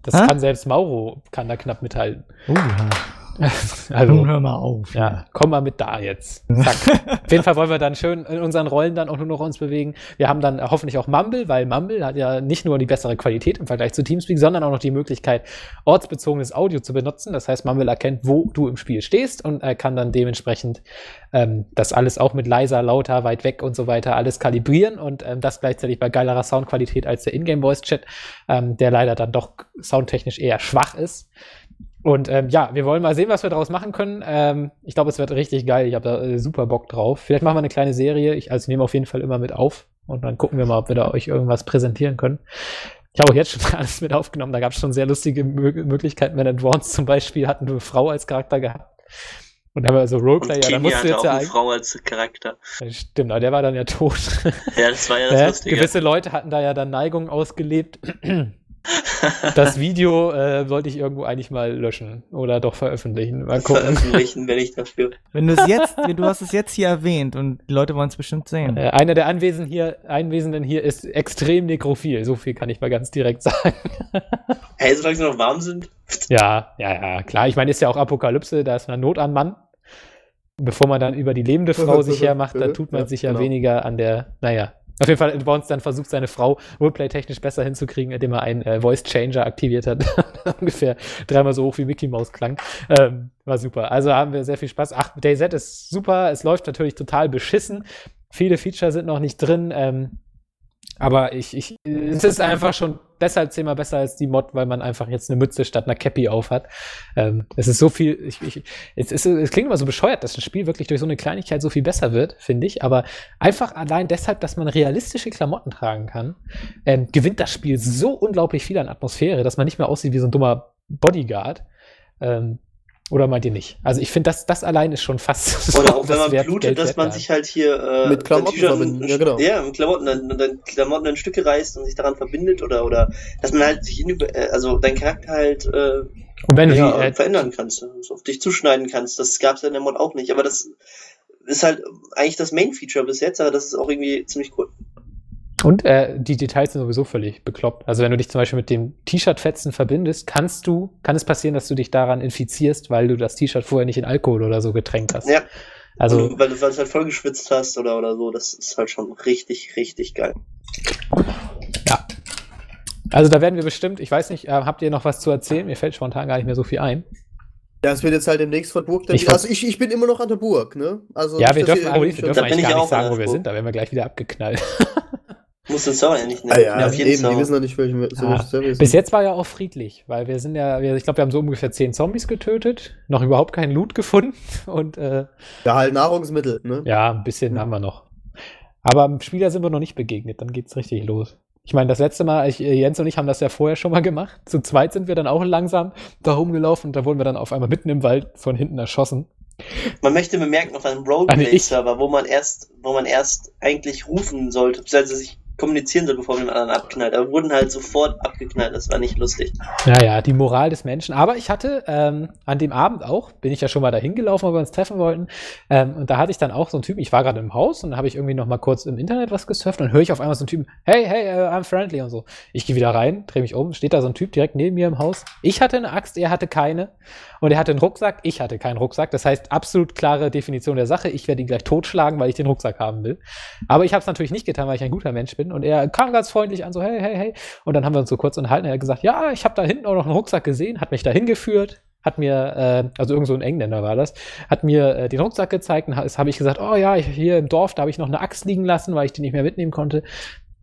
Das Hä? kann selbst Mauro, kann da knapp mithalten. Oh ja. Also, hör mal auf. ja, komm mal mit da jetzt. Zack. Auf jeden Fall wollen wir dann schön in unseren Rollen dann auch nur noch uns bewegen. Wir haben dann hoffentlich auch Mumble, weil Mumble hat ja nicht nur die bessere Qualität im Vergleich zu Teamspeak, sondern auch noch die Möglichkeit, ortsbezogenes Audio zu benutzen. Das heißt, Mumble erkennt, wo du im Spiel stehst und äh, kann dann dementsprechend ähm, das alles auch mit leiser, lauter, weit weg und so weiter alles kalibrieren und ähm, das gleichzeitig bei geilerer Soundqualität als der Ingame-Voice-Chat, ähm, der leider dann doch soundtechnisch eher schwach ist. Und ähm, ja, wir wollen mal sehen, was wir daraus machen können. Ähm, ich glaube, es wird richtig geil. Ich habe da äh, super Bock drauf. Vielleicht machen wir eine kleine Serie. Ich also nehme auf jeden Fall immer mit auf und dann gucken wir mal, ob wir da euch irgendwas präsentieren können. Ich habe auch jetzt schon alles mit aufgenommen. Da gab es schon sehr lustige Mö Möglichkeiten. Wenn Advance zum Beispiel hatten eine Frau als Charakter gehabt. Und da haben wir so Roleplay, ja, da Kimi musst du jetzt auch ja eine. Frau als Charakter. Stimmt, aber der war dann ja tot. Ja, das war ja das Ja, Lustige. gewisse Leute hatten da ja dann Neigungen ausgelebt. Das Video äh, wollte ich irgendwo eigentlich mal löschen oder doch veröffentlichen. Mal gucken. Veröffentlichen, wenn ich dafür. Wenn du es jetzt, du hast es jetzt hier erwähnt und die Leute wollen es bestimmt sehen. Äh, einer der Anwesenden hier, Anwesenden hier ist extrem nekrophil. So viel kann ich mal ganz direkt sagen. Hey, solange sie noch warm sind. ja, ja, ja, klar. Ich meine, ist ja auch Apokalypse, da ist man Not an Mann. Bevor man dann über die lebende Frau sich hermacht, dann tut man Ja, sich ja genau. weniger an der, naja. Auf jeden Fall hat Bounce dann versucht, seine Frau Roleplay-technisch besser hinzukriegen, indem er einen äh, Voice-Changer aktiviert hat. Ungefähr dreimal so hoch wie Mickey Mouse klang. Ähm, war super. Also haben wir sehr viel Spaß. Ach, DayZ ist super. Es läuft natürlich total beschissen. Viele Feature sind noch nicht drin. Ähm, aber ich, ich, es ist einfach schon deshalb zehnmal besser als die Mod, weil man einfach jetzt eine Mütze statt einer Cappy auf hat. Ähm, es ist so viel, ich, ich, es, ist, es klingt immer so bescheuert, dass ein Spiel wirklich durch so eine Kleinigkeit so viel besser wird, finde ich. Aber einfach allein deshalb, dass man realistische Klamotten tragen kann, ähm, gewinnt das Spiel so unglaublich viel an Atmosphäre, dass man nicht mehr aussieht wie so ein dummer Bodyguard. Ähm, oder meint ihr nicht? Also ich finde, das, das allein ist schon fast. Oder auch wenn man wert- blutet, Geld dass man sich halt hier äh, Mit Klamotten in- ja, genau. Ja, mit Klamotten, dann, dann Klamotten in Stücke reißt und sich daran verbindet oder oder dass man halt sich in, äh, also deinen Charakter halt äh, Und wenn du ja, die, äh, verändern kannst, also auf dich zuschneiden kannst. Das gab's ja in der Mod auch nicht, aber das ist halt eigentlich das Main-Feature bis jetzt, aber das ist auch irgendwie ziemlich cool. Und äh, die Details sind sowieso völlig bekloppt. Also wenn du dich zum Beispiel mit dem T-Shirt-Fetzen verbindest, kannst du, kann es passieren, dass du dich daran infizierst, weil du das T-Shirt vorher nicht in Alkohol oder so getränkt hast. Ja, Also und, weil, du- weil du es halt voll geschwitzt hast oder oder so, das ist halt schon richtig, richtig geil. ja. Also da werden wir bestimmt, ich weiß nicht, äh, habt ihr noch was zu erzählen? Mir fällt spontan gar nicht mehr so viel ein. Ja, es wird jetzt halt demnächst von Burg. dann Ich also ich, ich bin immer noch an der Burg, ne? Also ja, wir dürfen, wir schon- dürfen eigentlich ich gar nicht sagen, wo wir sind. Da werden wir gleich wieder abgeknallt. Muss den Server ja nicht Ah, ja, auf jeden eben, die Server. wissen noch nicht, welchen so Ah, Service. Bis jetzt war ja auch friedlich, weil wir sind ja, ich glaube, wir haben so ungefähr zehn Zombies getötet, noch überhaupt keinen Loot gefunden und äh, Ja, halt Nahrungsmittel, ne? Ja, ein bisschen haben wir noch. Aber im Spieler sind wir noch nicht begegnet, dann geht's richtig los. Ich meine, das letzte Mal, ich, äh, Jens und ich haben das ja vorher schon mal gemacht. Zu zweit sind wir dann auch langsam da rumgelaufen und da wurden wir dann auf einmal mitten im Wald von hinten erschossen. Man möchte bemerken, auf einem ich- Roleplay-Server, wo man erst, wo man erst eigentlich rufen sollte, beziehungsweise sich kommunizieren soll, bevor man den anderen abknallt. Aber wurden halt sofort abgeknallt, das war nicht lustig. Naja, die Moral des Menschen. Aber ich hatte ähm, an dem Abend auch, bin ich ja schon mal dahin gelaufen, weil wir uns treffen wollten. Ähm, und da hatte ich dann auch so einen Typen, ich war gerade im Haus und dann habe ich irgendwie noch mal kurz im Internet was gesurft und höre ich auf einmal so einen Typen, hey, hey, uh, I'm friendly und so. Ich gehe wieder rein, drehe mich um, steht da so ein Typ direkt neben mir im Haus. Ich hatte eine Axt, er hatte keine. Und er hatte einen Rucksack, ich hatte keinen Rucksack. Das heißt, absolut klare Definition der Sache. Ich werde ihn gleich totschlagen, weil ich den Rucksack haben will. Aber ich habe es natürlich nicht getan, weil ich ein guter Mensch bin. Und er kam ganz freundlich an, so, hey, hey, hey. Und dann haben wir uns so kurz unterhalten. Er hat gesagt, ja, ich habe da hinten auch noch einen Rucksack gesehen, hat mich da hingeführt, hat mir, äh, also irgend so ein Engländer war das, hat mir äh, den Rucksack gezeigt und habe ich gesagt, oh ja, ich, hier im Dorf, da habe ich noch eine Axt liegen lassen, weil ich die nicht mehr mitnehmen konnte.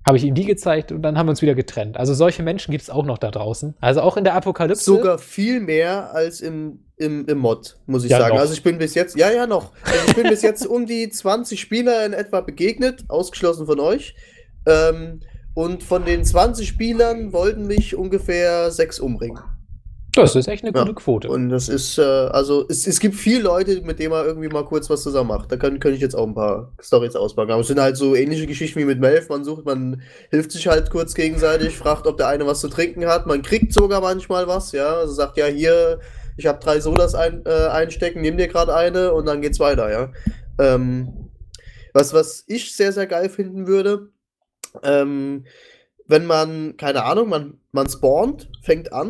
Habe ich ihm die gezeigt und dann haben wir uns wieder getrennt. Also solche Menschen gibt es auch noch da draußen. Also auch in der Apokalypse. Sogar viel mehr als im, im, im Mod, muss ich Ja, sagen. noch. Also ich bin bis jetzt, ja, ja, noch. Also ich bin bis jetzt um die 20 Spieler in etwa begegnet, ausgeschlossen von euch. Ähm, und von den 20 Spielern wollten mich ungefähr sechs umbringen. Das ist echt eine Ja. gute Quote. Und das ist, äh, also es, es gibt viele Leute, mit denen man irgendwie mal kurz was zusammen macht. Da kann, könnte ich jetzt auch ein paar Stories auspacken. Aber es sind halt so ähnliche Geschichten wie mit Melf. Man sucht, man hilft sich halt kurz gegenseitig, fragt, ob der eine was zu trinken hat. Man kriegt sogar manchmal was, ja. Also sagt, ja, hier, ich habe drei Sodas ein, äh, einstecken, nimm dir gerade eine und dann geht's weiter, ja. Ähm, was, was ich sehr, sehr geil finden würde, ähm, wenn man, keine Ahnung, man, man spawnt, fängt an,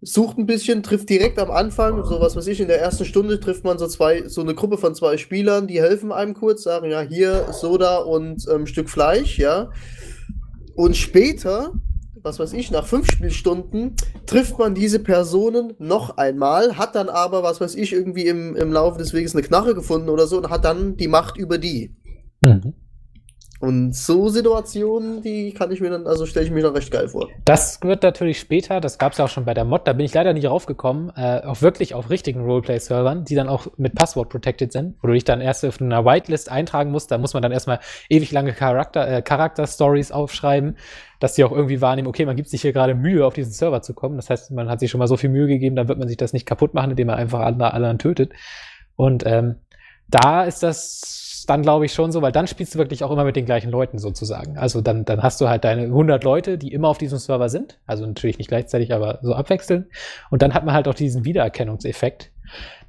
sucht ein bisschen, trifft direkt am Anfang, so was weiß ich, in der ersten Stunde trifft man so zwei, so eine Gruppe von zwei Spielern, die helfen einem kurz, sagen, ja, hier Soda und ähm, Stück Fleisch, ja. Und später, was weiß ich, nach fünf Spielstunden, trifft man diese Personen noch einmal, hat dann aber, was weiß ich, irgendwie im, im Laufe des Weges eine Knarre gefunden oder so und hat dann die Macht über die. Mhm. Und so Situationen, die kann ich mir dann, also stelle ich mir dann recht geil vor. Das wird natürlich später, das gab es ja auch schon bei der Mod, da bin ich leider nicht raufgekommen, äh, auch wirklich auf richtigen Roleplay-Servern, die dann auch mit Passwort protected sind, wo du dich dann erst auf einer Whitelist eintragen musst, da muss man dann erstmal ewig lange Charakter, äh, Charakter-Stories aufschreiben, dass die auch irgendwie wahrnehmen, okay, man gibt sich hier gerade Mühe, auf diesen Server zu kommen. Das heißt, man hat sich schon mal so viel Mühe gegeben, dann wird man sich das nicht kaputt machen, indem man einfach andere anderen tötet. Und ähm, da ist das dann, glaube ich, schon so, weil dann spielst du wirklich auch immer mit den gleichen Leuten sozusagen. Also dann, dann hast du halt deine 100 Leute, die immer auf diesem Server sind. Also natürlich nicht gleichzeitig, aber so abwechselnd. Und dann hat man halt auch diesen Wiedererkennungseffekt.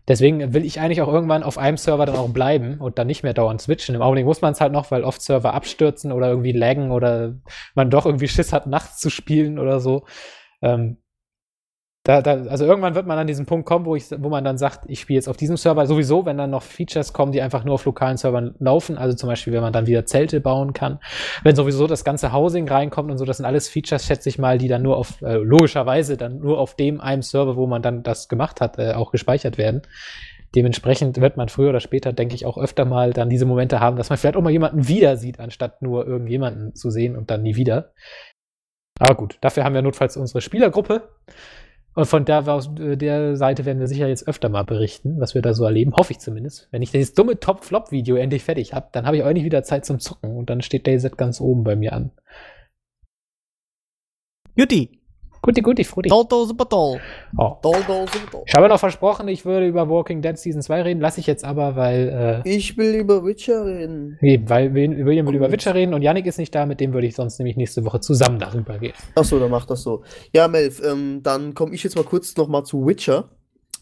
Deswegen will ich eigentlich auch irgendwann auf einem Server dann auch bleiben und dann nicht mehr dauernd switchen. Im Augenblick muss man es halt noch, weil oft Server abstürzen oder irgendwie laggen oder man doch irgendwie Schiss hat, nachts zu spielen oder so. Ähm, da, da, also irgendwann wird man an diesen Punkt kommen, wo, ich, wo man dann sagt, ich spiele jetzt auf diesem Server sowieso, wenn dann noch Features kommen, die einfach nur auf lokalen Servern laufen. Also zum Beispiel, wenn man dann wieder Zelte bauen kann. Wenn sowieso das ganze Housing reinkommt und so, das sind alles Features, schätze ich mal, die dann nur auf, äh, logischerweise dann nur auf dem einem Server, wo man dann das gemacht hat, äh, auch gespeichert werden. Dementsprechend wird man früher oder später, denke ich, auch öfter mal dann diese Momente haben, dass man vielleicht auch mal jemanden wieder sieht, anstatt nur irgendjemanden zu sehen und dann nie wieder. Aber gut, dafür haben wir notfalls unsere Spielergruppe. Und von der, aus äh, der Seite werden wir sicher jetzt öfter mal berichten, was wir da so erleben. Hoffe ich zumindest. Wenn ich dieses dumme Top-Flop-Video endlich fertig habe, dann habe ich auch nicht wieder Zeit zum Zocken und dann steht DayZ ganz oben bei mir an. Jutti, Guti, guti, frutti. toll, toll, super toll. Oh. Doll, doll, super doll. Ich habe noch versprochen, ich würde über Walking Dead Season 2 reden. Lasse ich jetzt aber, weil, Ich will über Witcher reden. äh, eben, weil William will über Witcher reden und Yannick ist nicht da, mit dem würde ich sonst nämlich nächste Woche zusammen darüber reden. Achso, dann mach das so. Ja, Melf, ähm, dann komme ich jetzt mal kurz noch mal zu Witcher.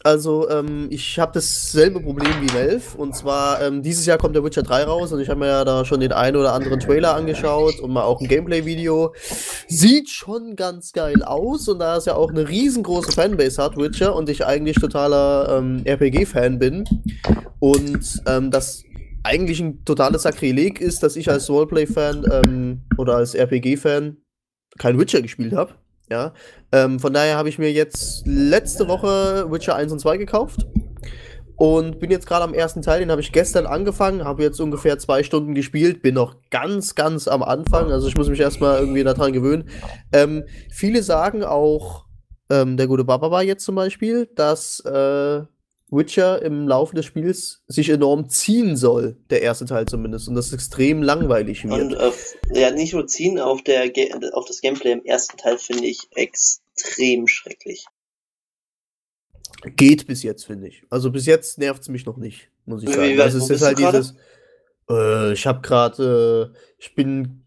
Also, ähm, ich habe dasselbe Problem wie Melf. Und zwar, ähm, dieses Jahr kommt der Witcher 3 raus und ich habe mir ja da schon den einen oder anderen Trailer angeschaut und mal auch ein Gameplay-Video. Sieht schon ganz geil aus und da es ja auch eine riesengroße Fanbase hat, Witcher, und ich eigentlich totaler ähm, RPG-Fan bin und ähm, das eigentlich ein totales Sakrileg ist, dass ich als Roleplay-Fan ähm, oder als RPG-Fan kein Witcher gespielt habe. Ja, ähm, von daher habe ich mir jetzt letzte Woche Witcher 1 und 2 gekauft und bin jetzt gerade am ersten Teil, den habe ich gestern angefangen, habe jetzt ungefähr zwei Stunden gespielt, bin noch ganz, ganz am Anfang, also ich muss mich erstmal irgendwie daran gewöhnen. Ähm, viele sagen auch, ähm, der gute Baba jetzt zum Beispiel, dass äh, Witcher im Laufe des Spiels sich enorm ziehen soll, der erste Teil zumindest, und das extrem langweilig wird. Und äh, ja, nicht nur ziehen, auf, der, auf das Gameplay im ersten Teil finde ich extrem schrecklich. Geht bis jetzt, finde ich. Also bis jetzt nervt es mich noch nicht, muss ich sagen. wie also es ist halt dieses. Äh, ich habe gerade, äh, ich bin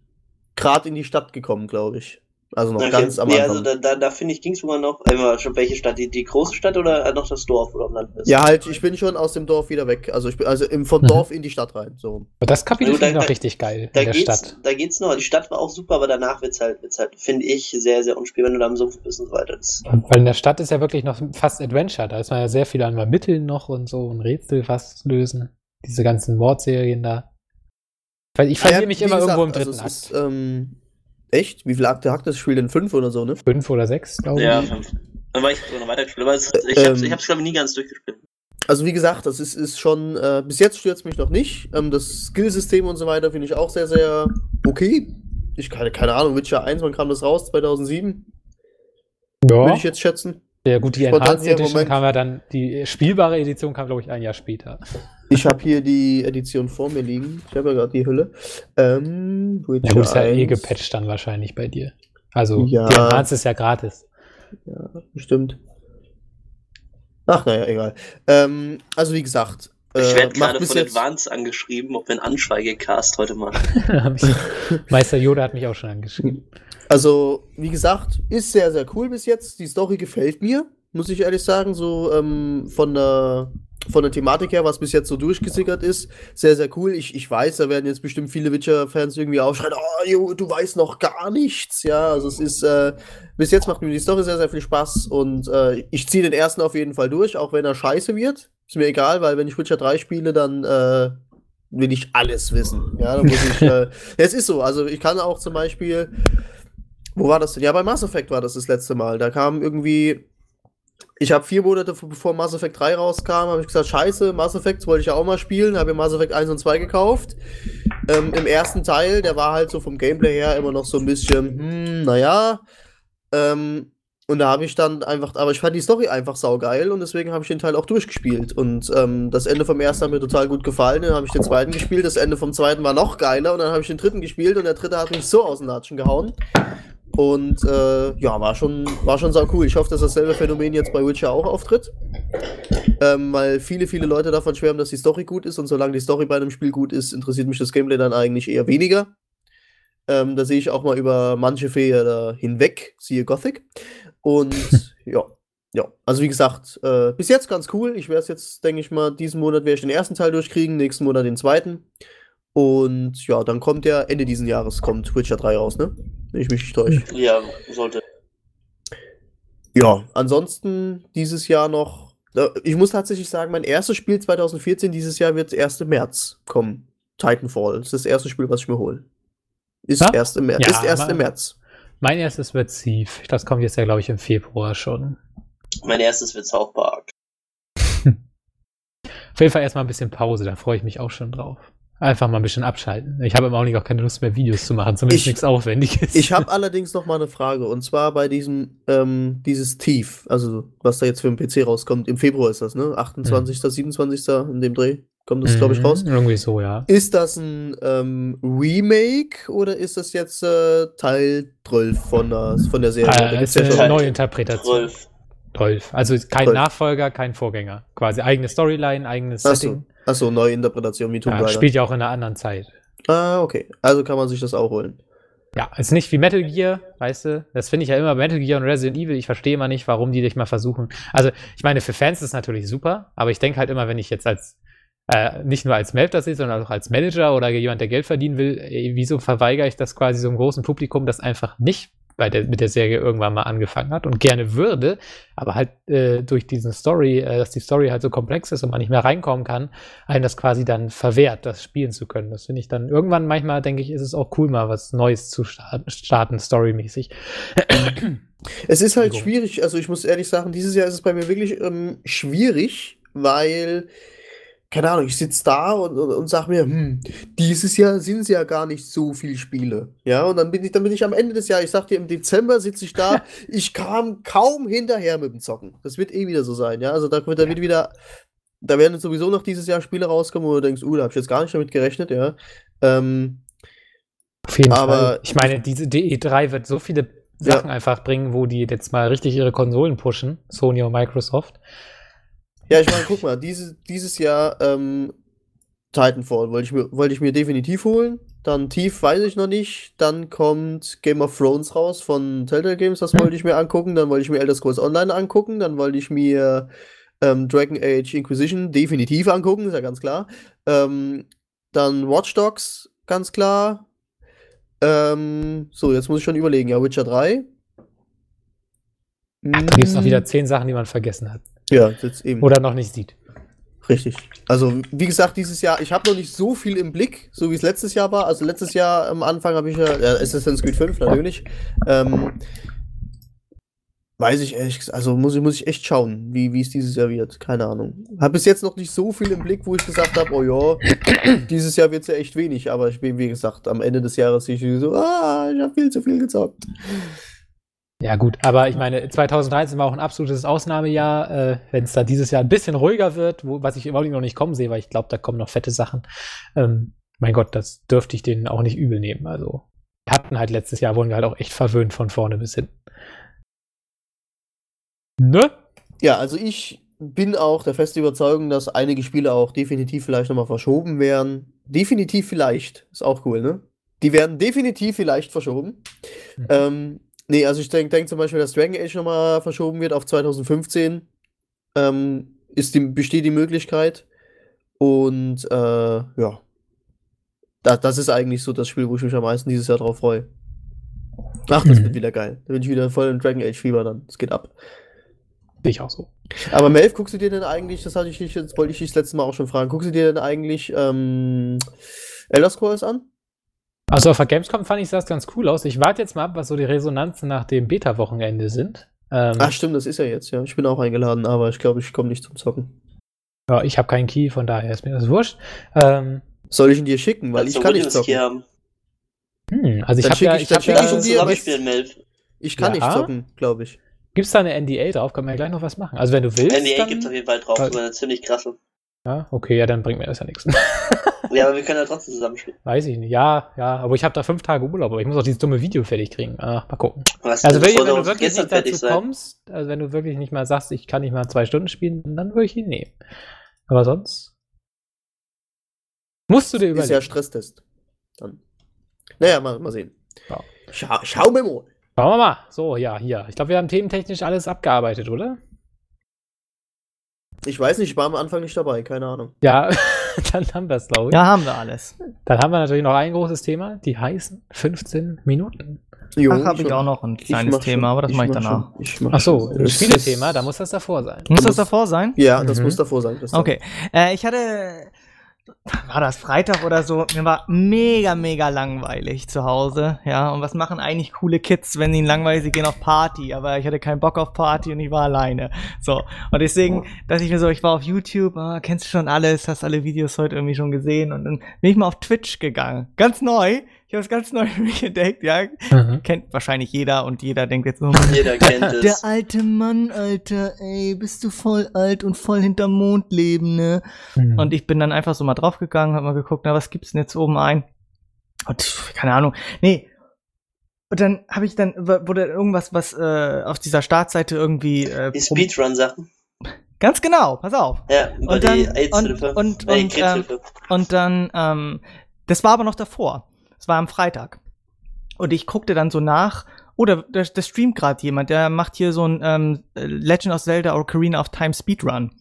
gerade in die Stadt gekommen, glaube ich. Also noch Okay. ganz am nee, Anfang. also da, da, da finde ich, ging es sogar noch, einmal schon welche Stadt, die, die große Stadt oder noch das Dorf, am Land bist? ja, halt, ich bin schon aus dem Dorf wieder weg. Also ich bin also im, vom Mhm. Dorf in die Stadt rein. So. Aber das Kapitel Also da- finde ich noch da- richtig geil Da in der geht's, Stadt. da geht's noch. Die Stadt war auch super, aber danach wird's halt, wird's halt, finde ich, sehr, sehr unspielbar, wenn du da am Sumpf bist und so weiter. Das, Weil in der Stadt ist ja wirklich noch fast Adventure. Da ist man ja sehr viel an Mitteln noch und so und Rätsel fast lösen. Diese ganzen Mordserien da. Weil ich verliere Ja, mich immer irgendwo im gesagt, dritten also es Akt. ist, ähm, echt? Wie Akte hat das Spiel denn? Fünf oder so, ne? Fünf oder sechs, glaube ja, ich. fünf. Dann war ich sogar noch weitergespielt, aber es, ich hab's, Ähm, ich hab's, glaube ich, nie ganz durchgespielt. Also wie gesagt, das ist, ist schon, äh, bis jetzt stört mich noch nicht. Ähm, das Skillsystem und so weiter finde ich auch sehr, sehr okay. Ich keine, keine Ahnung, Witcher 1, wann kam das raus? 2007, Ja, würde ich jetzt schätzen. ja gut, die Enhanced Edition kam ja dann, die spielbare Edition kam, glaube ich, ein Jahr später. Ich habe hier die Edition vor mir liegen. Ich habe ja gerade die Hülle. Ähm, Witcher Ja gut, ist ja eh 1. gepatcht dann wahrscheinlich bei dir. Also Ja. die Enhanced ist ja gratis. Ja, bestimmt. Ach, naja, egal. Ähm, also wie gesagt, Ich äh, werde macht gerade von jetzt- Advance angeschrieben, ob wir einen Anschweigecast heute machen. Ich- Meister Yoda hat mich auch schon angeschrieben. Also, wie gesagt, ist sehr, sehr cool bis jetzt. Die Story gefällt mir, muss ich ehrlich sagen. So ähm, von, der, von der Thematik her, was bis jetzt so durchgesickert ist, sehr, sehr cool. Ich, ich weiß, da werden jetzt bestimmt viele Witcher-Fans irgendwie aufschreien: Oh, jo, du weißt noch gar nichts. Ja, also es ist, äh, bis jetzt macht mir die Story sehr, sehr viel Spaß und äh, ich ziehe den ersten auf jeden Fall durch, auch wenn er scheiße wird. Ist mir egal, weil wenn ich Witcher 3 spiele, dann. Äh, will ich alles wissen. Ja, da muss ich. Äh, ja, es ist so. Also ich kann auch zum Beispiel. Wo war das denn? Ja, bei Mass Effect war das das letzte Mal. Da kam irgendwie. Ich habe vier Monate bevor Mass Effect 3 rauskam, habe ich gesagt, scheiße, Mass Effect wollte ich ja auch mal spielen, habe mir Mass Effect 1 und 2 gekauft. Ähm, Im ersten Teil, der war halt so vom Gameplay her immer noch so ein bisschen, hm, naja. Ähm, und da habe ich dann einfach, aber ich fand die Story einfach saugeil und deswegen habe ich den Teil auch durchgespielt. Und ähm, das Ende vom ersten hat mir total gut gefallen, dann habe ich den zweiten gespielt, das Ende vom zweiten war noch geiler und dann habe ich den dritten gespielt und der dritte hat mich so aus den Latschen gehauen. Und äh, ja, war schon, war schon sau cool. Ich hoffe, dass dasselbe Phänomen jetzt bei Witcher auch auftritt. Ähm, weil viele, viele Leute davon schwärmen, dass die Story gut ist und solange die Story bei einem Spiel gut ist, interessiert mich das Gameplay dann eigentlich eher weniger. Ähm, da sehe ich auch mal über manche Fehler da hinweg, siehe Gothic. Und ja, ja. Also wie gesagt, äh, bis jetzt ganz cool. Ich werde es jetzt, denke ich mal, diesen Monat werde ich den ersten Teil durchkriegen, nächsten Monat den zweiten. Und ja, dann kommt ja Ende diesen Jahres kommt Witcher 3 raus, ne? Wenn ich mich nicht täusche. Ja, sollte. Ja, ansonsten dieses Jahr noch. Ich muss tatsächlich sagen, mein erstes Spiel 2014 dieses Jahr wird erst im März kommen. Titanfall. Das ist das erste Spiel, was ich mir hole. Ist Ja? erst im März. Ja, ist erst im März. Mein erstes wird Thief. Das kommt jetzt ja, glaube ich, im Februar schon. Mein erstes wird South Park. Auf jeden Fall erstmal ein bisschen Pause, da freue ich mich auch schon drauf. Einfach mal ein bisschen abschalten. Ich habe im Augenblick auch keine Lust mehr, Videos zu machen, zumindest Ich- nichts Aufwendiges. Ich habe allerdings noch mal eine Frage. Und zwar bei diesem, ähm, dieses Thief, also was da jetzt für ein PC rauskommt. Im Februar ist das, ne? 28., 27. in dem Dreh kommt das, glaube ich, raus. Mhm, Irgendwie so, ja. Ist das ein ähm, Remake oder ist das jetzt äh, Teil 12 von der, von der Serie? Da Äh, ist eine schon- Teil- Neuinterpretation. 12. 12. Also kein 12. Nachfolger, kein Vorgänger. Quasi eigene Storyline, eigenes Achso, Setting. Achso, neue Interpretation wie Tomb Ja, Raider. spielt ja auch in einer anderen Zeit. Ah, okay. Also kann man sich das auch holen. Ja, ist nicht wie Metal Gear, weißt du? Das finde ich ja immer Metal Gear und Resident Evil. Ich verstehe immer nicht, warum die dich mal versuchen. Also, ich meine, für Fans ist es natürlich super, aber ich denke halt immer, wenn ich jetzt als, äh, nicht nur als Melf das sehe, sondern auch als Manager oder jemand, der Geld verdienen will, ey, wieso verweigere ich das quasi so einem großen Publikum, das einfach nicht bei der, mit der Serie irgendwann mal angefangen hat und gerne würde, aber halt äh, durch diesen Story, äh, dass die Story halt so komplex ist und man nicht mehr reinkommen kann, einem das quasi dann verwehrt, das spielen zu können. Das finde ich dann irgendwann manchmal, denke ich, ist es auch cool, mal was Neues zu starten, starten storymäßig. Es ist halt schwierig, also ich muss ehrlich sagen, dieses Jahr ist es bei mir wirklich ähm, schwierig, weil, keine Ahnung, ich sitze da und, und, und sag mir, hm, dieses Jahr sind es ja gar nicht so viele Spiele. Ja, und dann bin ich, dann bin ich am Ende des Jahres, ich sag dir, im Dezember sitze ich da, ich kam kaum hinterher mit dem Zocken. Das wird eh wieder so sein, ja. Also da wird, da wird wieder, da werden sowieso noch dieses Jahr Spiele rauskommen, wo du denkst, uh, da habe ich jetzt gar nicht damit gerechnet, ja. Ähm, Auf jeden Aber- Fall. Ich meine, diese DE3 wird so viele Ja. Sachen einfach bringen, wo die jetzt mal richtig ihre Konsolen pushen, Sony und Microsoft. Ja, ich meine, guck mal, diese, dieses Jahr ähm, Titanfall wollte ich, mir, ich mir definitiv holen. Dann Tief weiß ich noch nicht. Dann kommt Game of Thrones raus von Telltale Games, das wollte ich mir angucken. Dann wollte ich mir Elder Scrolls Online angucken. Dann wollte ich mir ähm, Dragon Age Inquisition definitiv angucken, ist ja ganz klar. Ähm, dann Watch Dogs, ganz klar. Ähm, so, jetzt muss ich schon überlegen. Ja, Witcher 3. Da gibt es noch wieder zehn Sachen, die man vergessen hat. Ja, jetzt eben. Oder noch nicht sieht. Richtig. Also, wie gesagt, dieses Jahr, ich habe noch nicht so viel im Blick, so wie es letztes Jahr war. Also, letztes Jahr am Anfang habe ich ja, ja Assassin's Creed 5 natürlich. Ähm, weiß ich gesagt, also muss ich, muss ich echt schauen, wie wie es dieses Jahr wird. Keine Ahnung. Habe bis jetzt noch nicht so viel im Blick, wo ich gesagt habe, oh ja, dieses Jahr wird es ja echt wenig. Aber ich bin, wie gesagt, am Ende des Jahres sehe ich so, ah, ich habe viel zu viel gezockt. Ja, gut, aber ich meine, 2013 war auch ein absolutes Ausnahmejahr. Äh, Wenn es da dieses Jahr ein bisschen ruhiger wird, wo, was ich im Augenblick noch nicht kommen sehe, weil ich glaube, da kommen noch fette Sachen. Ähm, mein Gott, das dürfte ich denen auch nicht übel nehmen. Also, wir hatten halt letztes Jahr, wurden wir halt auch echt verwöhnt von vorne bis hinten. Ne? Ja, also ich bin auch der festen Überzeugung, dass einige Spiele auch definitiv vielleicht nochmal verschoben werden. Definitiv vielleicht. Ist auch cool, ne? Die werden definitiv vielleicht verschoben. Mhm. Ähm, nee, also ich denke denk zum Beispiel, dass Dragon Age nochmal verschoben wird auf 2015. Ähm, ist die, besteht die Möglichkeit. Und äh, ja. Da, das ist eigentlich so das Spiel, wo ich mich am meisten dieses Jahr drauf freue. Ach, das Mhm. wird wieder geil. Da bin ich wieder voll im Dragon Age Fieber dann. Es geht ab. Sehe ich auch so. Aber Melv, guckst du dir denn eigentlich, das hatte ich dich jetzt, wollte ich dich das letzte Mal auch schon fragen, guckst du dir denn eigentlich ähm, Elder Scrolls an? Also auf der Gamescom fand ich das ganz cool aus. Ich warte jetzt mal ab, was so die Resonanzen nach dem Beta-Wochenende sind. Ähm, Ach stimmt, das ist ja jetzt, ja. Ich bin auch eingeladen, aber ich glaube, ich komme nicht zum Zocken. ja, ich habe keinen Key, von daher ist mir das wurscht. Ähm, Soll ich ihn dir schicken? Weil ich kann nicht zocken. haben. hm, also ich habe ja, ich- ich ja, ich aber- spielen, Melv. Ich kann nicht Ja? zocken, glaube ich. gibt's da eine NDA drauf? Kann man ja gleich noch was machen. Also wenn du willst, NDA dann, gibt es auf jeden Fall drauf, so eine ziemlich krasse. Ja, okay, ja, dann bringt mir das ja nichts. Ja, aber wir können ja trotzdem zusammen spielen. Weiß ich nicht. Ja, ja, aber ich habe da fünf Tage Urlaub, aber ich muss auch dieses dumme Video fertig kriegen. Ah, mal gucken. Was Also das wenn, wenn du wirklich nicht dazu fertig sein. kommst, also wenn du wirklich nicht mal sagst, ich kann nicht mal zwei Stunden spielen, dann würde ich ihn nehmen. Aber sonst musst du dir Ist ja überlegen. Stresstest. Dann. Naja, mal, mal sehen. Ja. Schau, schau mir mal. Schauen wir mal. So, ja, hier. Ich glaube, wir haben thementechnisch alles abgearbeitet, oder? Ich weiß nicht, ich war am Anfang nicht dabei, keine Ahnung. Ja, dann haben wir es, glaube ich. Ja, haben wir alles. Dann haben wir natürlich noch ein großes Thema, die heißen 15 Minuten. Jo, Ach, habe ich auch noch ein kleines Thema, schon, aber das mache ich mach danach. mach Ach so, ein Spielethema, da muss das davor sein. Muss das muss- davor sein? Ja, das Mhm. muss davor sein. Christian. Okay. Äh, ich hatte, war das Freitag oder so, mir war mega, mega langweilig zu Hause. Ja, und was machen eigentlich coole Kids, wenn ihnen langweilig, sie gehen auf Party, aber ich hatte keinen Bock auf Party und ich war alleine. So. Und deswegen dachte ich mir so, ich war auf YouTube, ah, kennst du schon alles, hast alle Videos heute irgendwie schon gesehen und dann bin ich mal auf Twitch gegangen. Ganz neu. Ich habe es ganz neu für mich entdeckt, ja. Mhm. Kennt wahrscheinlich jeder und jeder denkt jetzt so, Jeder kennt es. der alte Mann, Alter, ey, bist du voll alt und voll hinterm Mond leben, ne? Mhm. Und ich bin dann einfach so mal draufgegangen, hab mal geguckt, na, was gibt's denn jetzt oben ein? Und keine Ahnung. Nee. Und dann habe ich dann, wurde irgendwas, was äh, auf dieser Startseite irgendwie. Äh, Die Speedrun-Sachen. Ganz genau, pass auf. Ja, Und die dann- AIDS-Hilfe. und- und- äh, und, Krebshilfe. Und dann, ähm, das war aber noch davor. Das war am Freitag. Und ich guckte dann so nach. Oder da, da streamt gerade jemand, der macht hier so ein ähm, Legend of Zelda Ocarina of Time Speedrun.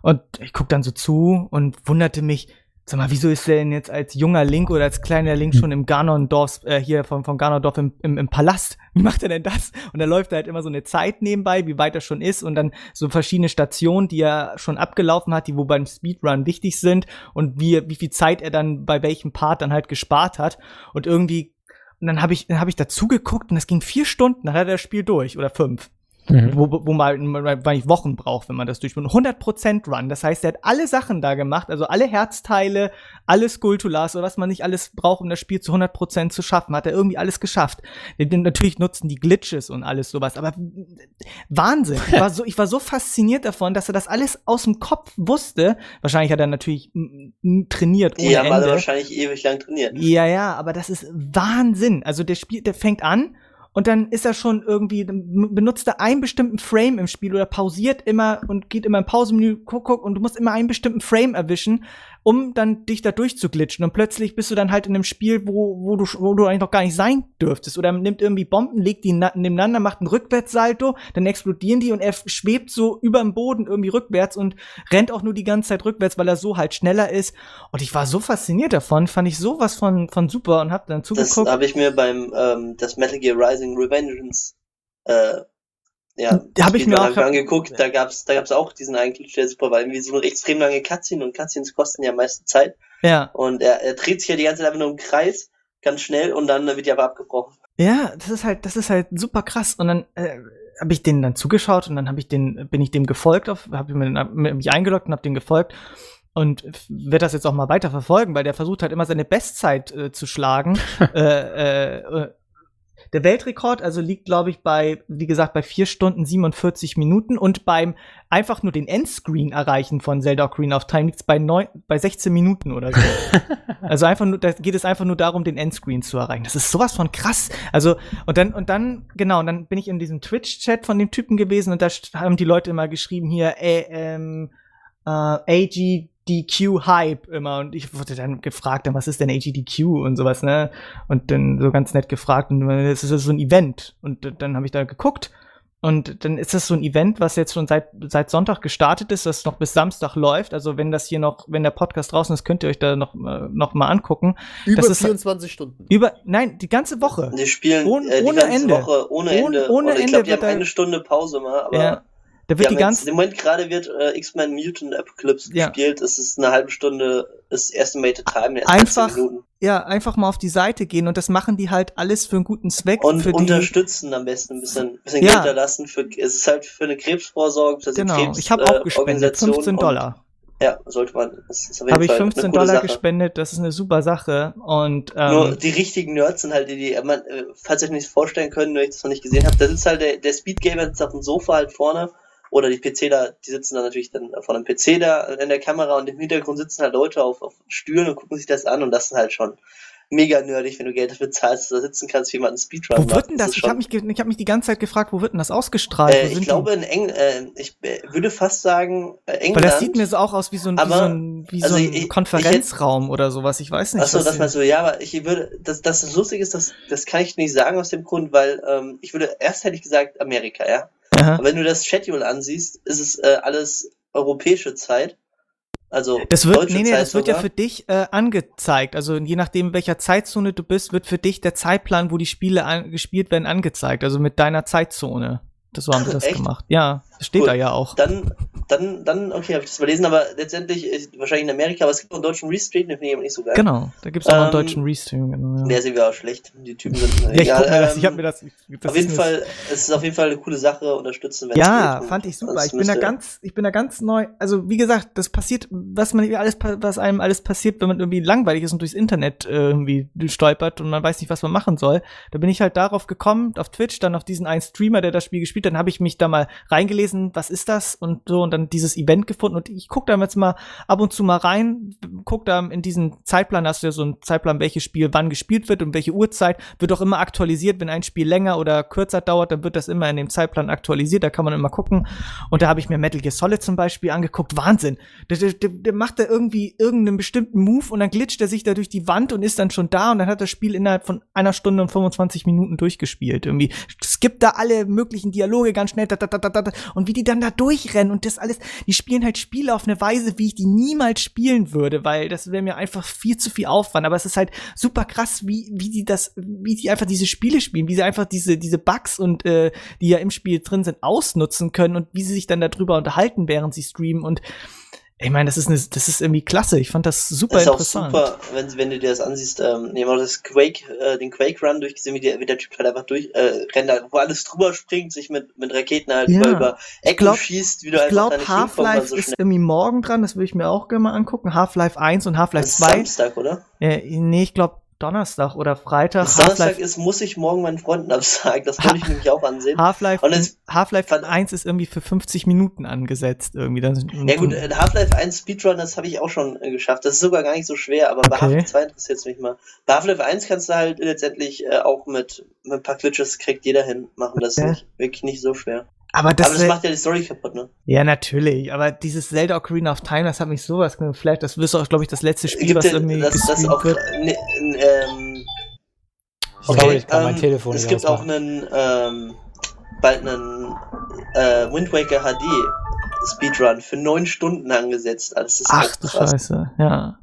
Und ich guck dann so zu und wunderte mich, sag mal, wieso ist der denn jetzt als junger Link oder als kleiner Link Hm. schon im Ganon-Dorf, äh, hier vom, vom Ganon-Dorf im, im, im Palast? Wie macht er denn das? Und da läuft halt immer so eine Zeit nebenbei, wie weit er schon ist und dann so verschiedene Stationen, die er schon abgelaufen hat, die wo beim Speedrun wichtig sind und wie, wie viel Zeit er dann bei welchem Part dann halt gespart hat. Und irgendwie, und dann habe ich, dann habe ich dazu geguckt und das ging vier Stunden, dann hat er das Spiel durch oder fünf Mhm. wo, wo man, man, man Wochen braucht, wenn man das durchführt. 100% Run. Das heißt, er hat alle Sachen da gemacht, also alle Herzteile, alle Skulptulas oder was man nicht alles braucht, um das Spiel zu 100% zu schaffen, hat er irgendwie alles geschafft. Natürlich nutzen die Glitches und alles sowas, aber Wahnsinn. Ich war so, ich war so fasziniert davon, dass er das alles aus dem Kopf wusste. Wahrscheinlich hat er natürlich trainiert ohne haben alle Ende. wahrscheinlich ewig lang trainiert. Ja, ja, aber das ist Wahnsinn. Also der Spiel, der fängt an und dann ist er schon irgendwie, benutzt er einen bestimmten Frame im Spiel oder pausiert immer und geht immer im Pausenmenü, guck, guck, und du musst immer einen bestimmten Frame erwischen, um dann dich da durchzuglitschen. Und plötzlich bist du dann halt in einem Spiel, wo, wo, du, wo du eigentlich noch gar nicht sein dürftest. Oder er nimmt irgendwie Bomben, legt die na- nebeneinander, macht einen Rückwärtssalto, dann explodieren die und er schwebt so über dem Boden irgendwie rückwärts und rennt auch nur die ganze Zeit rückwärts, weil er so halt schneller ist. Und ich war so fasziniert davon, fand ich sowas von, von super und hab dann Das zugeguckt. habe ich mir beim ähm, das Metal Gear Rising Revengeance äh, ja, Da hab ich mir auch- angeguckt, da gab's da gab's auch diesen einen Glitch, der super war, irgendwie so eine extrem lange Cutscene und Cutscenes kosten ja meiste Zeit Ja, und er, er dreht sich ja die ganze Zeit einfach nur im Kreis, ganz schnell und dann wird die aber abgebrochen. ja, das ist halt, das ist halt super krass. Und dann äh, habe ich den dann zugeschaut und dann habe ich den, bin ich dem gefolgt, habe mich eingeloggt und habe den gefolgt und werde das jetzt auch mal weiter verfolgen, weil der versucht halt immer seine Bestzeit äh, zu schlagen. äh, äh, äh, der Weltrekord, also liegt, glaube ich, bei, wie gesagt, bei 4 Stunden 47 Minuten und beim einfach nur den Endscreen erreichen von Zelda Ocarina of Time liegt es bei, neun- bei 16 Minuten oder so. also einfach nur, da geht es einfach nur darum, den Endscreen zu erreichen. Das ist sowas von krass. Also, und dann, und dann, genau, und dann bin ich in diesem Twitch-Chat von dem Typen gewesen und da haben die Leute immer geschrieben hier, äh, ähm, äh, AGDQ Hype immer und ich wurde dann gefragt, was ist denn AGDQ und sowas, ne? Und dann so ganz nett gefragt und äh, es ist so ein Event und äh, dann habe ich da geguckt und dann ist das so ein Event, was jetzt schon seit, seit Sonntag gestartet ist, das noch bis Samstag läuft. Also wenn das hier noch, wenn der Podcast draußen ist, könnt ihr euch da noch, äh, noch mal angucken. Über Das ist- 24 Stunden. Über, nein, die ganze Woche. Die spielen Ohne- äh, die ohne ganze Ende. Woche ohne Ohne- Ende. ohne ich Ende glaube, die haben eine Stunde Pause mal, aber Ja. Da wird haben die ganze, im Moment gerade wird äh, X-Men Mutant Apocalypse Ja. gespielt. Es ist eine halbe Stunde, ist Estimated Time, ersten Einfach 10 Minuten. ja, einfach mal auf die Seite gehen und das machen die halt alles für einen guten Zweck. Und für die, unterstützen am besten ein bisschen, bisschen Ja. Geld da lassen. Für, es ist halt für eine Krebsvorsorge, für Genau, Krebs, ich habe äh, auch gespendet, Organisation 15 und- Dollar. Ja, sollte man. Das Habe ich Fall 15 eine gute Dollar Sache. gespendet, das ist eine super Sache. Und Nur ähm, die richtigen Nerds sind halt die, die man, äh, falls ihr euch nicht vorstellen könnt, wenn ihr das noch nicht gesehen habt, da sitzt halt der, der Speedgamer sitzt auf dem Sofa halt vorne oder die PCler, die sitzen dann natürlich dann vor einem PC da in der Kamera und im Hintergrund sitzen halt Leute auf, auf Stühlen und gucken sich das an und das ist halt schon mega nerdig, wenn du Geld dafür zahlst, dass du da sitzen kannst, wie jemand einen Speedrun wo wird denn das? ist Ich habe mich, ich hab mich die ganze Zeit gefragt, wo wird denn das ausgestrahlt? Äh, ich glaube in Eng äh, ich äh, würde fast sagen äh, Weil England. das sieht mir so auch aus wie so ein, wie Aber- so ein, wie also so ein ich- ich- Konferenzraum oder sowas. Ich weiß nicht. Achso, das meinst du, ja, aber ich würde, das, das, das Lustige ist, das, das kann ich nicht sagen aus dem Grund, weil ähm, ich würde, erst hätte ich gesagt Amerika, ja. Aha. Wenn du das Schedule ansiehst, ist es äh, alles europäische Zeit. Also Das wird, nee, nee, Zeit das wird ja sogar. für dich äh, angezeigt. Also je nachdem, in welcher Zeitzone du bist, wird für dich der Zeitplan, wo die Spiele an, gespielt werden, angezeigt. Also mit deiner Zeitzone. Das so haben wir das Echt? gemacht. Ja, das steht Cool. da ja auch. Dann, dann, dann, okay, habe ich das überlesen, aber letztendlich wahrscheinlich in Amerika, aber es gibt auch einen deutschen Restream, den finde ich aber nicht so geil. Genau, da gibt's auch einen Ähm, deutschen Restream. Genau, ja. Der ist irgendwie auch schlecht. Die Typen sind ja, ich egal. mir das, ich Ähm, hab mir das. das auf jeden Fall, es ist auf jeden Fall eine coole Sache, unterstützen, wenn Ja, es geht. fand ich super. Ich bin da ganz, ich bin da ganz neu. Also wie gesagt, das passiert, was man alles, was einem alles passiert, wenn man irgendwie langweilig ist und durchs Internet äh, irgendwie stolpert und man weiß nicht, was man machen soll. Da bin ich halt darauf gekommen, auf Twitch, dann auf diesen einen Streamer, der das Spiel gespielt hat. Dann habe ich mich da mal reingelesen, was ist das und so und dann dieses Event gefunden und ich gucke da jetzt mal ab und zu mal rein, guck da in diesen Zeitplan, hast du ja so einen Zeitplan, welches Spiel wann gespielt wird und welche Uhrzeit, wird auch immer aktualisiert, wenn ein Spiel länger oder kürzer dauert, dann wird das immer in dem Zeitplan aktualisiert, da kann man immer gucken. Und da habe ich mir Metal Gear Solid zum Beispiel angeguckt, Wahnsinn. Der, der, der, der macht da irgendwie irgendeinen bestimmten Move und dann glitscht er sich da durch die Wand und ist dann schon da und dann hat das Spiel innerhalb von einer Stunde und 25 Minuten durchgespielt. Irgendwie skippt da alle möglichen Dialoge ganz schnell da, da, da, da, da, und wie die dann da durchrennen und das alles, die spielen halt Spiele auf eine Weise, wie ich die niemals spielen würde, weil das wäre mir einfach viel zu viel Aufwand. Aber es ist halt super krass, wie, wie die das, wie die einfach diese Spiele spielen, wie sie einfach diese, diese Bugs und äh, die ja im Spiel drin sind, ausnutzen können und wie sie sich dann darüber unterhalten, während sie streamen. Und ich meine, das ist eine, das ist irgendwie klasse. Ich fand das super Das ist auch interessant. super, wenn, wenn du dir das ansiehst. Ähm, wir haben auch das Quake, äh, den Quake Run durchgesehen, wie der, wie der Typ halt einfach durch äh, rennt, wo alles drüber springt, sich mit, mit Raketen halt Ja. über, über Ecken glaub- schießt, wie du Ich einfach Fähigkeiten Half-Life so ist irgendwie morgen dran, das will ich mir auch gerne mal angucken. Half-Life 1 und Half-Life Das ist 2. Samstag, oder? Äh, nee, ich glaube Donnerstag oder Freitag. Das Donnerstag ist, muss ich morgen meinen Freunden absagen. Das wollte ich nämlich auch ansehen. Half-Life fand- 1 ist irgendwie für 50 Minuten angesetzt irgendwie. Ja gut, äh, Half-Life 1 Speedrun, das habe ich auch schon äh, geschafft. Das ist sogar gar nicht so schwer, aber bei Okay. Half-Life 2 interessiert es mich mal. Bei Half-Life 1 kannst du halt letztendlich äh, auch mit, mit ein paar Glitches kriegt jeder hin machen. Das ist nicht, wirklich nicht so schwer. Aber das, aber das macht ja die Story kaputt, ne? ja natürlich, aber dieses Zelda Ocarina of Time, das hat mich sowas geflasht. Das ist auch, glaube ich, das letzte Spiel, Gibt was irgendwie das, das auch wird. ne, n- ähm, Sorry, ich kann mein ähm, Telefon Es nicht gibt auch einen ähm, bald einen äh, Wind Waker HD Speedrun für neun Stunden angesetzt. Also das ist Ach du. Scheiße, ja.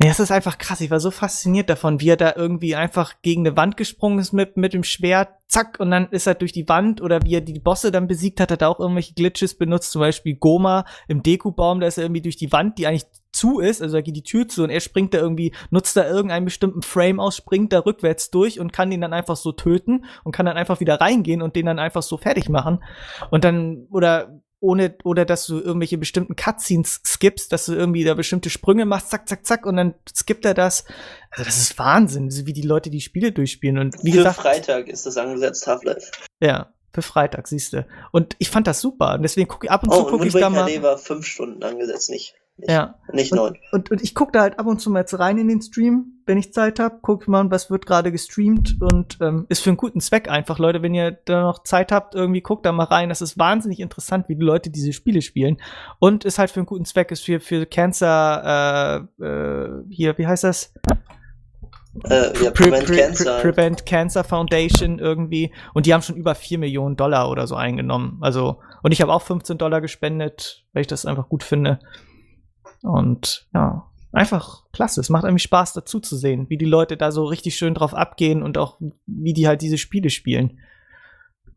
Nee, das ist einfach krass. Ich war so fasziniert davon, wie er da irgendwie einfach gegen eine Wand gesprungen ist mit, mit dem Schwert, zack, und dann ist er durch die Wand oder wie er die Bosse dann besiegt hat, hat er auch irgendwelche Glitches benutzt, zum Beispiel Goma im Deku-Baum, da ist er irgendwie durch die Wand, die eigentlich zu ist, also da geht die Tür zu und er springt da irgendwie, nutzt da irgendeinen bestimmten Frame aus, springt da rückwärts durch und kann den dann einfach so töten und kann dann einfach wieder reingehen und den dann einfach so fertig machen. Und dann, oder ohne, oder dass du irgendwelche bestimmten Cutscenes skippst, dass du irgendwie da bestimmte Sprünge machst, zack, zack, zack, und dann skippt er das. Also das ist Wahnsinn, wie die Leute die Spiele durchspielen. Und wie Für gesagt, Freitag ist das angesetzt, Half-Life. ja, für Freitag, siehst du. Und ich fand das super. Und deswegen gucke ich ab und zu Oh, und gucke ich da mal. War fünf Stunden angesetzt, nicht, nicht, Ja. nicht neun. Und, und ich gucke da halt ab und zu mal jetzt rein in den Stream, wenn ich Zeit habe, gucke mal, was wird gerade gestreamt und ähm, ist für einen guten Zweck einfach, Leute. Wenn ihr da noch Zeit habt, irgendwie guckt da mal rein. Das ist wahnsinnig interessant, wie die Leute diese Spiele spielen. Und ist halt für einen guten Zweck, ist für, für Cancer, äh, äh, hier, wie heißt das? Äh, ja, Pre- Prevent Pre- Cancer. Pre- Prevent Cancer Foundation irgendwie. Und die haben schon über 4 Millionen Dollar oder so eingenommen. Also, und ich habe auch 15 Dollar gespendet, weil ich das einfach gut finde. Und ja, einfach klasse. Es macht irgendwie Spaß dazu zu sehen, wie die Leute da so richtig schön drauf abgehen und auch wie die halt diese Spiele spielen.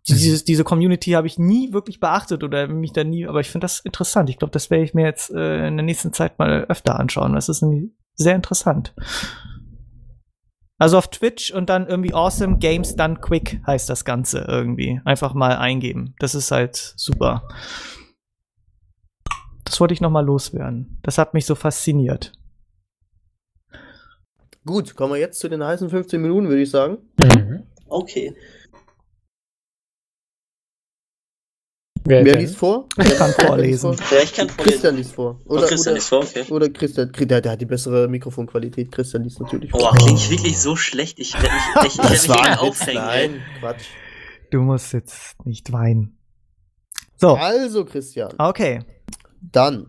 Dieses, diese Community habe ich nie wirklich beachtet oder mich da nie, aber ich finde das interessant. Ich glaube, das werde ich mir jetzt äh, in der nächsten Zeit mal öfter anschauen. Das ist nämlich sehr interessant. Also auf Twitch und dann irgendwie Awesome Games Done Quick heißt das Ganze irgendwie. Einfach mal eingeben. Das ist halt super. Das wollte ich noch mal loswerden. Das hat mich so fasziniert. Gut, kommen wir jetzt zu den heißen 15 Minuten, würde ich sagen. Mhm. Okay. Wer, Wer liest vor? Ich kann vorlesen. Ja, ich kann vorlesen. Christian liest vor. Oh, Oder, Christian oder, ist vor, okay. oder Christian. Der, der hat die bessere Mikrofonqualität. Christian liest natürlich vor. Boah, klingt ich wirklich so schlecht. Ich werde mich, ich, ich ein eher Witz, aufhängen. Nein, Quatsch. Du musst jetzt nicht weinen. So, Also, Christian. okay. Dann.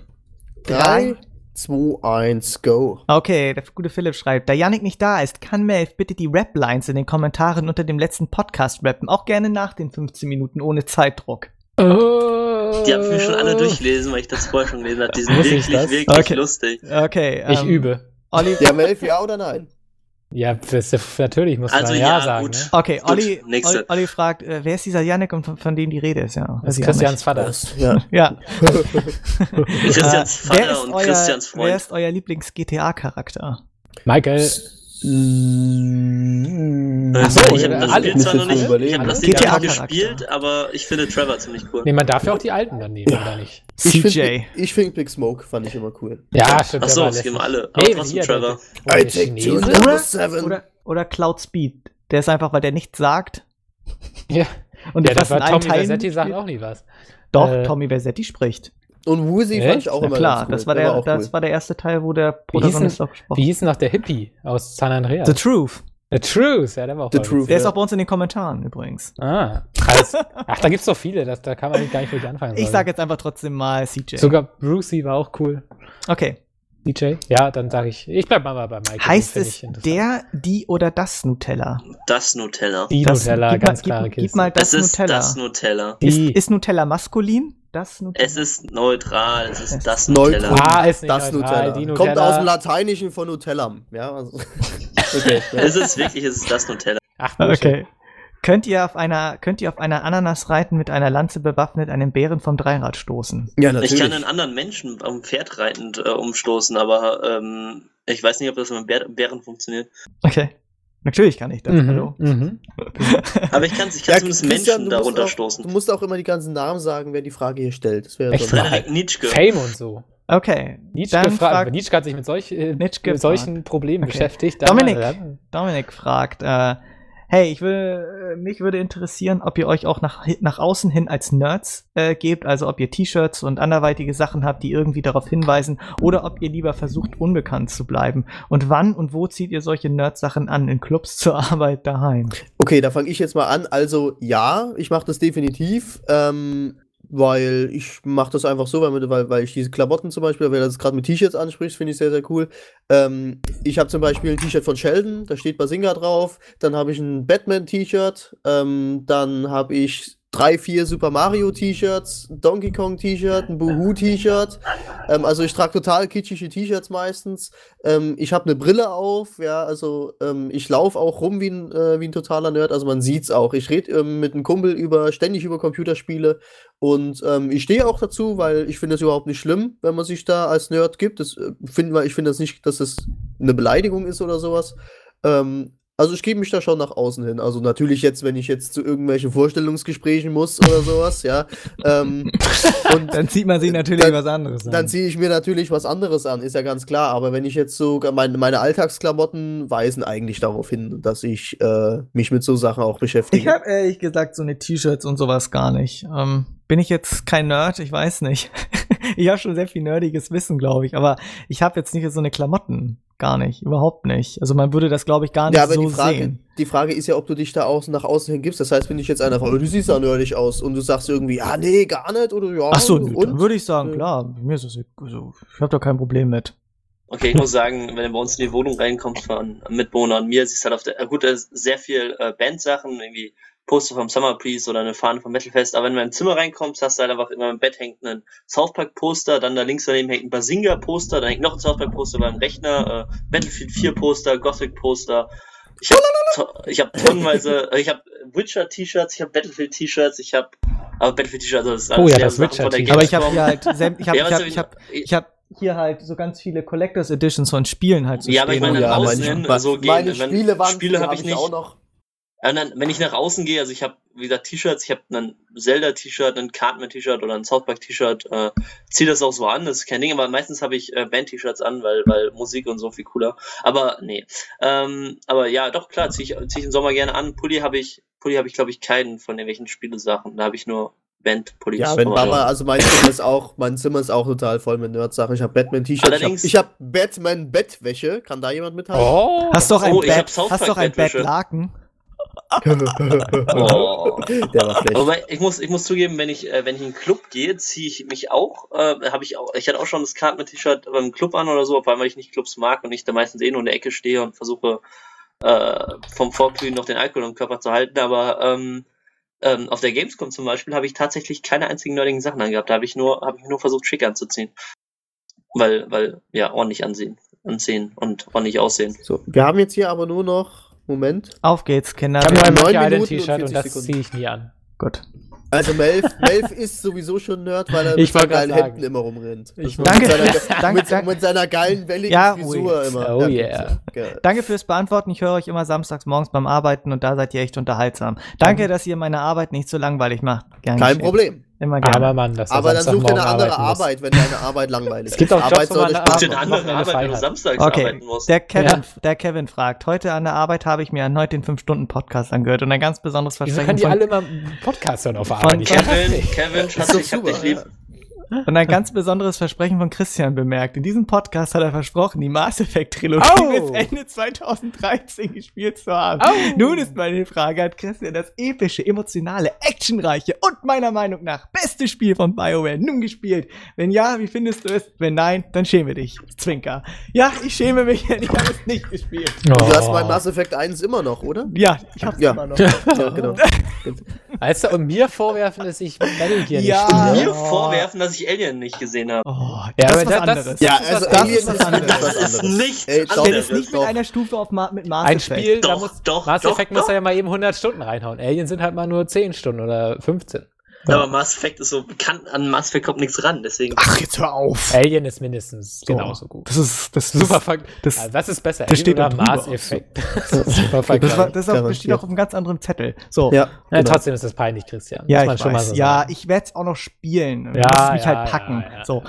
Drei. 3, 2, 1, go. Okay, der gute Philipp schreibt, da Yannick nicht da ist, kann Melf bitte die Rap-Lines in den Kommentaren unter dem letzten Podcast rappen. Auch gerne nach den 15 Minuten ohne Zeitdruck. Oh. Die habe ich mir schon alle durchgelesen, weil ich das vorher schon gelesen habe. Die sind Muss ich wirklich, wirklich Okay. lustig. Okay. Ich ähm, übe. Olli, Ja, Melf, ja oder nein? Ja, das, natürlich muss Also man ja, ja, sagen. gut. Ne? okay, Olli. Olli, Olli fragt, äh, wer ist dieser Yannick und von, von dem die Rede ist? Ja, Das ist Christians. Vater. Das, ja. Ja. Christians Äh, wer Vater ist und euer, Christians Wer Freund. ist euer Lieblings-GTA-Charakter? Michael. Äh, so, ich habe ja, das. Spiel zwar noch nicht, ich habe das? Lied noch nicht GTA-Charakter. gespielt, aber ich finde Trevor ziemlich cool. Nee, man darf ja auch die alten dann nehmen, oder nicht? Ich CJ. finde ich find Big Smoke fand ich immer cool. Ja, stimmt. Ach so, der war es geben lässig. alle. Aber Nee, trotzdem der- Trevor. der- der I take two Oder- number seven. Oder, oder Cloud Speed. Der ist einfach, weil der nichts sagt. Ja, Und ja fast das war Tommy Versetti sagt auch nie was. Doch, Äh, Tommy Versetti spricht. Und Woozy fand ich auch Ja immer klar, ganz cool. das war der, auch das cool. war der erste Teil, wo der Protagonist auch gesprochen Wie hieß denn noch der Hippie aus San Andreas? The Truth. The Truth, ja, der war auch The Truth. Der ist auch bei uns in den Kommentaren übrigens. Ah, also, ach, da gibt's doch viele, das, da kann man gar nicht wirklich anfangen. Ich sage jetzt einfach trotzdem mal CJ. Sogar Brucey war auch cool. Okay. DJ? Ja, dann sage ich, ich bleib mal bei Michael. den Heißt es der, die oder das Nutella? Das Nutella. Die das, Nutella, gib ganz mal, klare gib, Kiste. gib mal das ist Nutella. das Nutella. Die. Ist, ist Nutella maskulin? Das Nutella. Es ist neutral, es ist das Neutral. Nutella. ah, ist nicht Das neutral, Nutella. Die Kommt Nutella. aus dem Lateinischen von Nutellam. Ja, also. okay. Es ist wirklich, es ist das Nutella. Ach. Okay. Könnt ihr auf einer, könnt ihr auf einer Ananas reiten mit einer Lanze bewaffnet einen Bären vom Dreirad stoßen? ja, natürlich. Ich kann einen anderen Menschen am Pferd reitend äh, umstoßen, aber ähm, ich weiß nicht, ob das mit Bär Bären funktioniert. Okay. Natürlich kann ich das. Hallo. Mhm, mhm. Aber ich kann, ich kann Ja, zumindest Christian, Menschen du darunter auch, stoßen. Du musst auch immer die ganzen Namen sagen, wer die Frage hier stellt. Das wäre so. Frederik Nietzsche. Fame und so. Okay. Nietzsche, Dann fragt, fragt Nietzsche hat sich mit, solch, äh, mit solchen Problemen Okay. beschäftigt. Dominik. Dann- Dominik fragt, äh, hey, ich will, äh, mich würde interessieren, ob ihr euch auch nach, nach außen hin als Nerds äh, gebt, also ob ihr T-Shirts und anderweitige Sachen habt, die irgendwie darauf hinweisen, oder ob ihr lieber versucht, unbekannt zu bleiben. Und wann und wo zieht ihr solche Nerd-Sachen an? In Clubs, zur Arbeit, daheim? Okay, da fange ich jetzt mal an. Also ja, ich mache das definitiv, ähm, weil ich mache das einfach so, weil, weil, ich diese Klamotten zum Beispiel, weil das gerade mit T-Shirts anspricht, finde ich sehr, sehr cool. Ähm, ich habe zum Beispiel ein T-Shirt von Sheldon, da steht Basinga drauf. Dann habe ich ein Batman-T-Shirt. Ähm, dann habe ich drei, vier Super Mario T-Shirts, Donkey Kong T-Shirt, ein Boohoo T-Shirt. Ähm, also ich trage total kitschige T-Shirts meistens. Ähm, ich habe eine Brille auf, ja, also ähm, ich laufe auch rum wie ein, äh, wie ein totaler Nerd, also man sieht's auch. Ich rede ähm, mit einem Kumpel über ständig über Computerspiele und ähm, ich stehe auch dazu, weil ich finde es überhaupt nicht schlimm, wenn man sich da als Nerd gibt. Das, äh, find, ich finde das nicht, dass es eine Beleidigung ist oder sowas. Ähm, Also ich gebe mich da schon nach außen hin. Also natürlich jetzt, wenn ich jetzt zu irgendwelchen Vorstellungsgesprächen muss oder sowas, ja. Ähm, und Dann zieht man sich natürlich Dann- was anderes an. dann ziehe ich mir natürlich was anderes an, ist ja ganz klar. Aber wenn ich jetzt so, meine, meine Alltagsklamotten weisen eigentlich darauf hin, dass ich äh, mich mit so Sachen auch beschäftige. Ich habe ehrlich gesagt so eine T-Shirts und sowas gar nicht. Ähm, bin ich jetzt kein Nerd? Ich weiß nicht. ich habe schon sehr viel nerdiges Wissen, glaube ich, aber ich habe jetzt nicht so eine Klamotten. Gar nicht, überhaupt nicht. Also man würde das, glaube ich, gar nicht ja, aber so die, Frage, sehen. die Frage ist ja, ob du dich da außen nach außen hin gibst. Das heißt, wenn ich jetzt einer fragt, oh, du siehst ja nerdig aus und du sagst irgendwie, ja, nee, gar nicht oder ja. Ach so, und? dann würde ich sagen, Äh, klar, mir ist das, also, ich habe da kein Problem mit. Okay, ich muss sagen, wenn er bei uns in die Wohnung reinkommt von Mitbewohner und mir, siehst du halt auf der, gut, da ist sehr viel äh, Bandsachen, irgendwie Poster vom Summer Breeze oder eine Fahne vom Metalfest, aber wenn du in mein Zimmer reinkommst, hast du halt einfach immer im Bett hängt ein South Park Poster, dann da links daneben hängt ein Basinga Poster, dann hängt noch ein South Park Poster beim Rechner, äh, Battlefield 4 Poster, Gothic Poster. Ich habe ich hab tonnenweise, äh, ich habe Witcher T-Shirts, ich habe Battlefield T-Shirts, ich habe aber Battlefield T-Shirts, das ist Oh ja, das Sachen von der Witcher-T-Shirt. Aber ich habe hier halt, ich habe, ich was habe, ich habe, ich- ich habe hier halt so ganz viele Collectors Editions von Spielen halt so Ja, aber ich meine, ja, außen meine, so gehen, meine Spiele waren Spiele habe ich nicht. auch noch. Ja, und dann, wenn ich nach außen gehe, also ich habe, wie gesagt, T-Shirts, ich habe ein Zelda-T-Shirt, ein Cartman-T-Shirt oder ein South Park-T-Shirt, äh, ziehe das auch so an, das ist kein Ding, aber meistens habe ich äh, Band-T-Shirts an, weil, weil Musik und so viel cooler. Aber nee. Ähm, aber ja, doch, klar, ziehe ich, zieh ich im Sommer gerne an. Pulli habe ich, Pulli habe ich, glaube ich, keinen von irgendwelchen Spielesachen. Da habe ich nur Band-Pullis. Ja, wenn Baba, also mein Zimmer ist auch, mein Zimmer ist auch total voll mit Nerd-Sachen. Ich habe Batman-T-Shirts, ich habe hab Batman-Bettwäsche. Kann da jemand mithalten? Oh, Hast doch ein Oh, Bett, South hast Park doch ein. Bettlaken. Oh. Der war schlecht. Aber ich muss, ich muss zugeben, wenn ich, äh, wenn ich in den Club gehe, ziehe ich mich auch, äh, habe ich auch, ich hatte auch schon das Cartman-T-Shirt beim Club an oder so, vor allem weil ich nicht Clubs mag und ich da meistens eh nur in der Ecke stehe und versuche äh, vom Vorglühen noch den Alkohol im Körper zu halten. Aber ähm, ähm, auf der Gamescom zum Beispiel habe ich tatsächlich keine einzigen nerdigen Sachen angehabt. Da habe ich nur, habe ich nur versucht, schick anzuziehen. Weil, weil, ja, ordentlich ansehen, ansehen und ordentlich aussehen. So, wir haben jetzt hier aber nur noch, Moment. Auf geht's, Kinder. ich habe nur ein und T-Shirt und 40 das ziehe ich nie an. Gut. Also Melf, Melf ist sowieso schon Nerd, weil er Ich mit seinen geilen sagen. Händen immer rumrennt. Ich Also Danke, mit seiner, danke, mit, danke. mit seiner geilen, welligen Ja, Frisur ui. immer. Oh yeah. Ja. Danke fürs Beantworten. Ich höre euch immer samstags morgens beim Arbeiten und da seid ihr echt unterhaltsam. Danke, dass ihr meine Arbeit nicht so langweilig macht. Gern Kein geschehen. Problem. Immer gerne. Aber Mann, das Aber dann such dir eine andere Arbeit, wenn deine Arbeit langweilig Es gibt ist. auch Arbeit Jobs, wo man eine andere Arbeit, wenn du samstags Okay, arbeiten musst. der Kevin, Ja. der Kevin fragt, heute an der Arbeit habe ich mir erneut den 5-Stunden-Podcast angehört und ein ganz besonderes Wieso Versprechen können die von, alle immer Podcast hören auf der Von- Arbeit? Von- verstehe Kevin, nicht. Kevin, Ist Schatz, ich hab super. dich lieb. Und ein ganz besonderes Versprechen von Christian bemerkt. In diesem Podcast hat er versprochen, die Mass Effect Trilogie Oh. bis Ende 2013 gespielt zu haben. Oh. Nun ist meine Frage, hat Christian das epische, emotionale, actionreiche und meiner Meinung nach beste Spiel von BioWare nun gespielt? Wenn ja, wie findest du es? Wenn nein, dann schäme dich. Zwinker. Ja, ich schäme mich, denn ich habe es nicht gespielt. Du hast Oh. mein Mass Effect 1 immer noch, oder? Ja, ich hab's Ja. immer noch. Ja, genau. Weißt du, und mir vorwerfen, dass ich Metal Gear Ja. nicht spiele. Mir Oh. vorwerfen, dass ich Alien nicht gesehen habe. Oh, Ja, das aber ist was da- das- anderes. Ja, Das ist also was Alien anderes. ist was Das ist anderes. nichts Ey, doch, Stell es anderes. nicht mit doch. einer Stufe auf Ma mit Mass Ein Effect. Spiel, da Doch, muss doch, doch, Effect muss doch. er ja mal eben 100 Stunden reinhauen. Alien sind halt mal nur 10 Stunden oder 15. Aber Mass Effect ist so, kann an Mass Effect kommt nichts ran, deswegen. Ach, jetzt hör auf. Alien ist mindestens genauso gut. Das ist, das ist Super Fakt. das- Das, was ist besser? das Alien steht oder. Mass Effect? Das ist super. Das, war, das auch, steht auch auf einem ganz anderen Zettel. So. Ja, ja, genau. trotzdem ist das peinlich, Christian. Ja, Muss ich weiß. so ja, sagen. ich werde es auch noch spielen. Du Ja, musst mich ja, halt packen. ja, ja. So.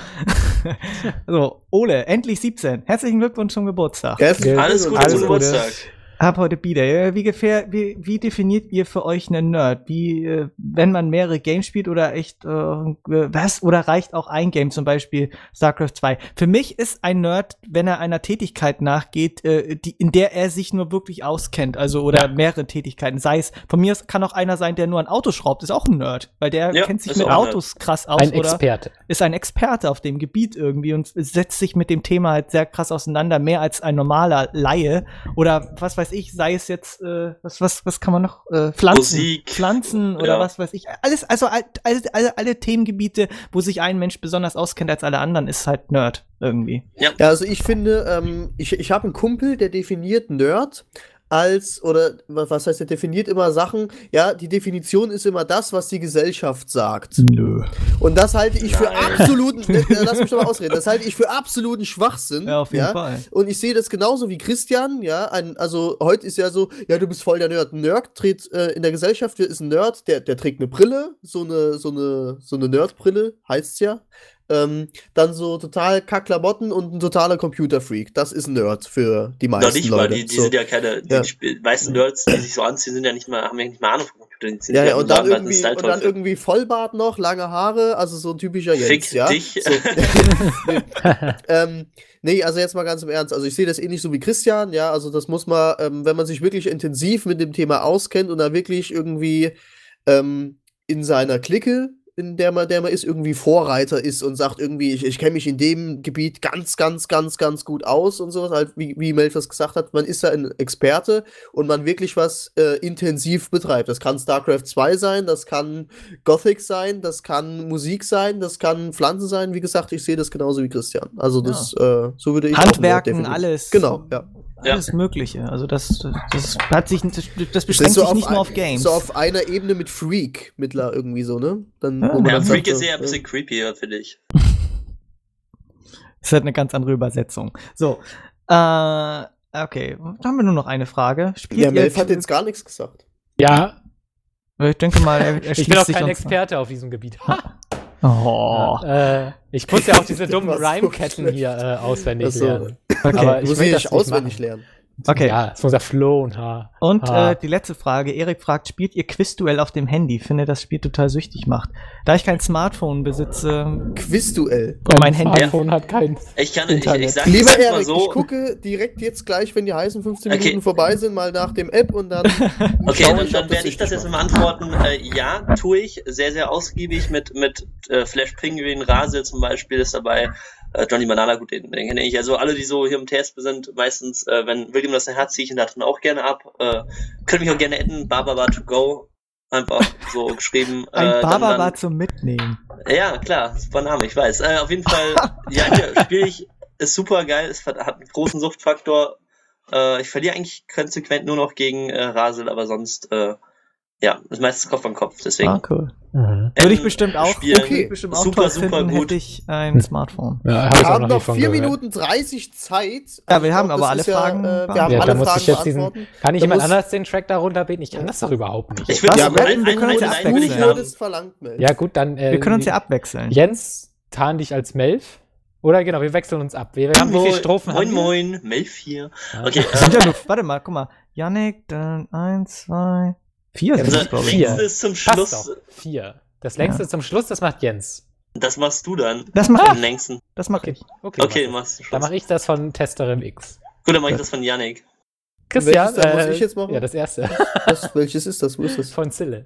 so, Ole, endlich 17. Herzlichen Glückwunsch zum Geburtstag. Ja, Alles Gute Alles zum Gute. Geburtstag. Hab heute Bieder. Ja, Wie, gefähr, wie, wie definiert ihr für euch einen Nerd? Wie, äh, wenn man mehrere Games spielt oder echt, äh, was? Oder reicht auch ein Game, zum Beispiel StarCraft 2? Für mich ist ein Nerd, wenn er einer Tätigkeit nachgeht, äh, die, in der er sich nur wirklich auskennt, also oder Ja. mehrere Tätigkeiten. Sei es, von mir kann auch einer sein, der nur ein Auto schraubt, ist auch ein Nerd, weil der Ja, kennt sich mit Autos krass aus Ein oder Experte. ist ein Experte auf dem Gebiet irgendwie und setzt sich mit dem Thema halt sehr krass auseinander, mehr als ein normaler Laie. Oder was weiß ich, sei es jetzt, äh, was, was, was kann man noch? Äh, Pflanzen. Musik. Pflanzen oder Ja. was weiß ich. Alles, also all- alle, alle, alle Themengebiete, wo sich ein Mensch besonders auskennt als alle anderen, ist halt Nerd irgendwie. Ja, also ich finde, ähm, ich, ich habe einen Kumpel, der definiert Nerd als, oder wa- was heißt, er definiert immer Sachen, ja, die Definition ist immer das, was die Gesellschaft sagt. Nö. Und das halte ich für Nein. absoluten, äh, äh, lass mich doch mal ausreden, das halte ich für absoluten Schwachsinn. Ja, auf jeden ja? Fall. Und ich sehe das genauso wie Christian, ja, ein, also heute ist ja so, ja, du bist voll der Nerd. Ein Nerd tritt äh, in der Gesellschaft, ist ein Nerd, der, der trägt eine Brille, so eine, so eine, so eine Nerdbrille, heißt's ja. Ähm, dann so total Kackklamotten und ein totaler Computerfreak. Das ist ein Nerd für die meisten Noch nicht mal, Leute. die, die so. sind ja keine, die Ja. sp- meisten Nerds, die sich so anziehen, sind ja nicht mal, haben ja nicht mal Ahnung von Computer. Die ziehen ja, ja, und dann, irgendwie, Style und dann irgendwie Vollbart noch, lange Haare, also so ein typischer Jens, Fick ja. dich. So. ähm, nee, also jetzt mal ganz im Ernst. Also ich sehe das ähnlich so wie Christian, ja. Also das muss man, ähm, wenn man sich wirklich intensiv mit dem Thema auskennt und da wirklich irgendwie ähm, in seiner Clique, der man, der man ist, irgendwie Vorreiter ist und sagt irgendwie, ich, ich kenne mich in dem Gebiet ganz, ganz, ganz, ganz gut aus und sowas, halt, wie, wie Melfers gesagt hat, man ist da ein Experte und man wirklich was äh, intensiv betreibt. Das kann StarCraft 2 sein, das kann Gothic sein, das kann Musik sein, das kann Pflanzen sein. Wie gesagt, ich sehe das genauso wie Christian. Also das, äh, so würde ich auch Handwerken, definieren. alles. Genau, ja. Ja. Alles Mögliche. Also das, das hat sich, das Das beschränkt so sich nicht ein- nur auf Games. So auf einer Ebene mit Freak mittler irgendwie so, ne? Dann, Ja. wo man Ja, dann Freak sagt, ist eher ein bisschen creepier, finde ich. Das hat eine ganz andere Übersetzung. So, äh, okay, dann haben wir nur noch eine Frage. Spielt Ja, Melf hat jetzt gar nichts gesagt. Ja, ich denke mal, er, er ich bin auch kein Experte auf diesem Gebiet. Oh, äh, ich muss ja auch diese dummen so Rhyme-Ketten schlecht. hier äh, auswendig so. lernen. okay. Aber Ich ich muss das nicht nicht auswendig machen. lernen. Okay. Ja, es muss ja Flow und H. Und Ah. äh, die letzte Frage. Erik fragt, spielt ihr Quizduell auf dem Handy? Ich finde, das Spiel total süchtig macht. Da ich kein Smartphone besitze, Quizduell. und mein Handy Smartphone hat kein. Ich kann, ich, Internet. ich sag Lieber Erik, so, ich gucke direkt jetzt gleich, wenn die heißen 15 Okay. Minuten vorbei sind, mal nach dem App und dann. Okay, schau dann, ich, dann das werde ich das jetzt mal antworten. Äh, ja, tue ich. Sehr, sehr ausgiebig mit, mit äh, Flash Penguin, Rase zum Beispiel ist dabei. Äh, Johnny Banana, gut, den, den kenne ich. Also alle, die so hier im TSP sind, meistens, äh, wenn William das hat, ziehe ich ihn da drin auch gerne ab. Äh, könnt mich auch gerne adden, Barbara to go. Einfach so geschrieben. ein äh, Barber dann- war zum Mitnehmen. Ja, klar, super Name, ich weiß. Äh, auf jeden Fall, ja, hier spiele ich, ist super geil, es hat hat einen großen Suchtfaktor. Äh, ich verliere eigentlich konsequent nur noch gegen äh, Rasel, aber sonst, äh, ja, ist meistens Kopf an Kopf, deswegen. Ah, cool. Mhm. Würde ich Ähm, bestimmt auch, spielen. würde ich bestimmt auch Super, super finden, gut. hätte ich ein Smartphone. Ja, hab Wir ich haben noch noch nicht von 4 gehört. Minuten 30 Zeit. Ja, wir Ich haben aber das alle ja, Fragen Äh, wir haben beantwortet. Ja, alle muss Fragen ich jetzt diesen. beantworten. Kann Da jemand anders den Track da runterbeten? Ich kann das doch überhaupt nicht. Ich würde Ja, so wir- können uns ja ich abwechseln. Ja, gut, dann. Äh, Wir können uns ja abwechseln. Jens, tarn dich als Melf. Oder genau, wir wechseln uns ab. Wir, haben wie viele Strophen Moin, haben moin, Melf hier. Ja. Okay, Das sind ja nur, warte mal, guck mal. Yannick, dann eins, zwei, vier sind es, glaube ich. vier. längste ist zum Passt Schluss, doch. Vier. Das längste Ja. zum Schluss, das macht Jens. das machst du dann. Das mach ich. längsten. Das mach ich. Okay, Okay, mach machst du. Dann mache ich das von Testerin X. Gut, dann mach ich das von Yannick. Christian, Welches dann muss äh, ich jetzt machen? Ja, das erste. Was, welches ist das? Wo ist das? von Zille.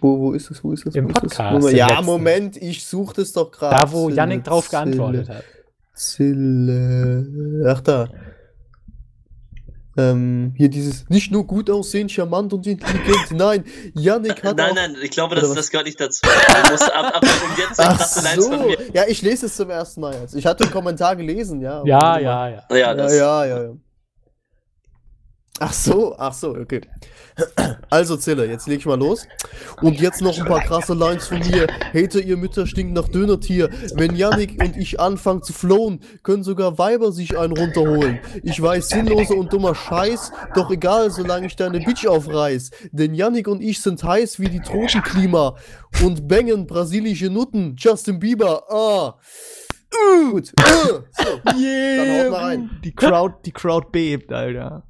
Wo, wo ist das? Wo ist das? Im wo ist das? Podcast, Moment, im Ja, letzten. Moment, ich suche das doch gerade. Da, wo Yannick drauf geantwortet hat. Zille. Ach da. Ähm, hier dieses nicht nur gut aussehen, charmant und intelligent. Nein, Yannick hat Nein, auch. nein, ich glaube, das, das gehört nicht dazu. Du musst ab, ab und jetzt Ach so. von mir. Ja, ich lese es zum ersten Mal jetzt. Ich hatte den Kommentar gelesen, ja. Ja, ja, ja. Ja, ja, ja, ja. Ach so, ach so, okay. Also Zille, jetzt leg ich mal los. Und jetzt noch ein paar krasse Lines von mir. Hater, ihr Mütter stinkt nach Dönertier. Wenn Yannick und ich anfangen zu flowen, können sogar Weiber sich einen runterholen. Ich weiß, sinnloser und dummer Scheiß, doch egal, solange ich deine Bitch aufreiß. Denn Yannick und ich sind heiß wie die Tropenklima und bangen brasilische Nutten. Justin Bieber, ah. Gut. So. Yeah. haut mal rein. Die Crowd, die Crowd bebt, Alter.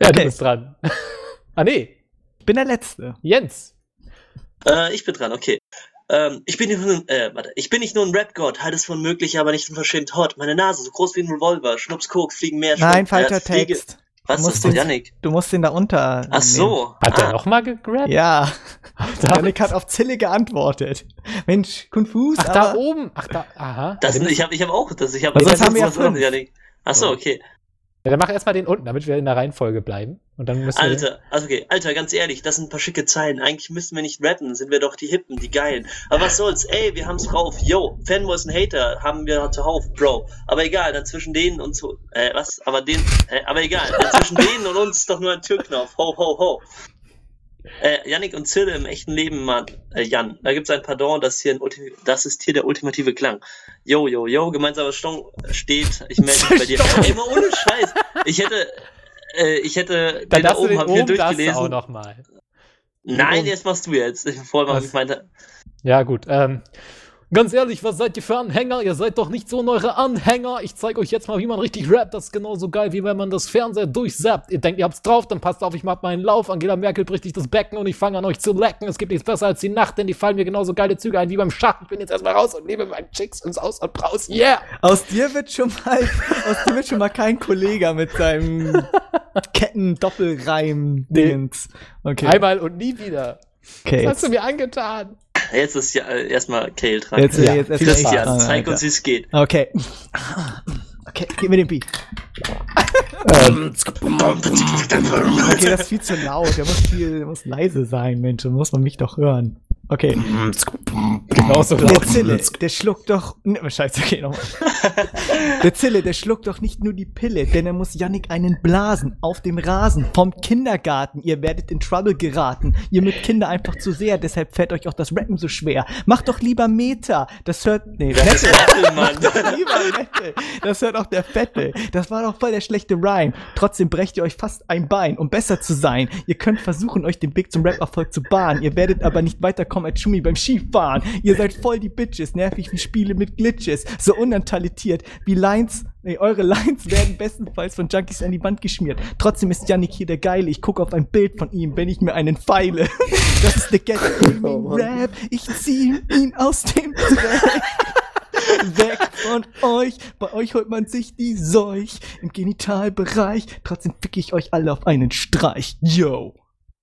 Ja, Okay. du bist dran. ah, nee. Ich bin der Letzte. Jens. Äh, ich bin dran, okay. Ähm, ich bin nicht nur, ein- äh, warte, ich bin nicht nur ein Rap-Gott, halt es für unmöglich, aber nicht unverschämt hot. Meine Nase so groß wie ein Revolver, Schnups Koks, fliegen mehr Nein, falscher äh, Text. Was Du musst ist Yannick? Du musst den da unter. Ach so. Hat er ah, nochmal gegrabt? Ja. Yannick hat auf Zille geantwortet. Mensch, konfus, ach, da oben. Ach, da. Aha. Das, ich habe ich hab auch, das, ich habe Aber ich sonst hab haben wir ja fünf. Ach So. okay. Ja, dann mach erstmal den unten, damit wir in der Reihenfolge bleiben. Und dann müssen wir. Alter, also okay, Alter, ganz ehrlich, das sind ein paar schicke Zeilen. Eigentlich müssten wir nicht rappen, sind wir doch die Hippen, die Geilen. Aber was soll's, ey, wir haben's drauf. Yo, Fanboys und Hater haben wir zuhauf, Bro. Aber egal, dann zwischen denen und so, äh, was? Aber den, äh, aber egal, dann zwischen denen und uns ist doch nur ein Türknopf. Ho, ho, ho. Äh, Yannick und Zille im echten Leben, Mann, äh, Jan, da gibt's ein Pardon, das, hier ein Ulti das ist hier der ultimative Klang. Yo, yo, yo, gemeinsamer Stong steht, ich melde mich bei dir. Ey, mal ohne Scheiß. Ich hätte, äh, ich hätte, Dann den da oben habe ich mir oben darfst du auch durchgelesen. noch mal. Nein, jetzt machst du jetzt. Vorher, was Was? ich meinte. Ja, gut. Ähm, ganz ehrlich, was seid ihr für Anhänger? Ihr seid doch nicht so eure Anhänger. Ich zeige euch jetzt mal, wie man richtig rappt. Das ist genauso geil, wie wenn man das Fernseher durchsappt. Ihr denkt, ihr habt's drauf, dann passt auf, ich mach meinen Lauf. Angela Merkel bricht sich das Becken und ich fange an euch zu lecken. Es gibt nichts besser als die Nacht, denn die fallen mir genauso geile Züge ein wie beim Schach. Ich bin jetzt erstmal raus und nehme meinen Chicks ins Aus und Braus. Yeah! Aus dir wird schon mal, aus dir wird schon mal kein Kollege mit seinem Ketten-Doppelreim-Dingens. Okay. Einmal und nie wieder. okay. Was hast du mir angetan? Jetzt ist ja äh, erstmal Kale dran. Jetzt, Ja, jetzt erst viel mal ich Christian, dran, zeig Alter. uns, wie es geht. Okay. Okay, gib mir den Beat. Ähm, Okay, das ist viel zu laut. Der muss viel, der muss leise sein, Mensch. Da muss man mich doch hören. Okay. genauso Der laut. Zille, der schluckt doch. Ne, scheiße, okay, nochmal. Der Zille, der schluckt doch nicht nur die Pille, denn er muss Yannick einen blasen auf dem Rasen vom Kindergarten. Ihr werdet in Trouble geraten. Ihr mit Kinder einfach zu sehr, deshalb fällt euch auch das Rappen so schwer. Macht doch lieber Meter. Das hört. Nee, Das ist Nette. Apple, Mann. Lieber Nette. Das hört auch der Fette. Das war doch voll der schlechte Rhyme. Trotzdem brecht ihr euch fast ein Bein, um besser zu sein. Ihr könnt versuchen, euch den Weg zum Rap-Erfolg zu bahnen. Ihr werdet aber nicht weiterkommen als Schumi beim Skifahren. Ihr seid voll die Bitches, nervig wie Spiele mit Glitches. So untalentiert wie Lines. Nee, eure Lines werden bestenfalls von Junkies an die Wand geschmiert. Trotzdem ist Yannick hier der Geile. Ich gucke auf ein Bild von ihm, wenn ich mir einen feile. Das ist der Get Oh. Rap. Ich zieh ihn aus dem Dreck. Weg von euch, bei euch holt man sich die Seuch im Genitalbereich. Trotzdem fick ich euch alle auf einen Streich. Yo.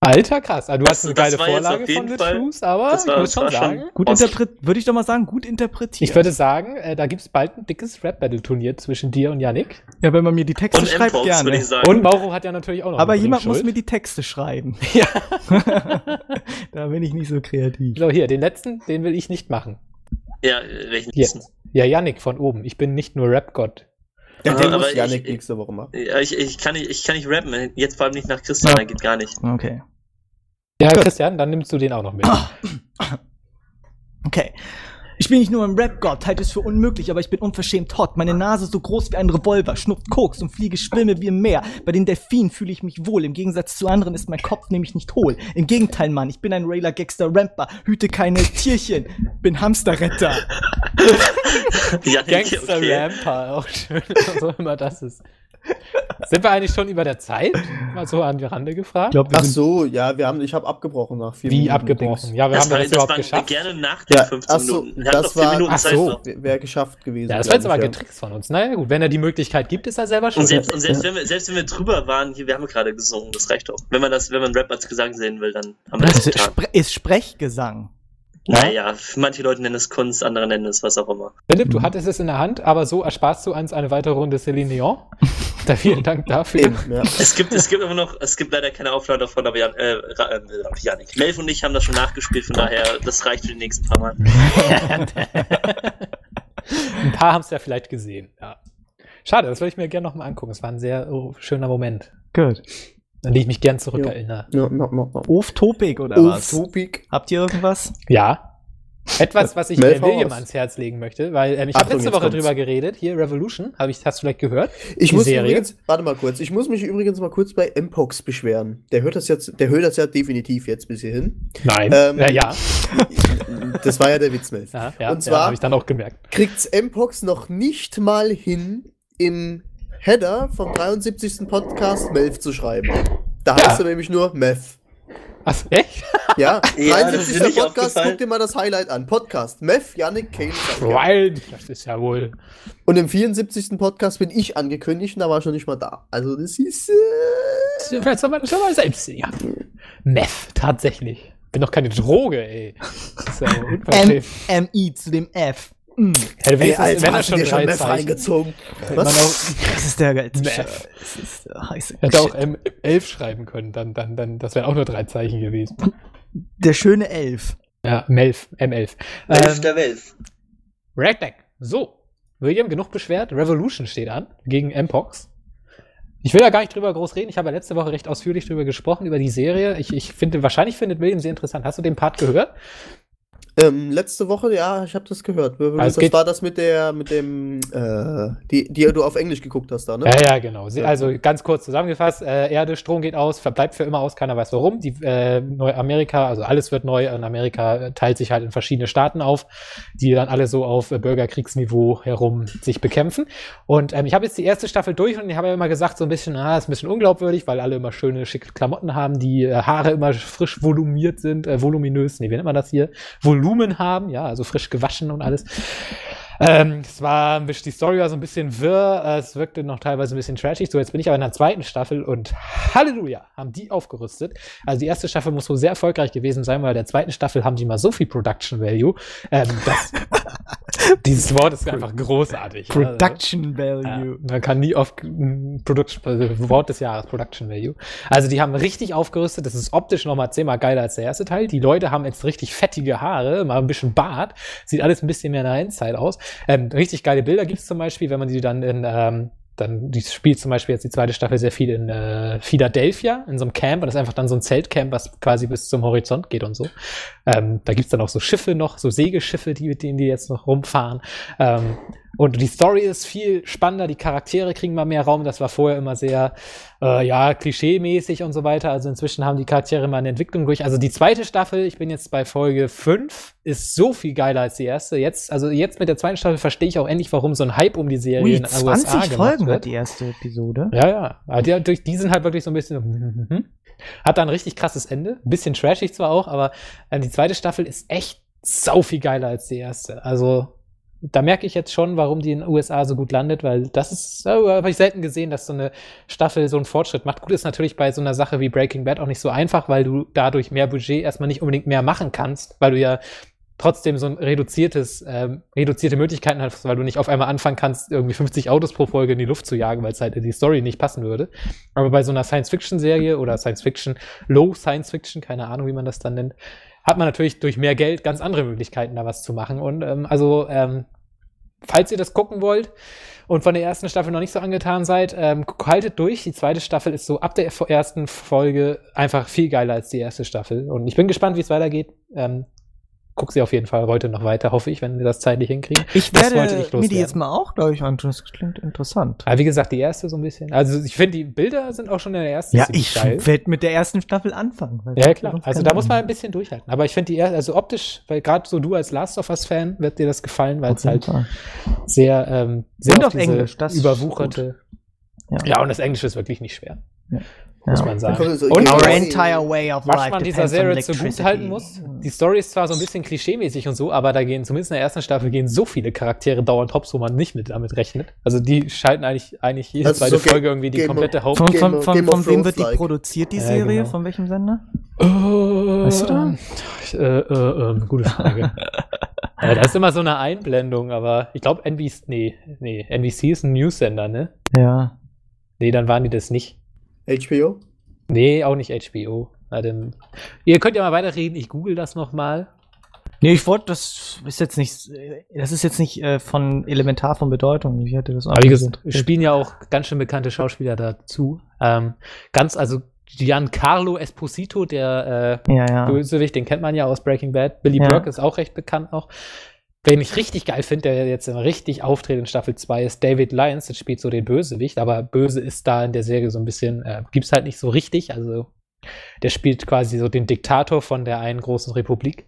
Alter, krass. Also, du hast eine geile Vorlage von The Truth, aber das war- ich muss schon sagen, Gut interpretiert, würde ich doch mal sagen, gut interpretiert. ich würde sagen, äh, da gibt's bald ein dickes Rap-Battle-Turnier zwischen dir und Yannick. ja, wenn man mir die Texte Und schreibt, gerne. ich sagen. Und Mauro hat ja natürlich auch noch Aber jemand muss Bringschuld. mir die Texte schreiben. Ja. da bin ich nicht so kreativ. So, hier, den letzten, den will ich nicht machen. Ja, welchen Hier. letzten? Ja, Yannick von oben. Ich bin nicht nur Rap-Gott. Ja, den aber muss ich- nächste Woche machen. Ja, ich, ich, kann nicht, ich kann nicht rappen. Jetzt vor allem nicht nach Christian, Ja. geht gar nicht. Okay. Ja, Christian, dann nimmst du den auch noch mit. Okay. Ich bin nicht nur ein Rap-Gott, halte es für unmöglich, aber ich bin unverschämt hot. Meine Nase so groß wie ein Revolver, schnupft Koks und fliege Schwimme wie im Meer. Bei den Delfinen fühle ich mich wohl. Im Gegensatz zu anderen ist mein Kopf nämlich nicht hohl. Im Gegenteil, Mann, ich bin ein Railer Gangster Ramper, hüte keine Tierchen, bin Hamsterretter. Ja, Gangster okay. Ramper, auch schön, was auch immer das ist. Sind wir eigentlich schon über der Zeit? Mal so an die Rande gefragt. Wir Ach so, ja, wir haben, ich habe abgebrochen nach vier Wie Minuten. abgebrochen? Ja, wir Das haben war, das das überhaupt geschafft. gerne nach den Ja, 15 ach so, Minuten. Wir das war- Minuten ach so. Wäre geschafft gewesen. Ja, das war jetzt glaub aber getrickst von uns. Naja, gut, wenn er die Möglichkeit gibt, ist er selber schon. Und selbst, und selbst, wenn wir, selbst wenn wir drüber waren, hier, wir haben gerade gesungen, das reicht doch. Wenn man das, wenn man Rap als Gesang sehen will, dann haben wir das Das ist, getan. Spre ist Sprechgesang. Naja, manche Leute nennen es Kunst, andere nennen es was auch immer. Philipp, du hattest es in der Hand, aber so ersparst du uns eine weitere Runde Céline Dion. Da vielen Dank dafür. Eben, ja. Es gibt, es gibt immer noch, es gibt leider keine Aufnahme davon, aber Jan, äh, äh, Janik. Melf und ich haben das schon nachgespielt, von daher, das reicht für die nächsten paar Mal. Ein paar haben es ja vielleicht gesehen. Ja. Schade, das würde ich mir gerne nochmal angucken. Es war ein sehr oh, schöner Moment, Gut. An den ich mich gern zurückerinnere. Ja, ja, ja, ja. Off-Topic oder Uff, was? Topik. Habt ihr irgendwas? Ja. Etwas, was ich hau William ans Herz legen möchte, weil ähm, ich habe letzte Woche kommt's. drüber geredet. Hier, Revolution, hab ich, hast du vielleicht gehört? Ich Die muss mich Serie? übrigens, warte mal kurz, ich muss mich übrigens mal kurz bei Mpox beschweren. Der hört das jetzt, der hört das ja definitiv jetzt bis hierhin. Nein. Ähm, ja, ja. Das war ja der Witzmelf. ja, ja, Und zwar- ja, habe ich dann auch gemerkt. Kriegt's Mpox noch nicht mal hin, im Header vom 73. Podcast Melf zu schreiben. Da Ja. heißt er nämlich nur Meth. Ach, echt? Ja, Ja, das ist mir 73. nicht Podcast, guck dir mal das Highlight an. Podcast, Meth, Yannick, Kane. Wild. Das ist ja wohl. Und im 74. Podcast bin ich angekündigt und da war ich schon nicht mal da. Also das ist... Äh, Vielleicht soll man das schon mal selbst sehen. Ja. Meth, tatsächlich. Bin doch keine Droge, ey. Das ist ja M. MI zu dem F. Mm. Hätte Ey, Alter, wenn er schon schon Zeichen. reingezogen? Hätte Was? auch, Das ist der geilste. Chef. Das ist der heiße hätte auch Shit. M 11 schreiben können, dann, dann, dann, das wären auch nur drei Zeichen gewesen. Der schöne Elf. Ja, M11, M11. Elf Ähm, der Welt. Redneck. So. William, genug beschwert. Revolution steht an gegen Mpox. Ich will da gar nicht drüber groß reden. Ich habe ja letzte Woche recht ausführlich drüber gesprochen, über die Serie. Ich, ich finde, wahrscheinlich findet William sie interessant. Hast du den Part gehört? Ähm, letzte Woche, ja, ich habe das gehört. Also das geht- war das mit der, mit dem, äh, die, die du auf Englisch geguckt hast da, ne? Ja, ja, genau. Sie, also ganz kurz zusammengefasst, äh, Erde, Strom geht aus, verbleibt für immer aus, keiner weiß warum. Die äh, Neu-Amerika, also alles wird neu und Amerika teilt sich halt in verschiedene Staaten auf, die dann alle so auf Bürgerkriegsniveau herum sich bekämpfen. Und ähm, ich habe jetzt die erste Staffel durch und ich habe ja immer gesagt, so ein bisschen, ah, ist ein bisschen unglaubwürdig, weil alle immer schöne, schicke Klamotten haben, die äh, Haare immer frisch volumiert sind, äh, voluminös, nee, wie nennt man das hier? Volumen haben, ja, also frisch gewaschen und alles. Ähm, es war die Story war so ein bisschen wirr, äh, es wirkte noch teilweise ein bisschen trashig. So, jetzt bin ich aber in der zweiten Staffel und Halleluja, haben die aufgerüstet. Also die erste Staffel muss so sehr erfolgreich gewesen sein, weil in der zweiten Staffel haben die mal so viel Production Value. Ähm, das, dieses Wort ist einfach großartig. Also, Production ja, Value. man kann nie oft m, Production, also Wort des Jahres, Production Value. Also die haben richtig aufgerüstet. Das ist optisch nochmal zehnmal geiler als der erste Teil. Die Leute haben jetzt richtig fettige Haare, mal ein bisschen Bart. Sieht alles ein bisschen mehr nach Endzeit aus. Ähm, richtig geile Bilder gibt's zum Beispiel, wenn man die dann in ähm, dann die spielt zum Beispiel jetzt die zweite Staffel sehr viel in äh, Philadelphia, in so einem Camp. Und das ist einfach dann so ein Zeltcamp, was quasi bis zum Horizont geht und so. Ähm, da gibt's dann auch so Schiffe noch, so Segelschiffe, die, mit denen die jetzt noch rumfahren. Ähm, und die Story ist viel spannender, die Charaktere kriegen mal mehr Raum. Das war vorher immer sehr, äh, ja, klischee-mäßig und so weiter. Also inzwischen haben die Charaktere mal eine Entwicklung durch. Also die zweite Staffel, ich bin jetzt bei Folge 5, ist so viel geiler als die erste. Jetzt, also jetzt mit der zweiten Staffel verstehe ich auch endlich, warum so ein Hype um die Serie Ui, in den USA 20 gemacht Folgen wird. die erste Episode. Ja, ja. Aber die, durch, die sind halt wirklich so ein bisschen. mhm, Hat da ein richtig krasses Ende. Ein bisschen trashig zwar auch, aber äh, die zweite Staffel ist echt sau viel geiler als die erste. Also, da merke ich jetzt schon, warum die in den USA so gut landet, weil das ist, äh, habe ich selten gesehen, dass so eine Staffel so einen Fortschritt macht. Gut ist natürlich bei so einer Sache wie Breaking Bad auch nicht so einfach, weil du dadurch mehr Budget erstmal nicht unbedingt mehr machen kannst, weil du ja trotzdem so ein reduziertes, ähm, reduzierte Möglichkeiten hast, weil du nicht auf einmal anfangen kannst, irgendwie 50 Autos pro Folge in die Luft zu jagen, weil es halt in die Story nicht passen würde. Aber bei so einer Science-Fiction-Serie oder Science-Fiction, Low-Science-Fiction, keine Ahnung, wie man das dann nennt, hat man natürlich durch mehr Geld ganz andere Möglichkeiten, da was zu machen. Und ähm, also, ähm, falls ihr das gucken wollt und von der ersten Staffel noch nicht so angetan seid, ähm, haltet durch. Die zweite Staffel ist so ab der ersten Folge einfach viel geiler als die erste Staffel. Und ich bin gespannt, wie es weitergeht. Ähm, guck sie auf jeden Fall heute noch weiter, hoffe ich, wenn wir das zeitlich hinkriegen. Ich Das werde wollte ich mir die jetzt mal auch, glaube ich, anschauen. Das klingt interessant. Aber wie gesagt, die erste so ein bisschen. Also ich finde, die Bilder sind auch schon in der ersten Ja, ich werde mit der ersten Staffel anfangen. Ja, klar. Also da muss man ein bisschen durchhalten. Aber ich finde die erste, also optisch, weil gerade so du als Last of Us-Fan wird dir das gefallen, weil Auf es halt Fall. sehr, ähm, sehr Und auf diese Englisch, das überwucherte. Ja. Ja. und das Englische ist wirklich nicht schwer, Ja. Muss Ja. man sagen. So- Und Ja, Our entire way of was life man dieser Serie zugute halten muss, die Story ist zwar so ein bisschen klischeemäßig und so, aber da gehen zumindest in der ersten Staffel gehen so viele Charaktere dauernd hops, wo man nicht mit damit rechnet. Also die schalten eigentlich, eigentlich jede Also zweite so Folge irgendwie die Game komplette of- Haupt... Von, von, von, von wem wird die produziert, die Ja, Serie? genau. Von welchem Sender? Äh, Weißt du da? Äh, äh, ähm, gute Frage. ja, da ist immer so eine Einblendung, aber ich glaube NBC, nee, nee, NBC ist ein News-Sender, ne? Ja. Nee, dann waren die das nicht. HBO? Nee, auch nicht HBO. Na, dann, ihr könnt ja mal weiterreden, ich google das nochmal. Nee, ich wollte, das ist jetzt nicht, das ist jetzt nicht äh, von elementar von Bedeutung. Ich hätte das auch Aber wie nicht gesagt, spielen ja auch ganz schön bekannte Schauspieler dazu. Ähm, ganz, also Giancarlo Esposito, der äh, Ja, ja. Bösewicht, den kennt man ja aus Breaking Bad. Billy Ja. Burke ist auch recht bekannt noch. Wen ich richtig geil finde, der jetzt richtig auftritt in Staffel 2, ist David Lyons. Der spielt so den Bösewicht, aber böse ist da in der Serie so ein bisschen, äh, gibt's halt nicht so richtig. Also der spielt quasi so den Diktator von der einen großen Republik.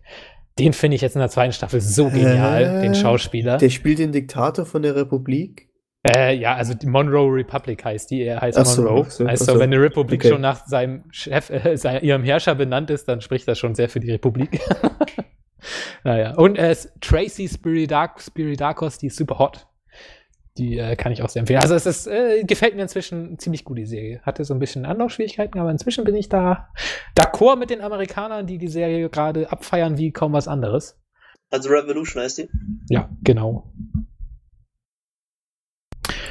Den finde ich jetzt in der zweiten Staffel so genial, Hä? den Schauspieler. Der spielt den Diktator von der Republik? Äh, ja, also die Monroe Republic heißt die, er heißt Ach so, Monroe. ach so, heißt ach so, so. wenn eine Republik Okay. schon nach seinem Chef, äh, ihrem Herrscher benannt ist, dann spricht das schon sehr für die Republik. naja, und ist Tracy Spiridakos, die ist super hot. Die äh, kann ich auch sehr empfehlen. Also es ist, äh, gefällt mir inzwischen ziemlich gut, die Serie. Hatte so ein bisschen Anlaufschwierigkeiten, aber inzwischen bin ich da d'accord mit den Amerikanern, die die Serie gerade abfeiern wie kaum was anderes. Also Revolution heißt die. Ja, genau.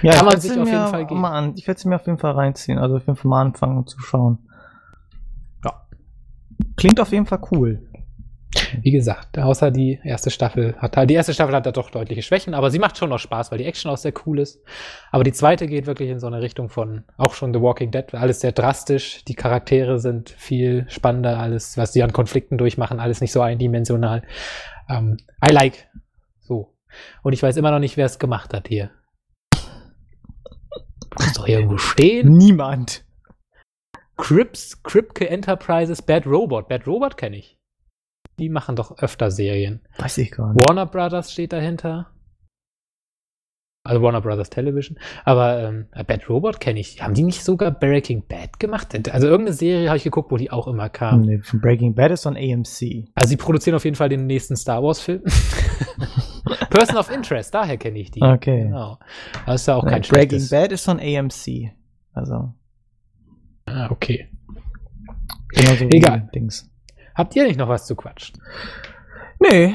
Ja, Kann ich man sich mir auf jeden Fall geben. Mal an, ich werde es mir auf jeden Fall reinziehen. Also auf jeden Fall mal anfangen zu schauen. Ja. Klingt auf jeden Fall cool. Wie gesagt, außer die erste Staffel hat die erste Staffel hat da doch deutliche Schwächen, aber sie macht schon noch Spaß, weil die Action auch sehr cool ist. Aber die zweite geht wirklich in so eine Richtung von auch schon The Walking Dead, alles sehr drastisch, die Charaktere sind viel spannender, alles, was die an Konflikten durchmachen, alles nicht so eindimensional. Ähm, I like. So. Und ich weiß immer noch nicht, wer es gemacht hat hier. Muss doch irgendwo stehen. Niemand. Crips, Kripke Enterprises, Bad Robot. Bad Robot kenne ich. Die machen doch öfter Serien. Weiß ich gar nicht. Warner Brothers steht dahinter. Also Warner Brothers Television. Aber ähm, Bad Robot kenne ich. Haben die nicht sogar Breaking Bad gemacht? Also irgendeine Serie habe ich geguckt, wo die auch immer kam. Nee, von Breaking Bad ist von AMC. Also sie produzieren auf jeden Fall den nächsten Star Wars Film. Person of Interest, daher kenne ich die. Okay. Genau. Das ist ja auch kein Breaking. Bad ist von AMC. Also, Ah, okay. genauso Egal. Dings. Habt ihr nicht noch was zu quatschen? Nee,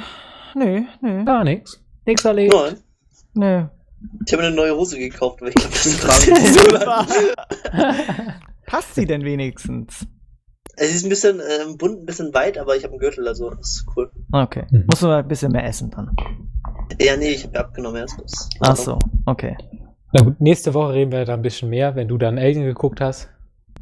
nee, nee, Gar nichts. Nichts erlebt. Nein. nee. Ich habe eine neue Hose gekauft, aber ich glaube, das ist Super. gerade. Passt sie denn wenigstens? Es ist ein bisschen äh, bunt, ein bisschen weit, aber ich habe einen Gürtel, also das ist cool. Okay. Mhm. Musst du mal ein bisschen mehr essen dann. Ja, nee, ich habe ja abgenommen erst. Ach so, okay. Na gut, nächste Woche reden wir da ein bisschen mehr, wenn du dann Alien geguckt hast.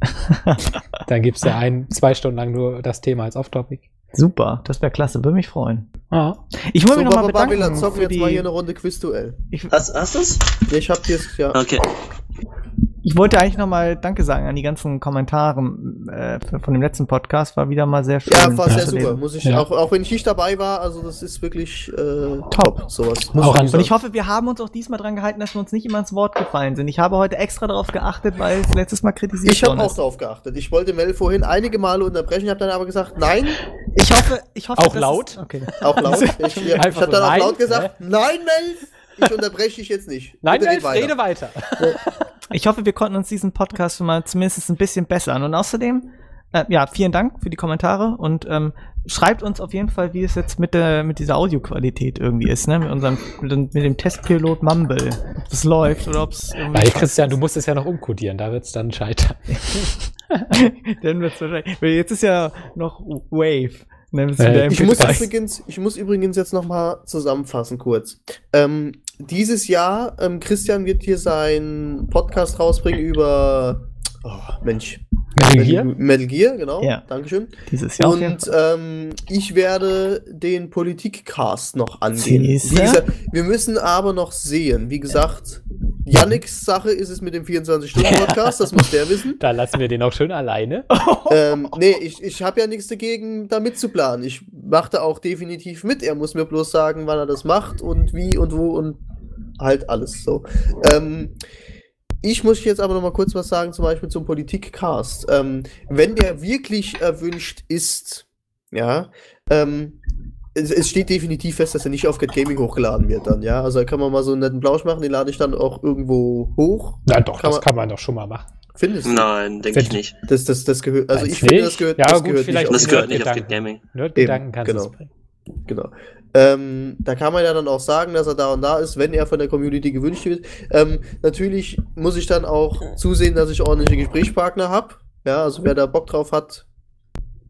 dann gibt's ja ein, zwei Stunden lang nur das Thema als Off-Topic. Super, das wäre klasse, würde mich freuen. Ah. Ich muss So, mich nochmal Baba Babylon, bedanken zocken für jetzt mal hier die... eine Runde Quizduell. Ich, Hast, hast du's? Ich hab dir es, ja. Okay. Ich wollte eigentlich nochmal Danke sagen an die ganzen Kommentare äh, von dem letzten Podcast. War wieder mal sehr schön. Ja, war sehr super. lesen. Muss ich, Ja. auch, auch wenn ich nicht dabei war, also das ist wirklich äh, top, sowas. Muss Auch ich Und ich hoffe, wir haben uns auch diesmal dran gehalten, dass wir uns nicht immer ins Wort gefallen sind. Ich habe heute extra darauf geachtet, weil es letztes Mal kritisiert Ich habe worden auch ist. darauf geachtet. Ich wollte Mel vorhin einige Male unterbrechen, habe dann aber gesagt, nein, Ich hoffe, ich hoffe, Auch dass laut? Es, okay. auch laut. Ich, ich habe dann auch laut gesagt, nein, Mel, ich unterbreche dich jetzt nicht. Nein, Bitte nein, red rede weiter. Ich hoffe, wir konnten uns diesen Podcast schon mal zumindest ein bisschen bessern. Und außerdem, äh, ja, vielen Dank für die Kommentare und ähm, schreibt uns auf jeden Fall, wie es jetzt mit der mit dieser Audioqualität irgendwie ist, ne? Mit unserem mit, dem- mit dem Testpilot Mumble, ob das läuft oder ob es Weil Christian, du musst es ja noch umkodieren, da wird's dann scheitern. Dann wird's wahrscheinlich. Jetzt ist ja noch Wave. Äh, Ich muss, MP3. übrigens, ich muss übrigens jetzt noch mal zusammenfassen kurz. Ähm, dieses Jahr, ähm, Christian wird hier seinen Podcast rausbringen über, oh, Mensch, Metal Gear? Metal Gear, genau. Ja. Dankeschön. dieses Jahr Und ähm, ich werde den Politikcast noch angehen. Gesagt, wir müssen aber noch sehen. Wie gesagt, Yannicks Sache ist es mit dem 24-Stunden-Podcast, das muss der wissen. Da lassen wir den auch schön alleine. ähm, nee, ich, ich habe ja nichts dagegen, da mitzuplanen. Ich mache da auch definitiv mit. Er muss mir bloß sagen, wann er das macht und wie und wo und halt alles so. Ähm, ich muss jetzt aber noch mal kurz was sagen, zum Beispiel zum Politikcast. Ähm, wenn der wirklich erwünscht ist, ja, ähm, es, es steht definitiv fest, dass er nicht auf Get Gaming hochgeladen wird dann, ja. Also da kann man mal so einen netten Blausch machen, den lade ich dann auch irgendwo hoch. Na doch, Kann das man- kann man doch schon mal machen. Findest du? Nein, denke ich nicht. Das, das, das gehört, also Meinst ich finde, nicht? das gehört, Ja, das gut, gehört vielleicht nicht Das auf gehört nicht auf Gedanken. Get Gaming. Nerd-Gedanken kannst genau. du es bringen. Genau. Ähm, da kann man ja dann auch sagen, dass er da und da ist, wenn er von der Community gewünscht wird. Ähm, natürlich muss ich dann auch zusehen, dass ich ordentliche Gesprächspartner habe. Ja, also wer da Bock drauf hat,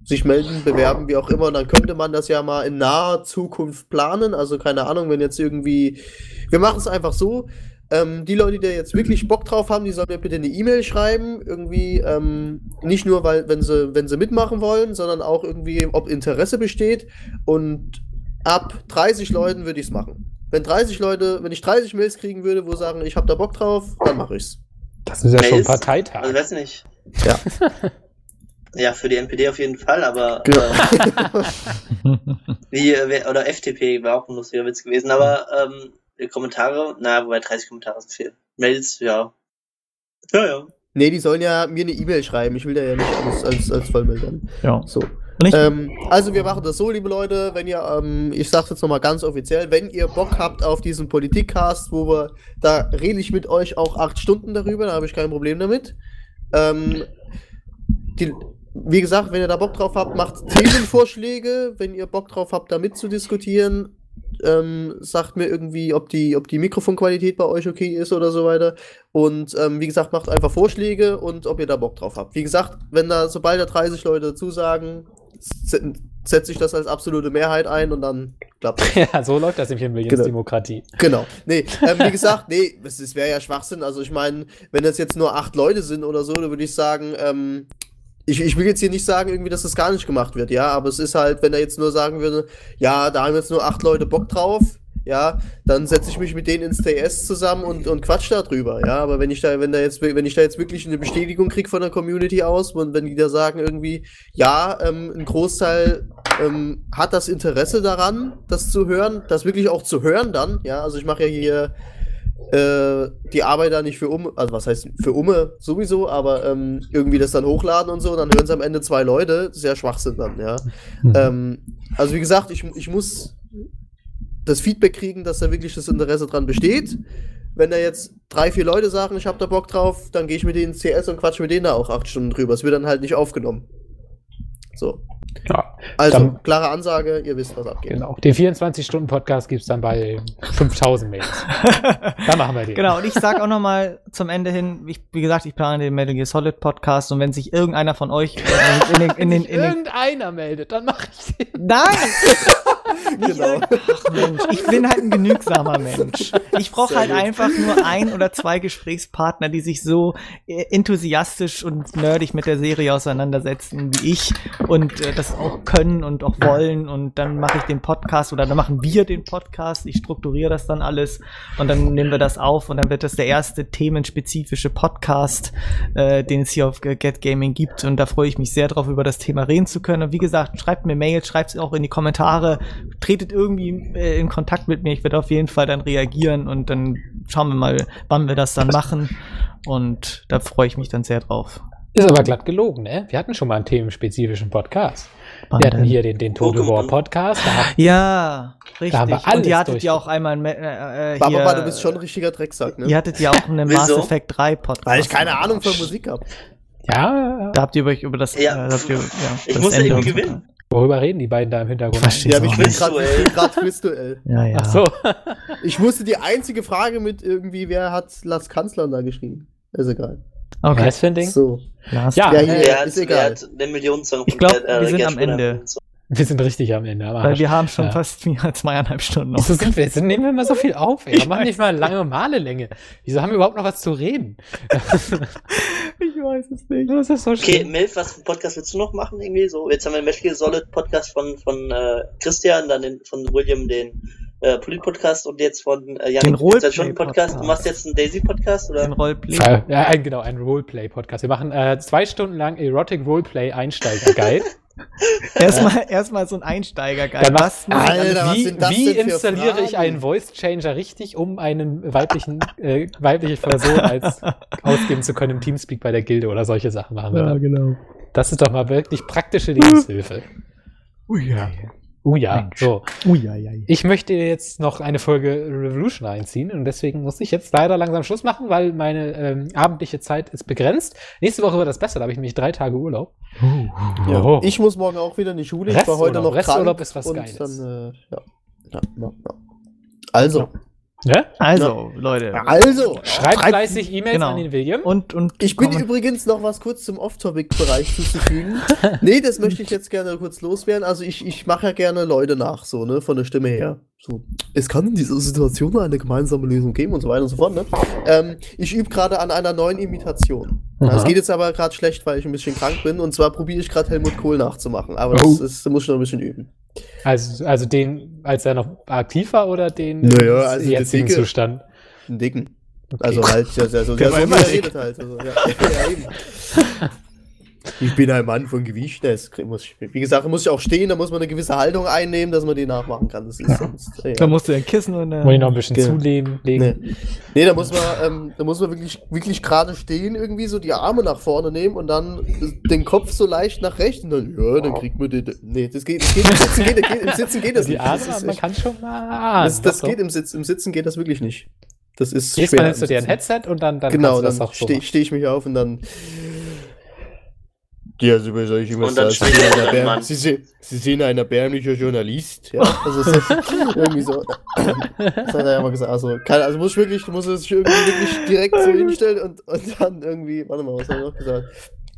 sich melden, bewerben, wie auch immer. Und dann könnte man das ja mal in naher Zukunft planen. Also keine Ahnung, wenn jetzt irgendwie. Wir machen es einfach so. Ähm, die Leute, die jetzt wirklich Bock drauf haben, die sollen mir bitte eine E-Mail schreiben. Irgendwie, ähm, nicht nur, weil, wenn sie, wenn sie mitmachen wollen, sondern auch irgendwie, ob Interesse besteht. Und ab 30 Leuten würde ich es machen. Wenn 30 Leute, wenn ich 30 Mails kriegen würde, wo sagen, ich habe da Bock drauf, dann mache ich's. Das ist ja schon Mails? Parteitag. Also weiß nicht. Ja. Ja, für die NPD auf jeden Fall, aber Genau. äh, wie, oder FDP war auch ein lustiger Witz gewesen, aber ähm, die Kommentare, na, wobei 30 Kommentare sind viel. Mails, ja. Ja, ja. Nee, die sollen ja mir eine E-Mail schreiben. Ich will da ja nicht als, als, als Vollmelder. ja. So. Ähm, also wir machen das so, liebe Leute, wenn ihr, ähm, ich sag's jetzt nochmal ganz offiziell, wenn ihr Bock habt auf diesen Politikcast, wo wir, da rede ich mit euch auch acht Stunden darüber, da habe ich kein Problem damit. Ähm, die, wie gesagt, wenn ihr da Bock drauf habt, macht Themenvorschläge, wenn ihr Bock drauf habt, da mitzudiskutieren, ähm, sagt mir irgendwie, ob die, ob die Mikrofonqualität bei euch okay ist oder so weiter. Und ähm, wie gesagt, macht einfach Vorschläge und ob ihr da Bock drauf habt. Wie gesagt, wenn da, sobald da 30 Leute zusagen, se- setze ich das als absolute Mehrheit ein und dann klappt das. Ja, so läuft das nämlich in Williams Genau. Demokratie. Genau. Nee, ähm, wie gesagt, nee, es, es wäre ja Schwachsinn. Also ich meine, wenn das jetzt nur acht Leute sind oder so, dann würde ich sagen, ähm, ich, ich will jetzt hier nicht sagen, irgendwie, dass das gar nicht gemacht wird, ja, aber es ist halt, wenn er jetzt nur sagen würde, ja, da haben jetzt nur acht Leute Bock drauf, ja, dann setze ich mich mit denen ins TS zusammen und, und quatsch da drüber, ja, aber wenn ich da, wenn da jetzt, wenn ich da jetzt wirklich eine Bestätigung kriege von der Community aus und wenn die da sagen irgendwie, ja, ähm, ein Großteil ähm, hat das Interesse daran, das zu hören, das wirklich auch zu hören dann, ja, also ich mache ja hier äh, die Arbeit da nicht für um, also was heißt für Umme sowieso, aber ähm, irgendwie das dann hochladen und so, dann hören sie am Ende zwei Leute, das ist ja Schwachsinn dann, ja. Ähm, also wie gesagt, ich, ich muss das Feedback kriegen, dass da wirklich das Interesse dran besteht. Wenn da jetzt drei, vier Leute sagen, ich habe da Bock drauf, dann gehe ich mit denen ins CS und quatsch mit denen da auch acht Stunden drüber. Es wird dann halt nicht aufgenommen. So. Ja, Also, Dann- klare Ansage, ihr wisst, was abgeht. genau. Den 24-Stunden-Podcast gibt es dann bei 5000 Mails. da machen wir den. Genau, und ich sag auch noch mal zum Ende hin, ich, wie gesagt, ich plane den Metal Gear Solid Podcast und wenn sich irgendeiner von euch äh, in den, in den, in den, Irgendeiner meldet, dann mache ich den. Nein! Genau. Ach Mensch, ich bin halt ein genügsamer Mensch. Ich brauche halt gut. einfach nur ein oder zwei Gesprächspartner, die sich so äh, enthusiastisch und nerdig mit der Serie auseinandersetzen wie ich und äh, das auch können und auch wollen und dann mache ich den Podcast oder dann machen wir den Podcast. Ich strukturiere das dann alles und dann nehmen wir das auf und dann wird das der erste themenspezifische Podcast, äh, den es hier auf Ge- Get Gaming gibt und da freue ich mich sehr drauf, über das Thema reden zu können. Und wie gesagt, schreibt mir Mails, schreibt es auch in die Kommentare, tretet irgendwie äh, in Kontakt mit mir. Ich werde auf jeden Fall dann reagieren und dann schauen wir mal, wann wir das dann machen. Und da freue ich mich dann sehr drauf. Ist aber glatt gelogen, ne? Wir hatten schon mal einen themenspezifischen Podcast. Wann Wir hatten denn? hier den, den Total Pokémon. War Podcast. Da hat, Ja, richtig. haben wir und alles ihr hattet ja auch einmal ein, äh, äh, Aber, hier, aber du bist schon ein richtiger Drecksack, ne? Ihr hattet ja auch einen Mass? Effect 3 Podcast. Weil ich keine Ahnung von Musik habe. ja, Da habt ihr euch über das, Ja. äh, habt ihr, ja, Ich das muss ja Ende und so- gewinnen. Worüber reden die beiden da im Hintergrund? Verstehe Ja, ich ich nicht. gerade Quizduell. Ja, ja. Ach so. Ich wusste die einzige Frage mit irgendwie, wer hat Lars Kanzler da geschrieben? Ist egal. Okay. Was für ein Ding? So. Last Ja, Ja, hat, ist wer egal. hat den Millionensong Ich von glaub, Gerd- äh, wir sind Gerd am? Ende. Wir sind richtig am Ende. am Weil wir haben schon Ja. fast mehr als zweieinhalb Stunden noch. Wieso sind wir jetzt? Nehmen wir immer so viel auf, ey. Wir Ich machen nicht mal eine lange normale Länge. Wieso haben wir überhaupt noch was zu reden? Ich weiß es nicht. Das ist so Okay, schlimm. Milf, was für einen Podcast willst du noch machen? Irgendwie so? Jetzt haben wir den Metal Solid Podcast von, von äh, Christian, dann den, von William den äh, Polit-Podcast und jetzt von äh, Jan Den Podcast. Du Roleplay-Podcast. machst jetzt einen Daisy-Podcast oder? Den Roleplay. Ja, ein, genau, ein Roleplay-Podcast. Wir machen äh, zwei Stunden lang Erotic Roleplay Einsteiger-Guide. Erstmal, erstmal so ein Einsteiger-Guide. Dann Was ich Alter, alles- was wie wie installiere ich Fragen? einen Voice-Changer richtig, um einen weiblichen, äh, weibliche Person als ausgeben zu können im Teamspeak bei der Gilde oder solche Sachen machen wir Ja, dann. genau. Das ist doch mal wirklich praktische Lebenshilfe. Ui, ja. Oh ja, Mensch. so. Ui, ja, ja. Ich möchte jetzt noch eine Folge Revolution einziehen und deswegen muss ich jetzt leider langsam Schluss machen, weil meine ähm, abendliche Zeit ist begrenzt. Nächste Woche wird das besser, da habe ich nämlich drei Tage Urlaub. Ja. Oh. Ich muss morgen auch wieder in die Schule. Ich war heute Resturlaub. noch Resturlaub krank. ist was und Geiles. Dann, äh, ja. Ja, ja, ja. Also, Ne? Also, Leute. also, Schreibt Schreibt- fleißig E-Mails genau. an den William. Und, und ich bin Kommen- übrigens noch was kurz zum Off-Topic-Bereich zuzufügen. nee, das möchte ich jetzt gerne kurz loswerden. Also ich, ich mache ja gerne Leute nach, so, ne, von der Stimme her. So, es kann in dieser Situation nur eine gemeinsame Lösung geben und so weiter und so fort, ne? Ähm, ich übe gerade an einer neuen Imitation. Es geht jetzt aber gerade schlecht, weil ich ein bisschen krank bin. Und zwar probiere ich gerade Helmut Kohl nachzumachen. Aber Oh. das, ist, das muss ich noch ein bisschen üben. Also, also den, als er noch aktiv war oder den Naja, also jetzigen Dicke. Zustand? Einen dicken. Okay. Also halt, ja, ja, so, Der ja, war so wie immer er dick. redet halt. Also, ja, ja, eben. Ich bin ein Mann von Gewicht. Das muss ich, wie gesagt, muss ich auch stehen, da muss man eine gewisse Haltung einnehmen, dass man den nachmachen kann. Das ist sonst. Ja. da musst du ein Kissen und äh, Muss ich noch ein bisschen Genau. zulegen. legen? Nee. nee, da muss man, ähm, da muss man wirklich, wirklich gerade stehen, irgendwie so die Arme nach vorne nehmen und dann den Kopf so leicht nach rechts und dann, ja, dann kriegt man den. Nee, das geht, das geht, im Sitzen geht, geht, im Sitzen geht das Die nicht. Arme, Das, ist man kann schon mal. das, das geht im, Sitz, im Sitzen geht das wirklich nicht. Das ist Jetzt schwer. mal nimmst du dir ein Sitzen. Headset und dann, dann genau, kannst du das dann so stehe steh ich mich auf und dann. Ja, also bei solchen immer Und dann sagen, Sie, Mann. Sie, Sie sind ein erbärmlicher Journalist. Ja, Also so, irgendwie so. Das hat er ja mal gesagt. Also, keine, also muss ich wirklich, du musst dich irgendwie wirklich direkt so hinstellen und, und dann irgendwie, warte mal, was hat er noch gesagt?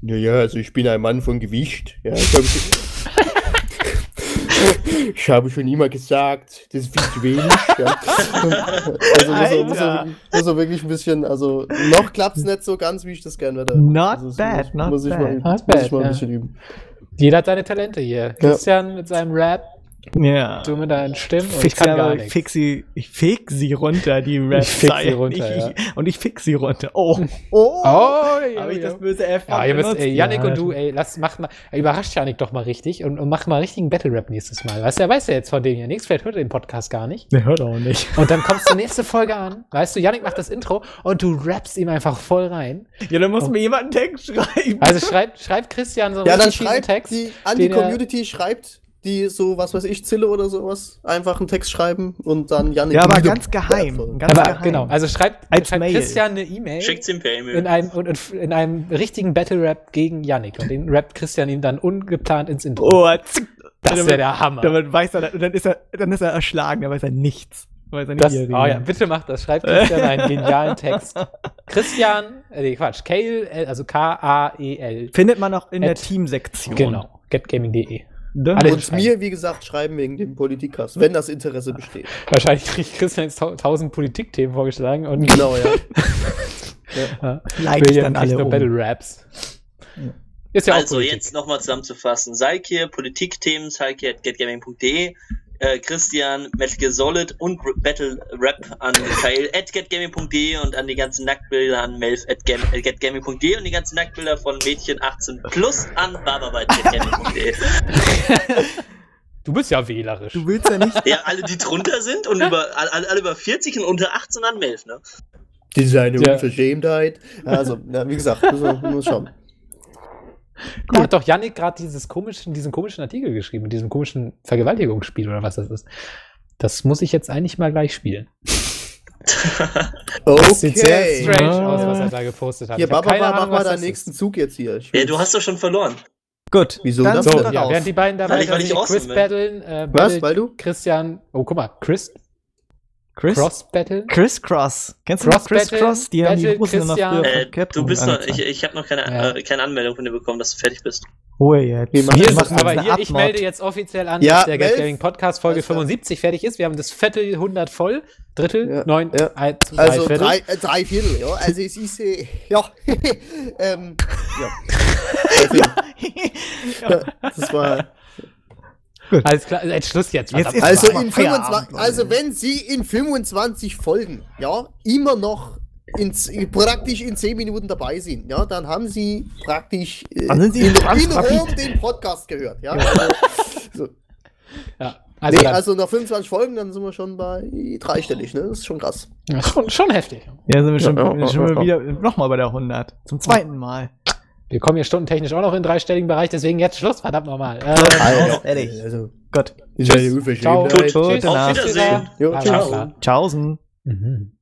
ja, ja, also ich bin ein Mann von Gewicht. Ja, ich, glaub, ich, ich habe schon immer gesagt, das ist viel zu wenig. Ja. Also muss er, muss, er, muss er wirklich ein bisschen, also noch klappt's nicht so ganz, wie ich das gerne hätte. Not also, bad, muss, not muss ich bad. Mal, Not muss bad, ich mal ein ja. bisschen üben. Jeder hat seine Talente hier. Christian mit seinem Rap, Ja. du mit deinen Stimmen und ich Fix kann sie, gar aber, ich nichts. fix sie, ich fix sie runter, die rap Ich fix sie runter, ich, ja. Und ich fix sie runter. Oh, oh, Oh, ja, Habe ich ja. das böse F Ja, ihr müsst, ey, Yannick Ja, und du, ey, lass, mach mal, überrascht Yannick doch mal richtig und, und mach mal richtigen Battle Rap nächstes Mal. Weißt du, er weiß ja jetzt von dem hier nichts, vielleicht hört er den Podcast gar nicht. Der hört auch nicht. Und dann kommst du nächste Folge an, weißt du, Yannick macht das Intro und du rappst ihm einfach voll rein. Ja, dann muss Oh. mir jemand einen Text schreiben. Also schreibt, schreibt Christian so einen Ja, dann schreibt Text. die, an die er- Community, schreibt die so, was weiß ich, Zille oder sowas, einfach einen Text schreiben und dann Janik. ja, aber ganz geheim. Ganz Aber geheim. genau, also schreibt, Als schreibt Mail. Christian eine E-Mail Schickt's ihm per in E-Mail. einem, und, und in einem richtigen Battle Rap gegen Yannick und den rappt Christian ihm dann ungeplant ins Intro. Oh, zick. das wäre der Hammer. Damit weiß er, und dann ist er, dann ist er erschlagen, dann weiß er nichts. Weiß er Das, oh ja, bitte macht das. Schreibt Christian einen genialen Text. Christian, äh, nee, Quatsch, Kale, also K-A-E-L. Findet man auch in der Teamsektion. Genau, getgaming.de. Ne? Und mir, wie gesagt, schreiben wegen dem Politikcast, wenn das Interesse besteht. Wahrscheinlich kriegt Christian jetzt tau- tausend Politikthemen vorgeschlagen und Genau, ja. ja, Like ich dann alle um. Battle Raps. Ist ja auch Also Politik. jetzt nochmal zusammenzufassen. Salkir, Politikthemen, salkir at getgaming.de, äh, Christian, Metal Gear Solid und R Battle Rap an Kyle at getgaming.de und an die ganzen Nacktbilder an Melf at äh, getgaming.de und die ganzen Nacktbilder von Mädchen 18 plus an barbarbeit.getgaming.de. Du bist ja wählerisch. Du willst ja nicht. Ja, alle, die drunter sind und über, alle, alle über 40 und unter 18 an Melf, ne? Ist eine Ja. Unverschämtheit. Also, ja, wie gesagt, müssen wir, müssen Da hat doch Yannick gerade dieses komischen, diesen komischen Artikel geschrieben, mit diesem komischen Vergewaltigungsspiel oder was das ist. Das muss ich jetzt eigentlich mal gleich spielen. Okay. Das sieht sehr strange Ja. aus, was er da gepostet hat. Hier, Baba, mach Ahnung, mal deinen das nächsten. Zug jetzt hier. Ja, du hast doch schon verloren. Gut. Wieso dann das So, ja, raus. während die beiden weil ich sich awesome battlen, äh, Was, weil du? Christian, oh guck mal, Chris, Chris? Cross Battle. Chris Cross. Kennst du Cross noch Chris Battle, Cross? Die haben die Battle Hosen immer früher Äh, von Capcom du bist noch, ich, ich habe noch keine, Ja. äh, keine Anmeldung von dir bekommen, dass du fertig bist. Ruhe jetzt. Wir machen Hier machen aber hier, ich melde jetzt offiziell an, Ja, dass der. Gaming Podcast Folge Alles klar. 75 fertig ist. Wir haben das Viertel 100 voll, Drittel, Ja, neun, ja. eins, drei Also Viertel. drei, äh, drei Viertel, ja. Also es ist, äh, ja. ähm, ja. Also, das war. Alles klar, jetzt Schluss jetzt. Jetzt Also, in Feierabend, 25, Leute. also wenn Sie in 25 Folgen, ja, immer noch in, z- praktisch in 10 Minuten dabei sind, ja, dann haben Sie praktisch äh, Sie in, ganz in. Rom den Podcast gehört, ja. Also, so. ja. also, nee, also nach 25 Folgen, dann sind wir schon bei dreistellig, ne? Das ist schon krass. ja, schon, schon heftig. Ja, sind wir schon, Ja, ja, schon ja. wieder nochmal bei der 100. Zum zweiten Mal. Wir kommen hier stundentechnisch auch noch in dreistelligen Bereich, deswegen jetzt Schluss, verdammt nochmal. Äh, Alter, ehrlich. Also, Gott. ist eine Ciao. Nacht. Wiedersehen. Jo, Alles ciao. klar. Tschaußen. Mhm.